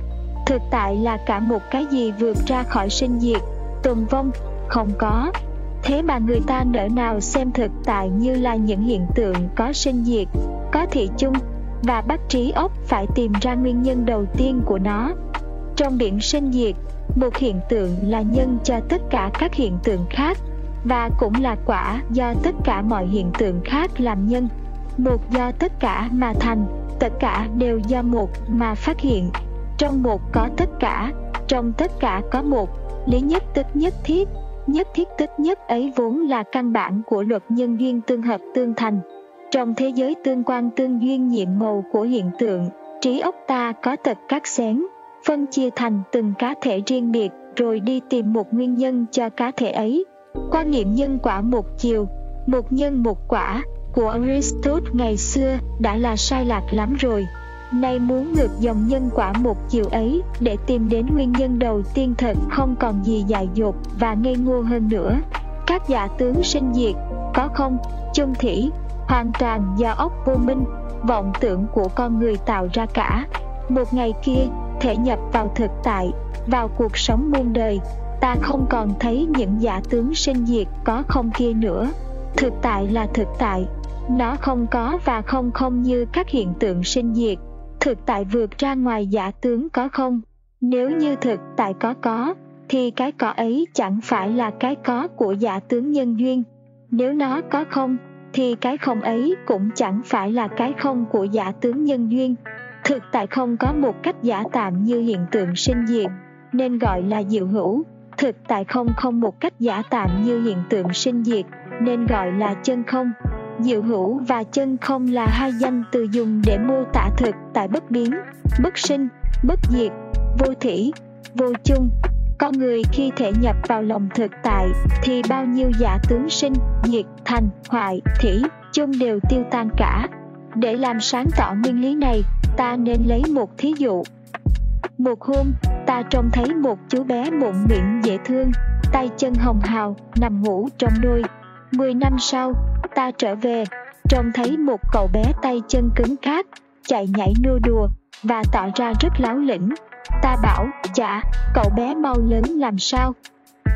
thực tại là cả một cái gì vượt ra khỏi sinh diệt tồn vong không có thế mà người ta nỡ nào xem thực tại như là những hiện tượng có sinh diệt có thị chung và bắt trí óc phải tìm ra nguyên nhân đầu tiên của nó. Trong biển sinh diệt, một hiện tượng là nhân cho tất cả các hiện tượng khác, và cũng là quả do tất cả mọi hiện tượng khác làm nhân. Một do tất cả mà thành, tất cả đều do một mà phát hiện. Trong một có tất cả, trong tất cả có một. Lý nhất tức nhất thiết nhất thiết tức nhất ấy vốn là căn bản của luật nhân duyên tương hợp tương thành trong thế giới tương quan tương duyên nhiệm màu của hiện tượng trí óc ta có tật cắt xén phân chia thành từng cá thể riêng biệt rồi đi tìm một nguyên nhân cho cá thể ấy quan niệm nhân quả một chiều một nhân một quả của Aristotle ngày xưa đã là sai lạc lắm rồi Nay muốn ngược dòng nhân quả một chiều ấy để tìm đến nguyên nhân đầu tiên thật không còn gì dại dột và ngây ngô hơn nữa. Các giả tướng sinh diệt, có không, chung thủy, hoàn toàn do óc vô minh, vọng tưởng của con người tạo ra cả. Một ngày kia, thể nhập vào thực tại, vào cuộc sống muôn đời, ta không còn thấy những giả tướng sinh diệt có không kia nữa. Thực tại là thực tại, nó không có và không không như các hiện tượng sinh diệt thực tại vượt ra ngoài giả tướng có không nếu như thực tại có có thì cái có ấy chẳng phải là cái có của giả tướng nhân duyên nếu nó có không thì cái không ấy cũng chẳng phải là cái không của giả tướng nhân duyên. Thực tại không có một cách giả tạm như hiện tượng sinh diệt, nên gọi là diệu hữu. Thực tại không không một cách giả tạm như hiện tượng sinh diệt, nên gọi là chân không. Diệu hữu và chân không là hai danh từ dùng để mô tả thực tại bất biến, bất sinh, bất diệt, vô thỉ, vô chung con người khi thể nhập vào lòng thực tại, thì bao nhiêu giả tướng sinh, nhiệt, thành, hoại, thủy, chung đều tiêu tan cả. Để làm sáng tỏ nguyên lý này, ta nên lấy một thí dụ. Một hôm, ta trông thấy một chú bé mụn miệng dễ thương, tay chân hồng hào, nằm ngủ trong nuôi mười năm sau, ta trở về, trông thấy một cậu bé tay chân cứng cáp chạy nhảy nô đùa và tỏ ra rất láo lĩnh ta bảo, chả, cậu bé mau lớn làm sao?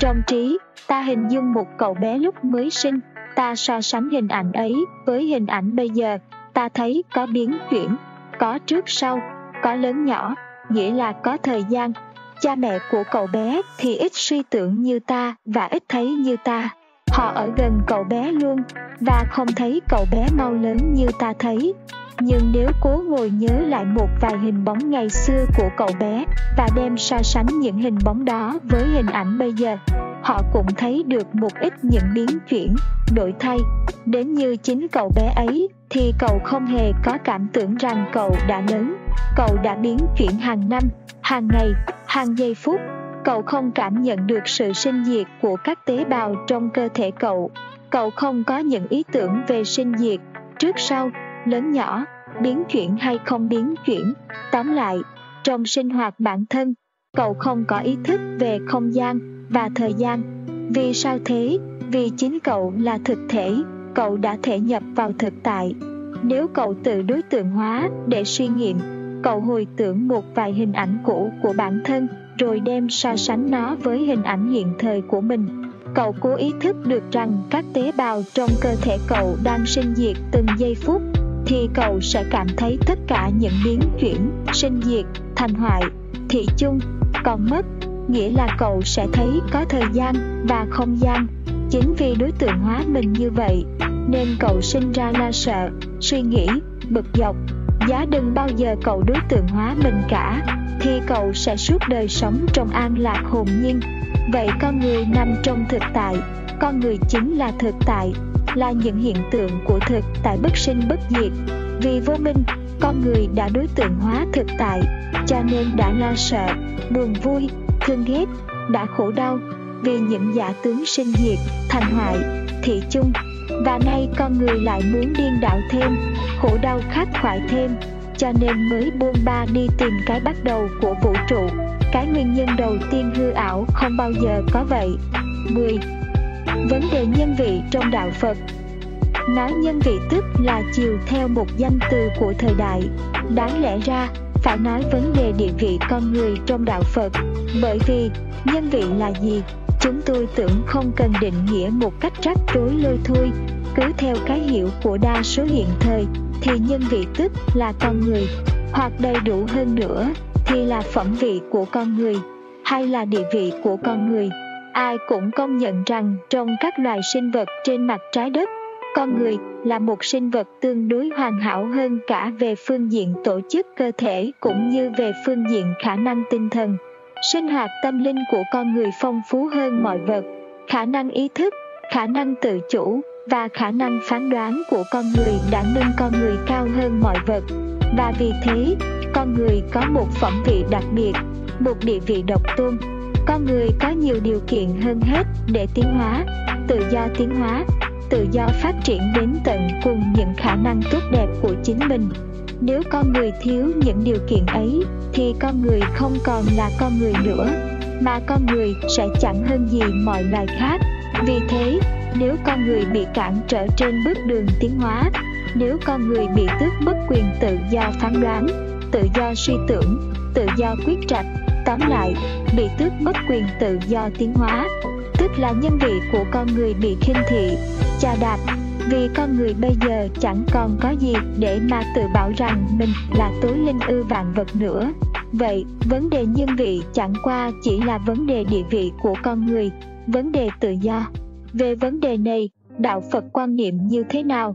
Trong trí, ta hình dung một cậu bé lúc mới sinh. Ta so sánh hình ảnh ấy với hình ảnh bây giờ. Ta thấy có biến chuyển, có trước sau, có lớn nhỏ, nghĩa là có thời gian. Cha mẹ của cậu bé thì ít suy tưởng như ta và ít thấy như ta. Họ ở gần cậu bé luôn và không thấy cậu bé mau lớn như ta thấy nhưng nếu cố ngồi nhớ lại một vài hình bóng ngày xưa của cậu bé và đem so sánh những hình bóng đó với hình ảnh bây giờ họ cũng thấy được một ít những biến chuyển, đổi thay. Đến như chính cậu bé ấy, thì cậu không hề có cảm tưởng rằng cậu đã lớn. Cậu đã biến chuyển hàng năm, hàng ngày, hàng giây phút. Cậu không cảm nhận được sự sinh diệt của các tế bào trong cơ thể cậu. Cậu không có những ý tưởng về sinh diệt, trước sau, lớn nhỏ, biến chuyển hay không biến chuyển. Tóm lại, trong sinh hoạt bản thân, cậu không có ý thức về không gian và thời gian. Vì sao thế? Vì chính cậu là thực thể, cậu đã thể nhập vào thực tại. Nếu cậu tự đối tượng hóa để suy nghiệm, cậu hồi tưởng một vài hình ảnh cũ của bản thân rồi đem so sánh nó với hình ảnh hiện thời của mình. Cậu cố ý thức được rằng các tế bào trong cơ thể cậu đang sinh diệt từng giây phút thì cậu sẽ cảm thấy tất cả những biến chuyển, sinh diệt, thành hoại, thị chung, còn mất, nghĩa là cậu sẽ thấy có thời gian và không gian. Chính vì đối tượng hóa mình như vậy, nên cậu sinh ra lo sợ, suy nghĩ, bực dọc. Giá đừng bao giờ cậu đối tượng hóa mình cả, thì cậu sẽ suốt đời sống trong an lạc hồn nhiên. Vậy con người nằm trong thực tại, con người chính là thực tại, là những hiện tượng của thực tại bất sinh bất diệt. Vì vô minh, con người đã đối tượng hóa thực tại, cho nên đã lo sợ, buồn vui, thương ghét, đã khổ đau vì những giả tướng sinh diệt, thành hoại, thị chung. Và nay con người lại muốn điên đạo thêm, khổ đau khắc khoải thêm, cho nên mới buông ba đi tìm cái bắt đầu của vũ trụ. Cái nguyên nhân đầu tiên hư ảo không bao giờ có vậy. 10. Vấn đề nhân vị trong đạo Phật Nói nhân vị tức là chiều theo một danh từ của thời đại. Đáng lẽ ra, phải nói vấn đề địa vị con người trong đạo Phật, bởi vì nhân vị là gì? Chúng tôi tưởng không cần định nghĩa một cách rắc rối lôi thôi, cứ theo cái hiểu của đa số hiện thời, thì nhân vị tức là con người, hoặc đầy đủ hơn nữa thì là phẩm vị của con người, hay là địa vị của con người. Ai cũng công nhận rằng trong các loài sinh vật trên mặt trái đất, con người là một sinh vật tương đối hoàn hảo hơn cả về phương diện tổ chức cơ thể cũng như về phương diện khả năng tinh thần. Sinh hoạt tâm linh của con người phong phú hơn mọi vật, khả năng ý thức, khả năng tự chủ và khả năng phán đoán của con người đã nâng con người cao hơn mọi vật. Và vì thế, con người có một phẩm vị đặc biệt, một địa vị độc tôn. Con người có nhiều điều kiện hơn hết để tiến hóa, tự do tiến hóa, tự do phát triển đến tận cùng những khả năng tốt đẹp của chính mình. Nếu con người thiếu những điều kiện ấy thì con người không còn là con người nữa mà con người sẽ chẳng hơn gì mọi loài khác. Vì thế nếu con người bị cản trở trên bước đường tiến hóa nếu con người bị tước mất quyền tự do phán đoán tự do suy tưởng tự do quyết trạch tóm lại, bị tước mất quyền tự do tiến hóa. Tức là nhân vị của con người bị khinh thị, chà đạp. Vì con người bây giờ chẳng còn có gì để mà tự bảo rằng mình là tối linh ư vạn vật nữa. Vậy, vấn đề nhân vị chẳng qua chỉ là vấn đề địa vị của con người, vấn đề tự do. Về vấn đề này, đạo phật quan niệm như thế nào?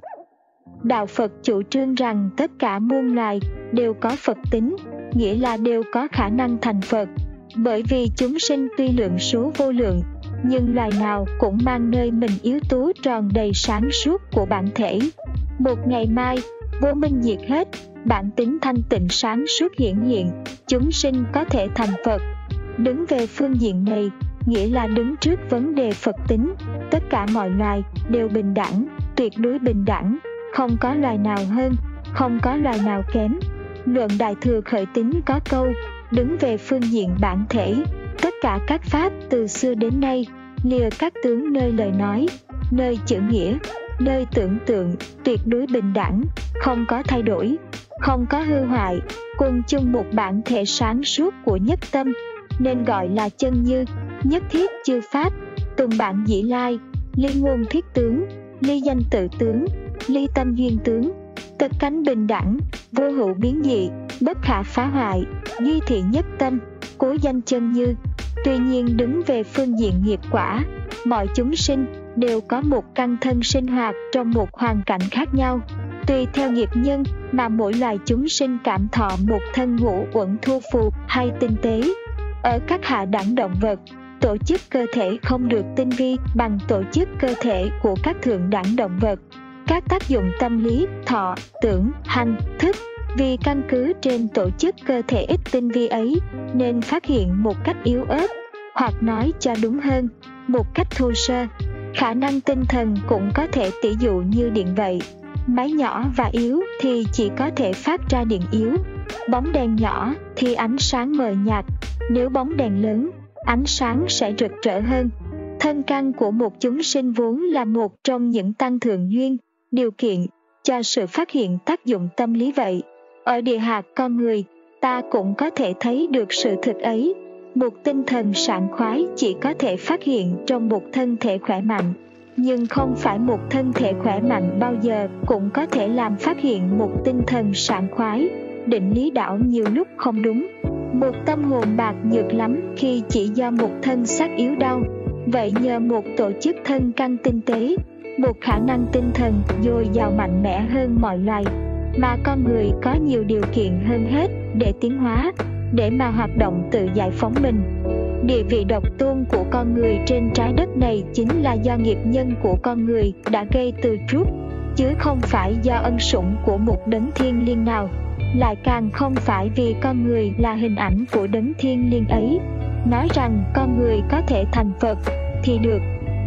Đạo phật chủ trương rằng tất cả muôn loài đều có phật tính nghĩa là đều có khả năng thành phật bởi vì chúng sinh tuy lượng số vô lượng nhưng loài nào cũng mang nơi mình yếu tố tròn đầy sáng suốt của bản thể. Một ngày mai, vô minh diệt hết, bản tính thanh tịnh sáng suốt hiển hiện, chúng sinh có thể thành Phật. Đứng về phương diện này, nghĩa là đứng trước vấn đề Phật tính, tất cả mọi loài đều bình đẳng, tuyệt đối bình đẳng, không có loài nào hơn, không có loài nào kém. Luận Đại Thừa khởi tính có câu, đứng về phương diện bản thể, tất cả các pháp từ xưa đến nay lìa các tướng nơi lời nói nơi chữ nghĩa nơi tưởng tượng tuyệt đối bình đẳng không có thay đổi không có hư hoại cùng chung một bản thể sáng suốt của nhất tâm nên gọi là chân như nhất thiết chư pháp tùng bản dĩ lai ly ngôn thiết tướng ly danh tự tướng ly tâm duyên tướng tất cánh bình đẳng vô hữu biến dị bất khả phá hoại duy thiện nhất tâm cố danh chân như Tuy nhiên đứng về phương diện nghiệp quả, mọi chúng sinh đều có một căn thân sinh hoạt trong một hoàn cảnh khác nhau. Tùy theo nghiệp nhân mà mỗi loài chúng sinh cảm thọ một thân ngũ uẩn thu phù hay tinh tế. Ở các hạ đẳng động vật, tổ chức cơ thể không được tinh vi bằng tổ chức cơ thể của các thượng đẳng động vật. Các tác dụng tâm lý, thọ, tưởng, hành, thức. Vì căn cứ trên tổ chức cơ thể ít tinh vi ấy nên phát hiện một cách yếu ớt hoặc nói cho đúng hơn một cách thô sơ. Khả năng tinh thần cũng có thể tỷ dụ như điện vậy. Máy nhỏ và yếu thì chỉ có thể phát ra điện yếu. Bóng đèn nhỏ thì ánh sáng mờ nhạt. Nếu bóng đèn lớn ánh sáng sẽ rực rỡ hơn. Thân căn của một chúng sinh vốn là một trong những tăng thượng duyên điều kiện, cho sự phát hiện tác dụng tâm lý vậy. Ở địa hạt con người, ta cũng có thể thấy được sự thực ấy. Một tinh thần sảng khoái chỉ có thể phát hiện trong một thân thể khỏe mạnh. Nhưng không phải một thân thể khỏe mạnh bao giờ cũng có thể làm phát hiện một tinh thần sảng khoái. Định lý đảo nhiều lúc không đúng. Một tâm hồn bạc nhược lắm khi chỉ do một thân xác yếu đau. Vậy nhờ một tổ chức thân căn tinh tế một khả năng tinh thần dồi dào mạnh mẽ hơn mọi loài. Mà con người có nhiều điều kiện hơn hết để tiến hóa, để mà hoạt động tự giải phóng mình. Địa vị độc tôn của con người trên trái đất này chính là do nghiệp nhân của con người đã gây từ trước, chứ không phải do ân sủng của một đấng thiên liêng nào. Lại càng không phải vì con người là hình ảnh của đấng thiên liêng ấy. Nói rằng con người có thể thành phật thì được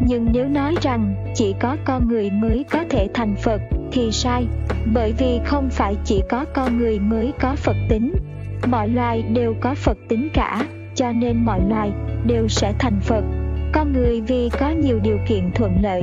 nhưng nếu nói rằng chỉ có con người mới có thể thành phật, thì sai. Bởi vì không phải chỉ có con người mới có phật tính. Mọi loài đều có phật tính cả, cho nên mọi loài đều sẽ thành phật. Con người vì có nhiều điều kiện thuận lợi,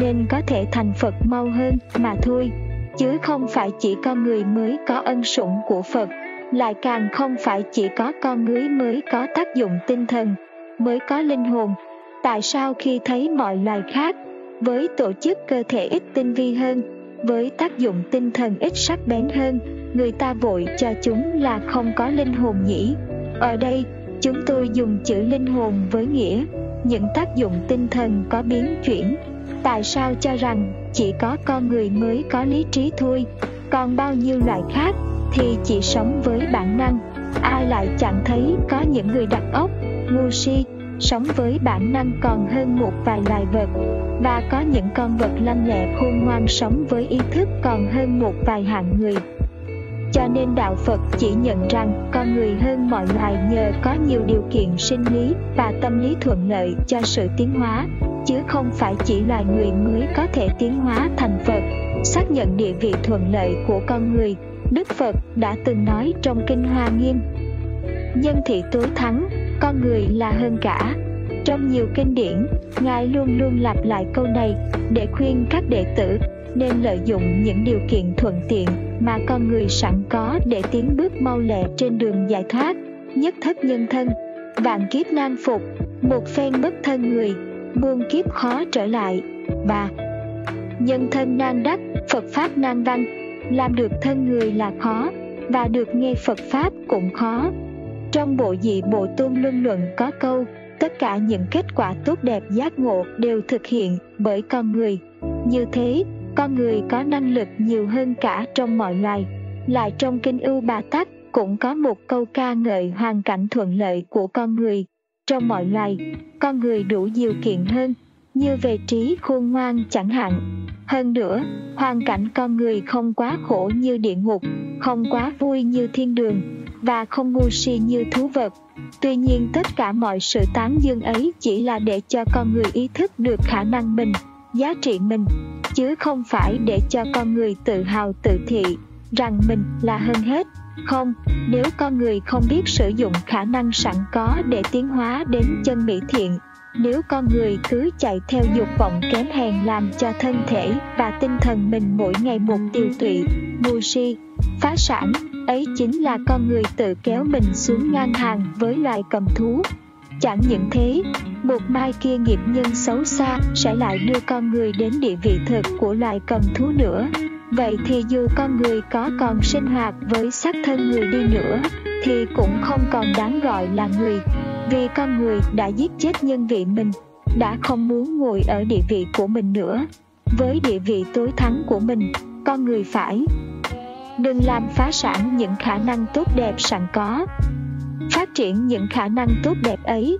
nên có thể thành phật mau hơn mà thôi. Chứ không phải chỉ con người mới có ân sủng của phật, lại càng không phải chỉ có con người mới có tác dụng tinh thần, mới có linh hồn tại sao khi thấy mọi loài khác, với tổ chức cơ thể ít tinh vi hơn, với tác dụng tinh thần ít sắc bén hơn, người ta vội cho chúng là không có linh hồn nhỉ? Ở đây, chúng tôi dùng chữ linh hồn với nghĩa, những tác dụng tinh thần có biến chuyển. Tại sao cho rằng, chỉ có con người mới có lý trí thôi, còn bao nhiêu loại khác, thì chỉ sống với bản năng. Ai lại chẳng thấy có những người đặt ốc, ngu si sống với bản năng còn hơn một vài loài vật, và có những con vật lanh lẹ khôn ngoan sống với ý thức còn hơn một vài hạng người. Cho nên đạo phật chỉ nhận rằng, con người hơn mọi loài nhờ có nhiều điều kiện sinh lý và tâm lý thuận lợi cho sự tiến hóa, chứ không phải chỉ loài người mới có thể tiến hóa thành phật. Xác nhận địa vị thuận lợi của con người, đức phật đã từng nói trong kinh hoa nghiêm. Nhân thị tối thắng con người là hơn cả. Trong nhiều kinh điển, ngài luôn luôn lặp lại câu này, để khuyên các đệ tử nên lợi dụng những điều kiện thuận tiện mà con người sẵn có để tiến bước mau lẹ trên đường giải thoát, nhất thất nhân thân, vạn kiếp nan phục, một phen bất thân người, muôn kiếp khó trở lại. Và nhân thân nan đắc, phật pháp nan văn, làm được thân người là khó, và được nghe phật pháp cũng khó trong bộ dị bộ tôn luân luận có câu, tất cả những kết quả tốt đẹp giác ngộ đều thực hiện bởi con người. Như thế, con người có năng lực nhiều hơn cả trong mọi loài. Lại trong kinh ưu bà tắc cũng có một câu ca ngợi hoàn cảnh thuận lợi của con người. Trong mọi loài, con người đủ điều kiện hơn như về trí khôn ngoan chẳng hạn. Hơn nữa, hoàn cảnh con người không quá khổ như địa ngục, không quá vui như thiên đường, và không ngu si như thú vật. Tuy nhiên tất cả mọi sự tán dương ấy chỉ là để cho con người ý thức được khả năng mình, giá trị mình, chứ không phải để cho con người tự hào tự thị rằng mình là hơn hết. Không, nếu con người không biết sử dụng khả năng sẵn có để tiến hóa đến chân mỹ thiện nếu con người cứ chạy theo dục vọng kém hèn làm cho thân thể và tinh thần mình mỗi ngày một tiêu tụy, ngu si, phá sản, ấy chính là con người tự kéo mình xuống ngang hàng với loài cầm thú. Chẳng những thế, một mai kia nghiệp nhân xấu xa sẽ lại đưa con người đến địa vị thực của loài cầm thú nữa. Vậy thì dù con người có còn sinh hoạt với xác thân người đi nữa, thì cũng không còn đáng gọi là người vì con người đã giết chết nhân vị mình, đã không muốn ngồi ở địa vị của mình nữa với địa vị tối thắng của mình, con người phải đừng làm phá sản những khả năng tốt đẹp sẵn có phát triển những khả năng tốt đẹp ấy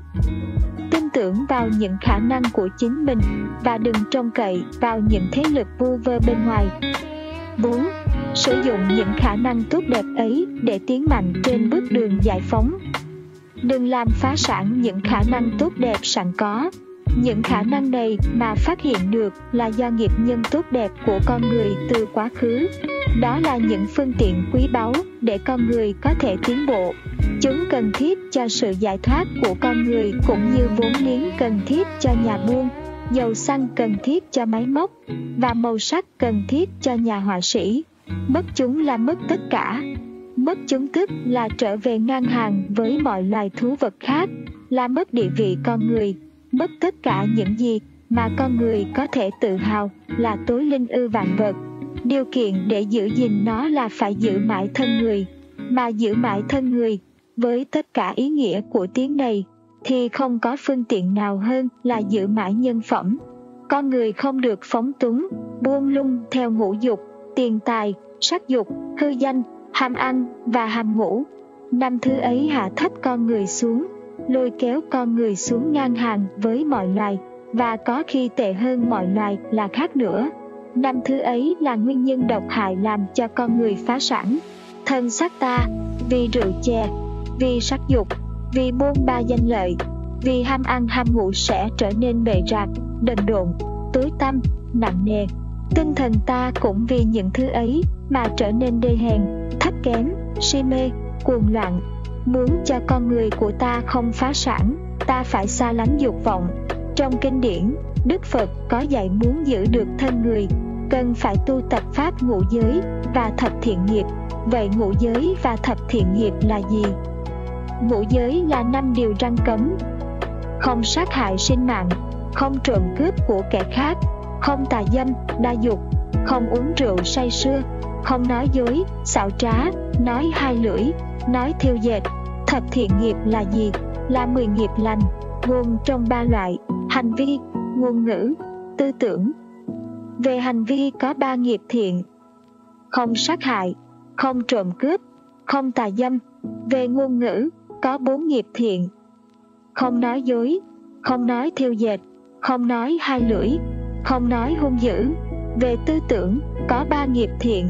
tin tưởng vào những khả năng của chính mình và đừng trông cậy vào những thế lực vu vơ bên ngoài 4. Sử dụng những khả năng tốt đẹp ấy để tiến mạnh trên bước đường giải phóng. Đừng làm phá sản những khả năng tốt đẹp sẵn có. Những khả năng này mà phát hiện được là do nghiệp nhân tốt đẹp của con người từ quá khứ. Đó là những phương tiện quý báu để con người có thể tiến bộ. Chúng cần thiết cho sự giải thoát của con người cũng như vốn liếng cần thiết cho nhà buôn, dầu xăng cần thiết cho máy móc và màu sắc cần thiết cho nhà họa sĩ. Mất chúng là mất tất cả. Mất chúng tức là trở về ngang hàng với mọi loài thú vật khác, là mất địa vị con người, mất tất cả những gì mà con người có thể tự hào là tối linh ư vạn vật. Điều kiện để giữ gìn nó là phải giữ mãi thân người, mà giữ mãi thân người với tất cả ý nghĩa của tiếng này thì không có phương tiện nào hơn là giữ mãi nhân phẩm. Con người không được phóng túng, buông lung theo ngũ dục, tiền tài, sắc dục, hư danh, ham ăn và ham ngủ. Năm thứ ấy hạ thấp con người xuống, lôi kéo con người xuống ngang hàng với mọi loài, và có khi tệ hơn mọi loài là khác nữa. Năm thứ ấy là nguyên nhân độc hại làm cho con người phá sản. Thân xác ta, vì rượu chè, vì sắc dục, vì buôn ba danh lợi, vì ham ăn ham ngủ sẽ trở nên bệ rạc, đần độn, tối tăm, nặng nề. Tinh thần ta cũng vì những thứ ấy mà trở nên đê hèn, thấp kém, si mê, cuồng loạn. Muốn cho con người của ta không phá sản, ta phải xa lánh dục vọng. Trong kinh điển, Đức Phật có dạy muốn giữ được thân người, cần phải tu tập pháp ngũ giới và thập thiện nghiệp. Vậy ngũ giới và thập thiện nghiệp là gì? ngũ giới là năm điều răng cấm không sát hại sinh mạng không trộm cướp của kẻ khác không tà dâm đa dục không uống rượu say sưa không nói dối, xảo trá, nói hai lưỡi, nói thiêu dệt. Thập thiện nghiệp là gì? Là mười nghiệp lành, gồm trong ba loại, hành vi, ngôn ngữ, tư tưởng. Về hành vi có ba nghiệp thiện. Không sát hại, không trộm cướp, không tà dâm. Về ngôn ngữ, có bốn nghiệp thiện. Không nói dối, không nói thiêu dệt, không nói hai lưỡi, không nói hung dữ. Về tư tưởng, có ba nghiệp thiện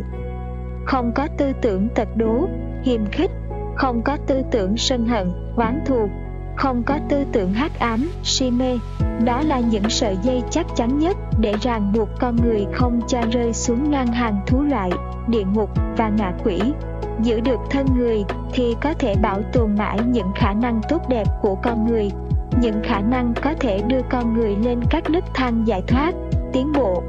không có tư tưởng tật đố, hiềm khích. Không có tư tưởng sân hận, oán thù. Không có tư tưởng hắc ám, si mê. Đó là những sợi dây chắc chắn nhất để ràng buộc con người không cho rơi xuống ngang hàng thú loại, địa ngục và ngạ quỷ. Giữ được thân người thì có thể bảo tồn mãi những khả năng tốt đẹp của con người. Những khả năng có thể đưa con người lên các nấc thang giải thoát, tiến bộ.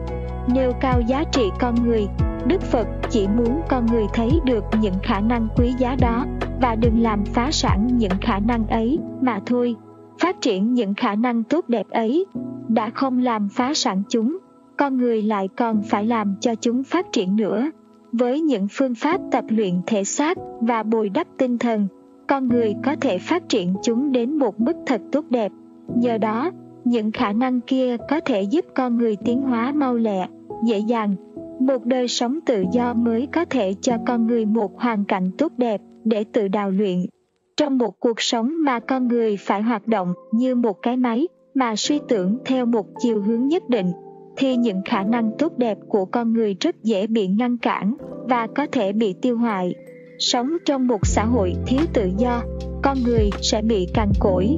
Nêu cao giá trị con người đức phật chỉ muốn con người thấy được những khả năng quý giá đó, và đừng làm phá sản những khả năng ấy, mà thôi, phát triển những khả năng tốt đẹp ấy. Đã không làm phá sản chúng, con người lại còn phải làm cho chúng phát triển nữa. Với những phương pháp tập luyện thể xác và bồi đắp tinh thần, con người có thể phát triển chúng đến một mức thật tốt đẹp. Nhờ đó, những khả năng kia có thể giúp con người tiến hóa mau lẹ, dễ dàng một đời sống tự do mới có thể cho con người một hoàn cảnh tốt đẹp để tự đào luyện trong một cuộc sống mà con người phải hoạt động như một cái máy mà suy tưởng theo một chiều hướng nhất định thì những khả năng tốt đẹp của con người rất dễ bị ngăn cản và có thể bị tiêu hoại. Sống trong một xã hội thiếu tự do, con người sẽ bị cằn cỗi,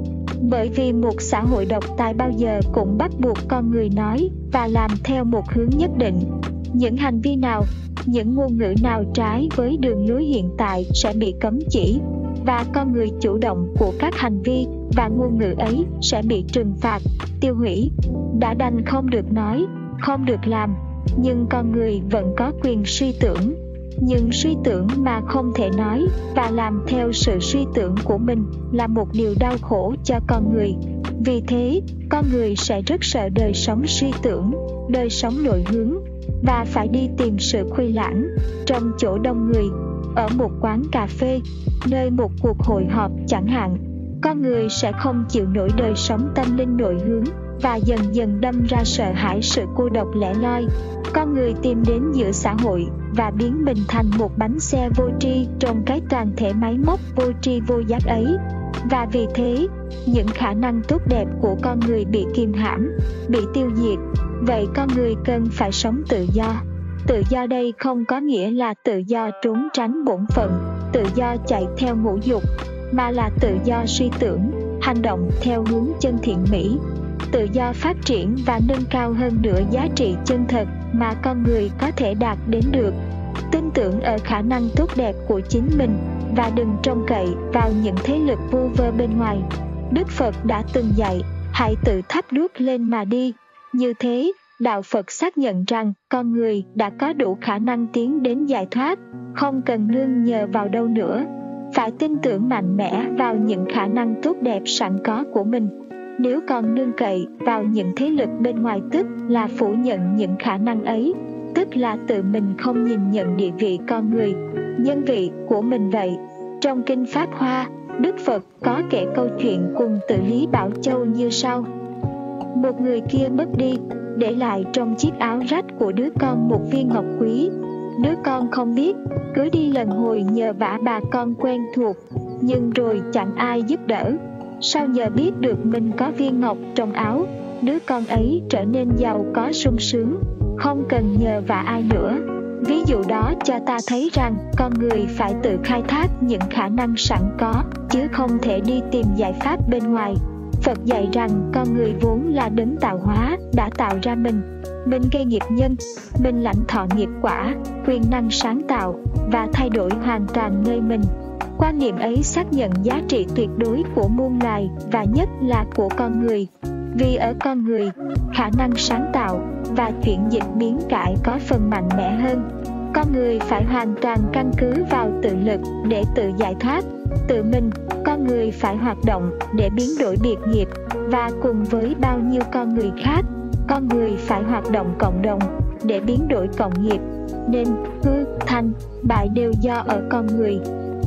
bởi vì một xã hội độc tài bao giờ cũng bắt buộc con người nói và làm theo một hướng nhất định. Những hành vi nào, những ngôn ngữ nào trái với đường lối hiện tại sẽ bị cấm chỉ và con người chủ động của các hành vi và ngôn ngữ ấy sẽ bị trừng phạt, tiêu hủy. Đã đành không được nói, không được làm, nhưng con người vẫn có quyền suy tưởng. Nhưng suy tưởng mà không thể nói và làm theo sự suy tưởng của mình là một điều đau khổ cho con người. Vì thế, con người sẽ rất sợ đời sống suy tưởng, đời sống nội hướng và phải đi tìm sự khuây lãng trong chỗ đông người, ở một quán cà phê, nơi một cuộc hội họp chẳng hạn. Con người sẽ không chịu nổi đời sống tâm linh nội hướng và dần dần đâm ra sợ hãi sự cô độc lẻ loi. Con người tìm đến giữa xã hội và biến mình thành một bánh xe vô tri trong cái toàn thể máy móc vô tri vô giác ấy và vì thế, những khả năng tốt đẹp của con người bị kìm hãm, bị tiêu diệt, vậy con người cần phải sống tự do. Tự do đây không có nghĩa là tự do trốn tránh bổn phận, tự do chạy theo ngũ dục, mà là tự do suy tưởng, hành động theo hướng chân thiện mỹ. Tự do phát triển và nâng cao hơn nữa giá trị chân thật mà con người có thể đạt đến được tin tưởng ở khả năng tốt đẹp của chính mình và đừng trông cậy vào những thế lực vu vơ bên ngoài. Đức phật đã từng dạy, hãy tự thắp đuốc lên mà đi. Như thế, đạo phật xác nhận rằng con người đã có đủ khả năng tiến đến giải thoát, không cần nương nhờ vào đâu nữa. Phải tin tưởng mạnh mẽ vào những khả năng tốt đẹp sẵn có của mình. Nếu còn nương cậy vào những thế lực bên ngoài tức là phủ nhận những khả năng ấy tức là tự mình không nhìn nhận địa vị con người, nhân vị của mình vậy. Trong kinh pháp hoa, đức phật có kể câu chuyện cùng tự lý bảo châu như sau. Một người kia mất đi, để lại trong chiếc áo rách của đứa con một viên ngọc quý. Đứa con không biết, cứ đi lần hồi nhờ vả bà con quen thuộc, nhưng rồi chẳng ai giúp đỡ. Sau giờ biết được mình có viên ngọc trong áo, đứa con ấy trở nên giàu có sung sướng không cần nhờ vả ai nữa. Ví dụ đó cho ta thấy rằng, con người phải tự khai thác những khả năng sẵn có, chứ không thể đi tìm giải pháp bên ngoài. Phật dạy rằng, con người vốn là đấng tạo hóa, đã tạo ra mình. Mình gây nghiệp nhân, mình lãnh thọ nghiệp quả, quyền năng sáng tạo, và thay đổi hoàn toàn nơi mình. Quan niệm ấy xác nhận giá trị tuyệt đối của muôn loài, và nhất là của con người vì ở con người, khả năng sáng tạo và chuyển dịch biến cải có phần mạnh mẽ hơn. Con người phải hoàn toàn căn cứ vào tự lực để tự giải thoát, tự mình. Con người phải hoạt động để biến đổi biệt nghiệp và cùng với bao nhiêu con người khác, con người phải hoạt động cộng đồng để biến đổi cộng nghiệp. Nên, hư thành bại đều do ở con người.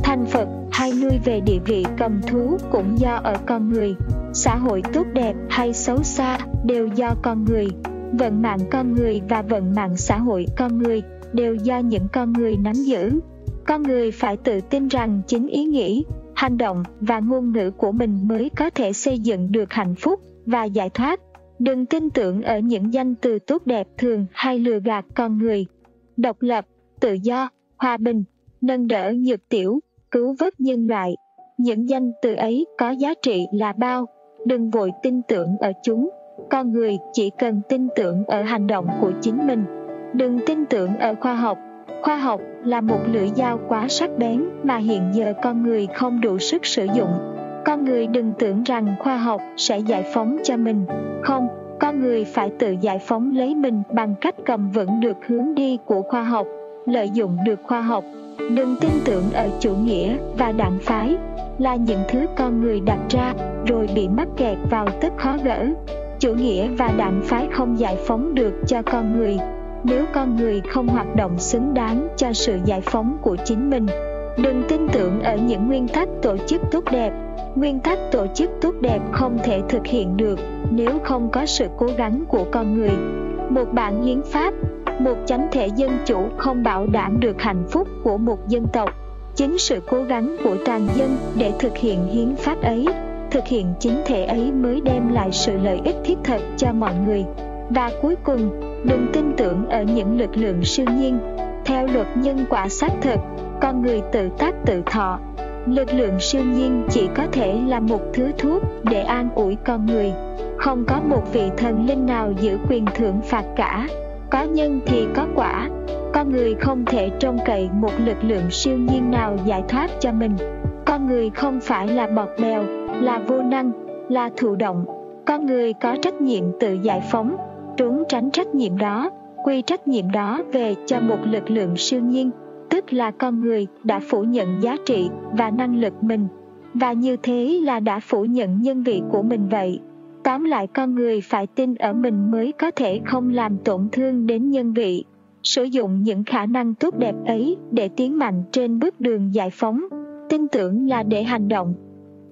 Thành phật hay nuôi về địa vị cầm thú cũng do ở con người xã hội tốt đẹp hay xấu xa đều do con người. Vận mạng con người và vận mạng xã hội con người đều do những con người nắm giữ. Con người phải tự tin rằng chính ý nghĩ, hành động và ngôn ngữ của mình mới có thể xây dựng được hạnh phúc và giải thoát. Đừng tin tưởng ở những danh từ tốt đẹp thường hay lừa gạt con người. Độc lập, tự do, hòa bình, nâng đỡ nhược tiểu, cứu vớt nhân loại. Những danh từ ấy có giá trị là bao? Đừng vội tin tưởng ở chúng. Con người chỉ cần tin tưởng ở hành động của chính mình. Đừng tin tưởng ở khoa học. Khoa học là một lưỡi dao quá sắc bén mà hiện giờ con người không đủ sức sử dụng. Con người đừng tưởng rằng khoa học sẽ giải phóng cho mình. Không, con người phải tự giải phóng lấy mình bằng cách cầm vững được hướng đi của khoa học, lợi dụng được khoa học. Đừng tin tưởng ở chủ nghĩa và đảng phái là những thứ con người đặt ra, rồi bị mắc kẹt vào tất khó gỡ. Chủ nghĩa và đảng phái không giải phóng được cho con người. Nếu con người không hoạt động xứng đáng cho sự giải phóng của chính mình, đừng tin tưởng ở những nguyên tắc tổ chức tốt đẹp. Nguyên tắc tổ chức tốt đẹp không thể thực hiện được nếu không có sự cố gắng của con người. Một bản hiến pháp, một chánh thể dân chủ không bảo đảm được hạnh phúc của một dân tộc chính sự cố gắng của toàn dân để thực hiện hiến pháp ấy, thực hiện chính thể ấy mới đem lại sự lợi ích thiết thực cho mọi người. Và cuối cùng, đừng tin tưởng ở những lực lượng siêu nhiên. Theo luật nhân quả xác thực, con người tự tác tự thọ, lực lượng siêu nhiên chỉ có thể là một thứ thuốc để an ủi con người. Không có một vị thần linh nào giữ quyền thưởng phạt cả có nhân thì có quả. Con người không thể trông cậy một lực lượng siêu nhiên nào giải thoát cho mình. Con người không phải là bọt bèo, là vô năng, là thụ động. Con người có trách nhiệm tự giải phóng, trốn tránh trách nhiệm đó, quy trách nhiệm đó về cho một lực lượng siêu nhiên. Tức là con người đã phủ nhận giá trị và năng lực mình. Và như thế là đã phủ nhận nhân vị của mình vậy tóm lại con người phải tin ở mình mới có thể không làm tổn thương đến nhân vị sử dụng những khả năng tốt đẹp ấy để tiến mạnh trên bước đường giải phóng tin tưởng là để hành động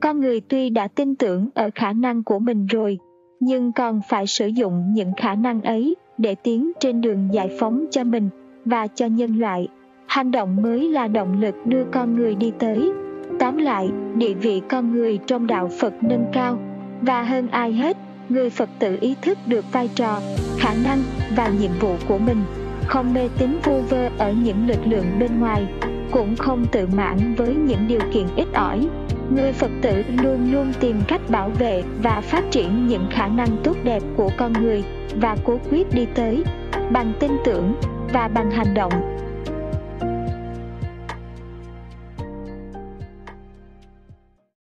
con người tuy đã tin tưởng ở khả năng của mình rồi nhưng còn phải sử dụng những khả năng ấy để tiến trên đường giải phóng cho mình và cho nhân loại. Hành động mới là động lực đưa con người đi tới. Tóm lại, địa vị con người trong đạo Phật nâng cao và hơn ai hết, người Phật tử ý thức được vai trò, khả năng và nhiệm vụ của mình, không mê tín vu vơ ở những lực lượng bên ngoài, cũng không tự mãn với những điều kiện ít ỏi. Người Phật tử luôn luôn tìm cách bảo vệ và phát triển những khả năng tốt đẹp của con người và cố quyết đi tới bằng tin tưởng và bằng hành động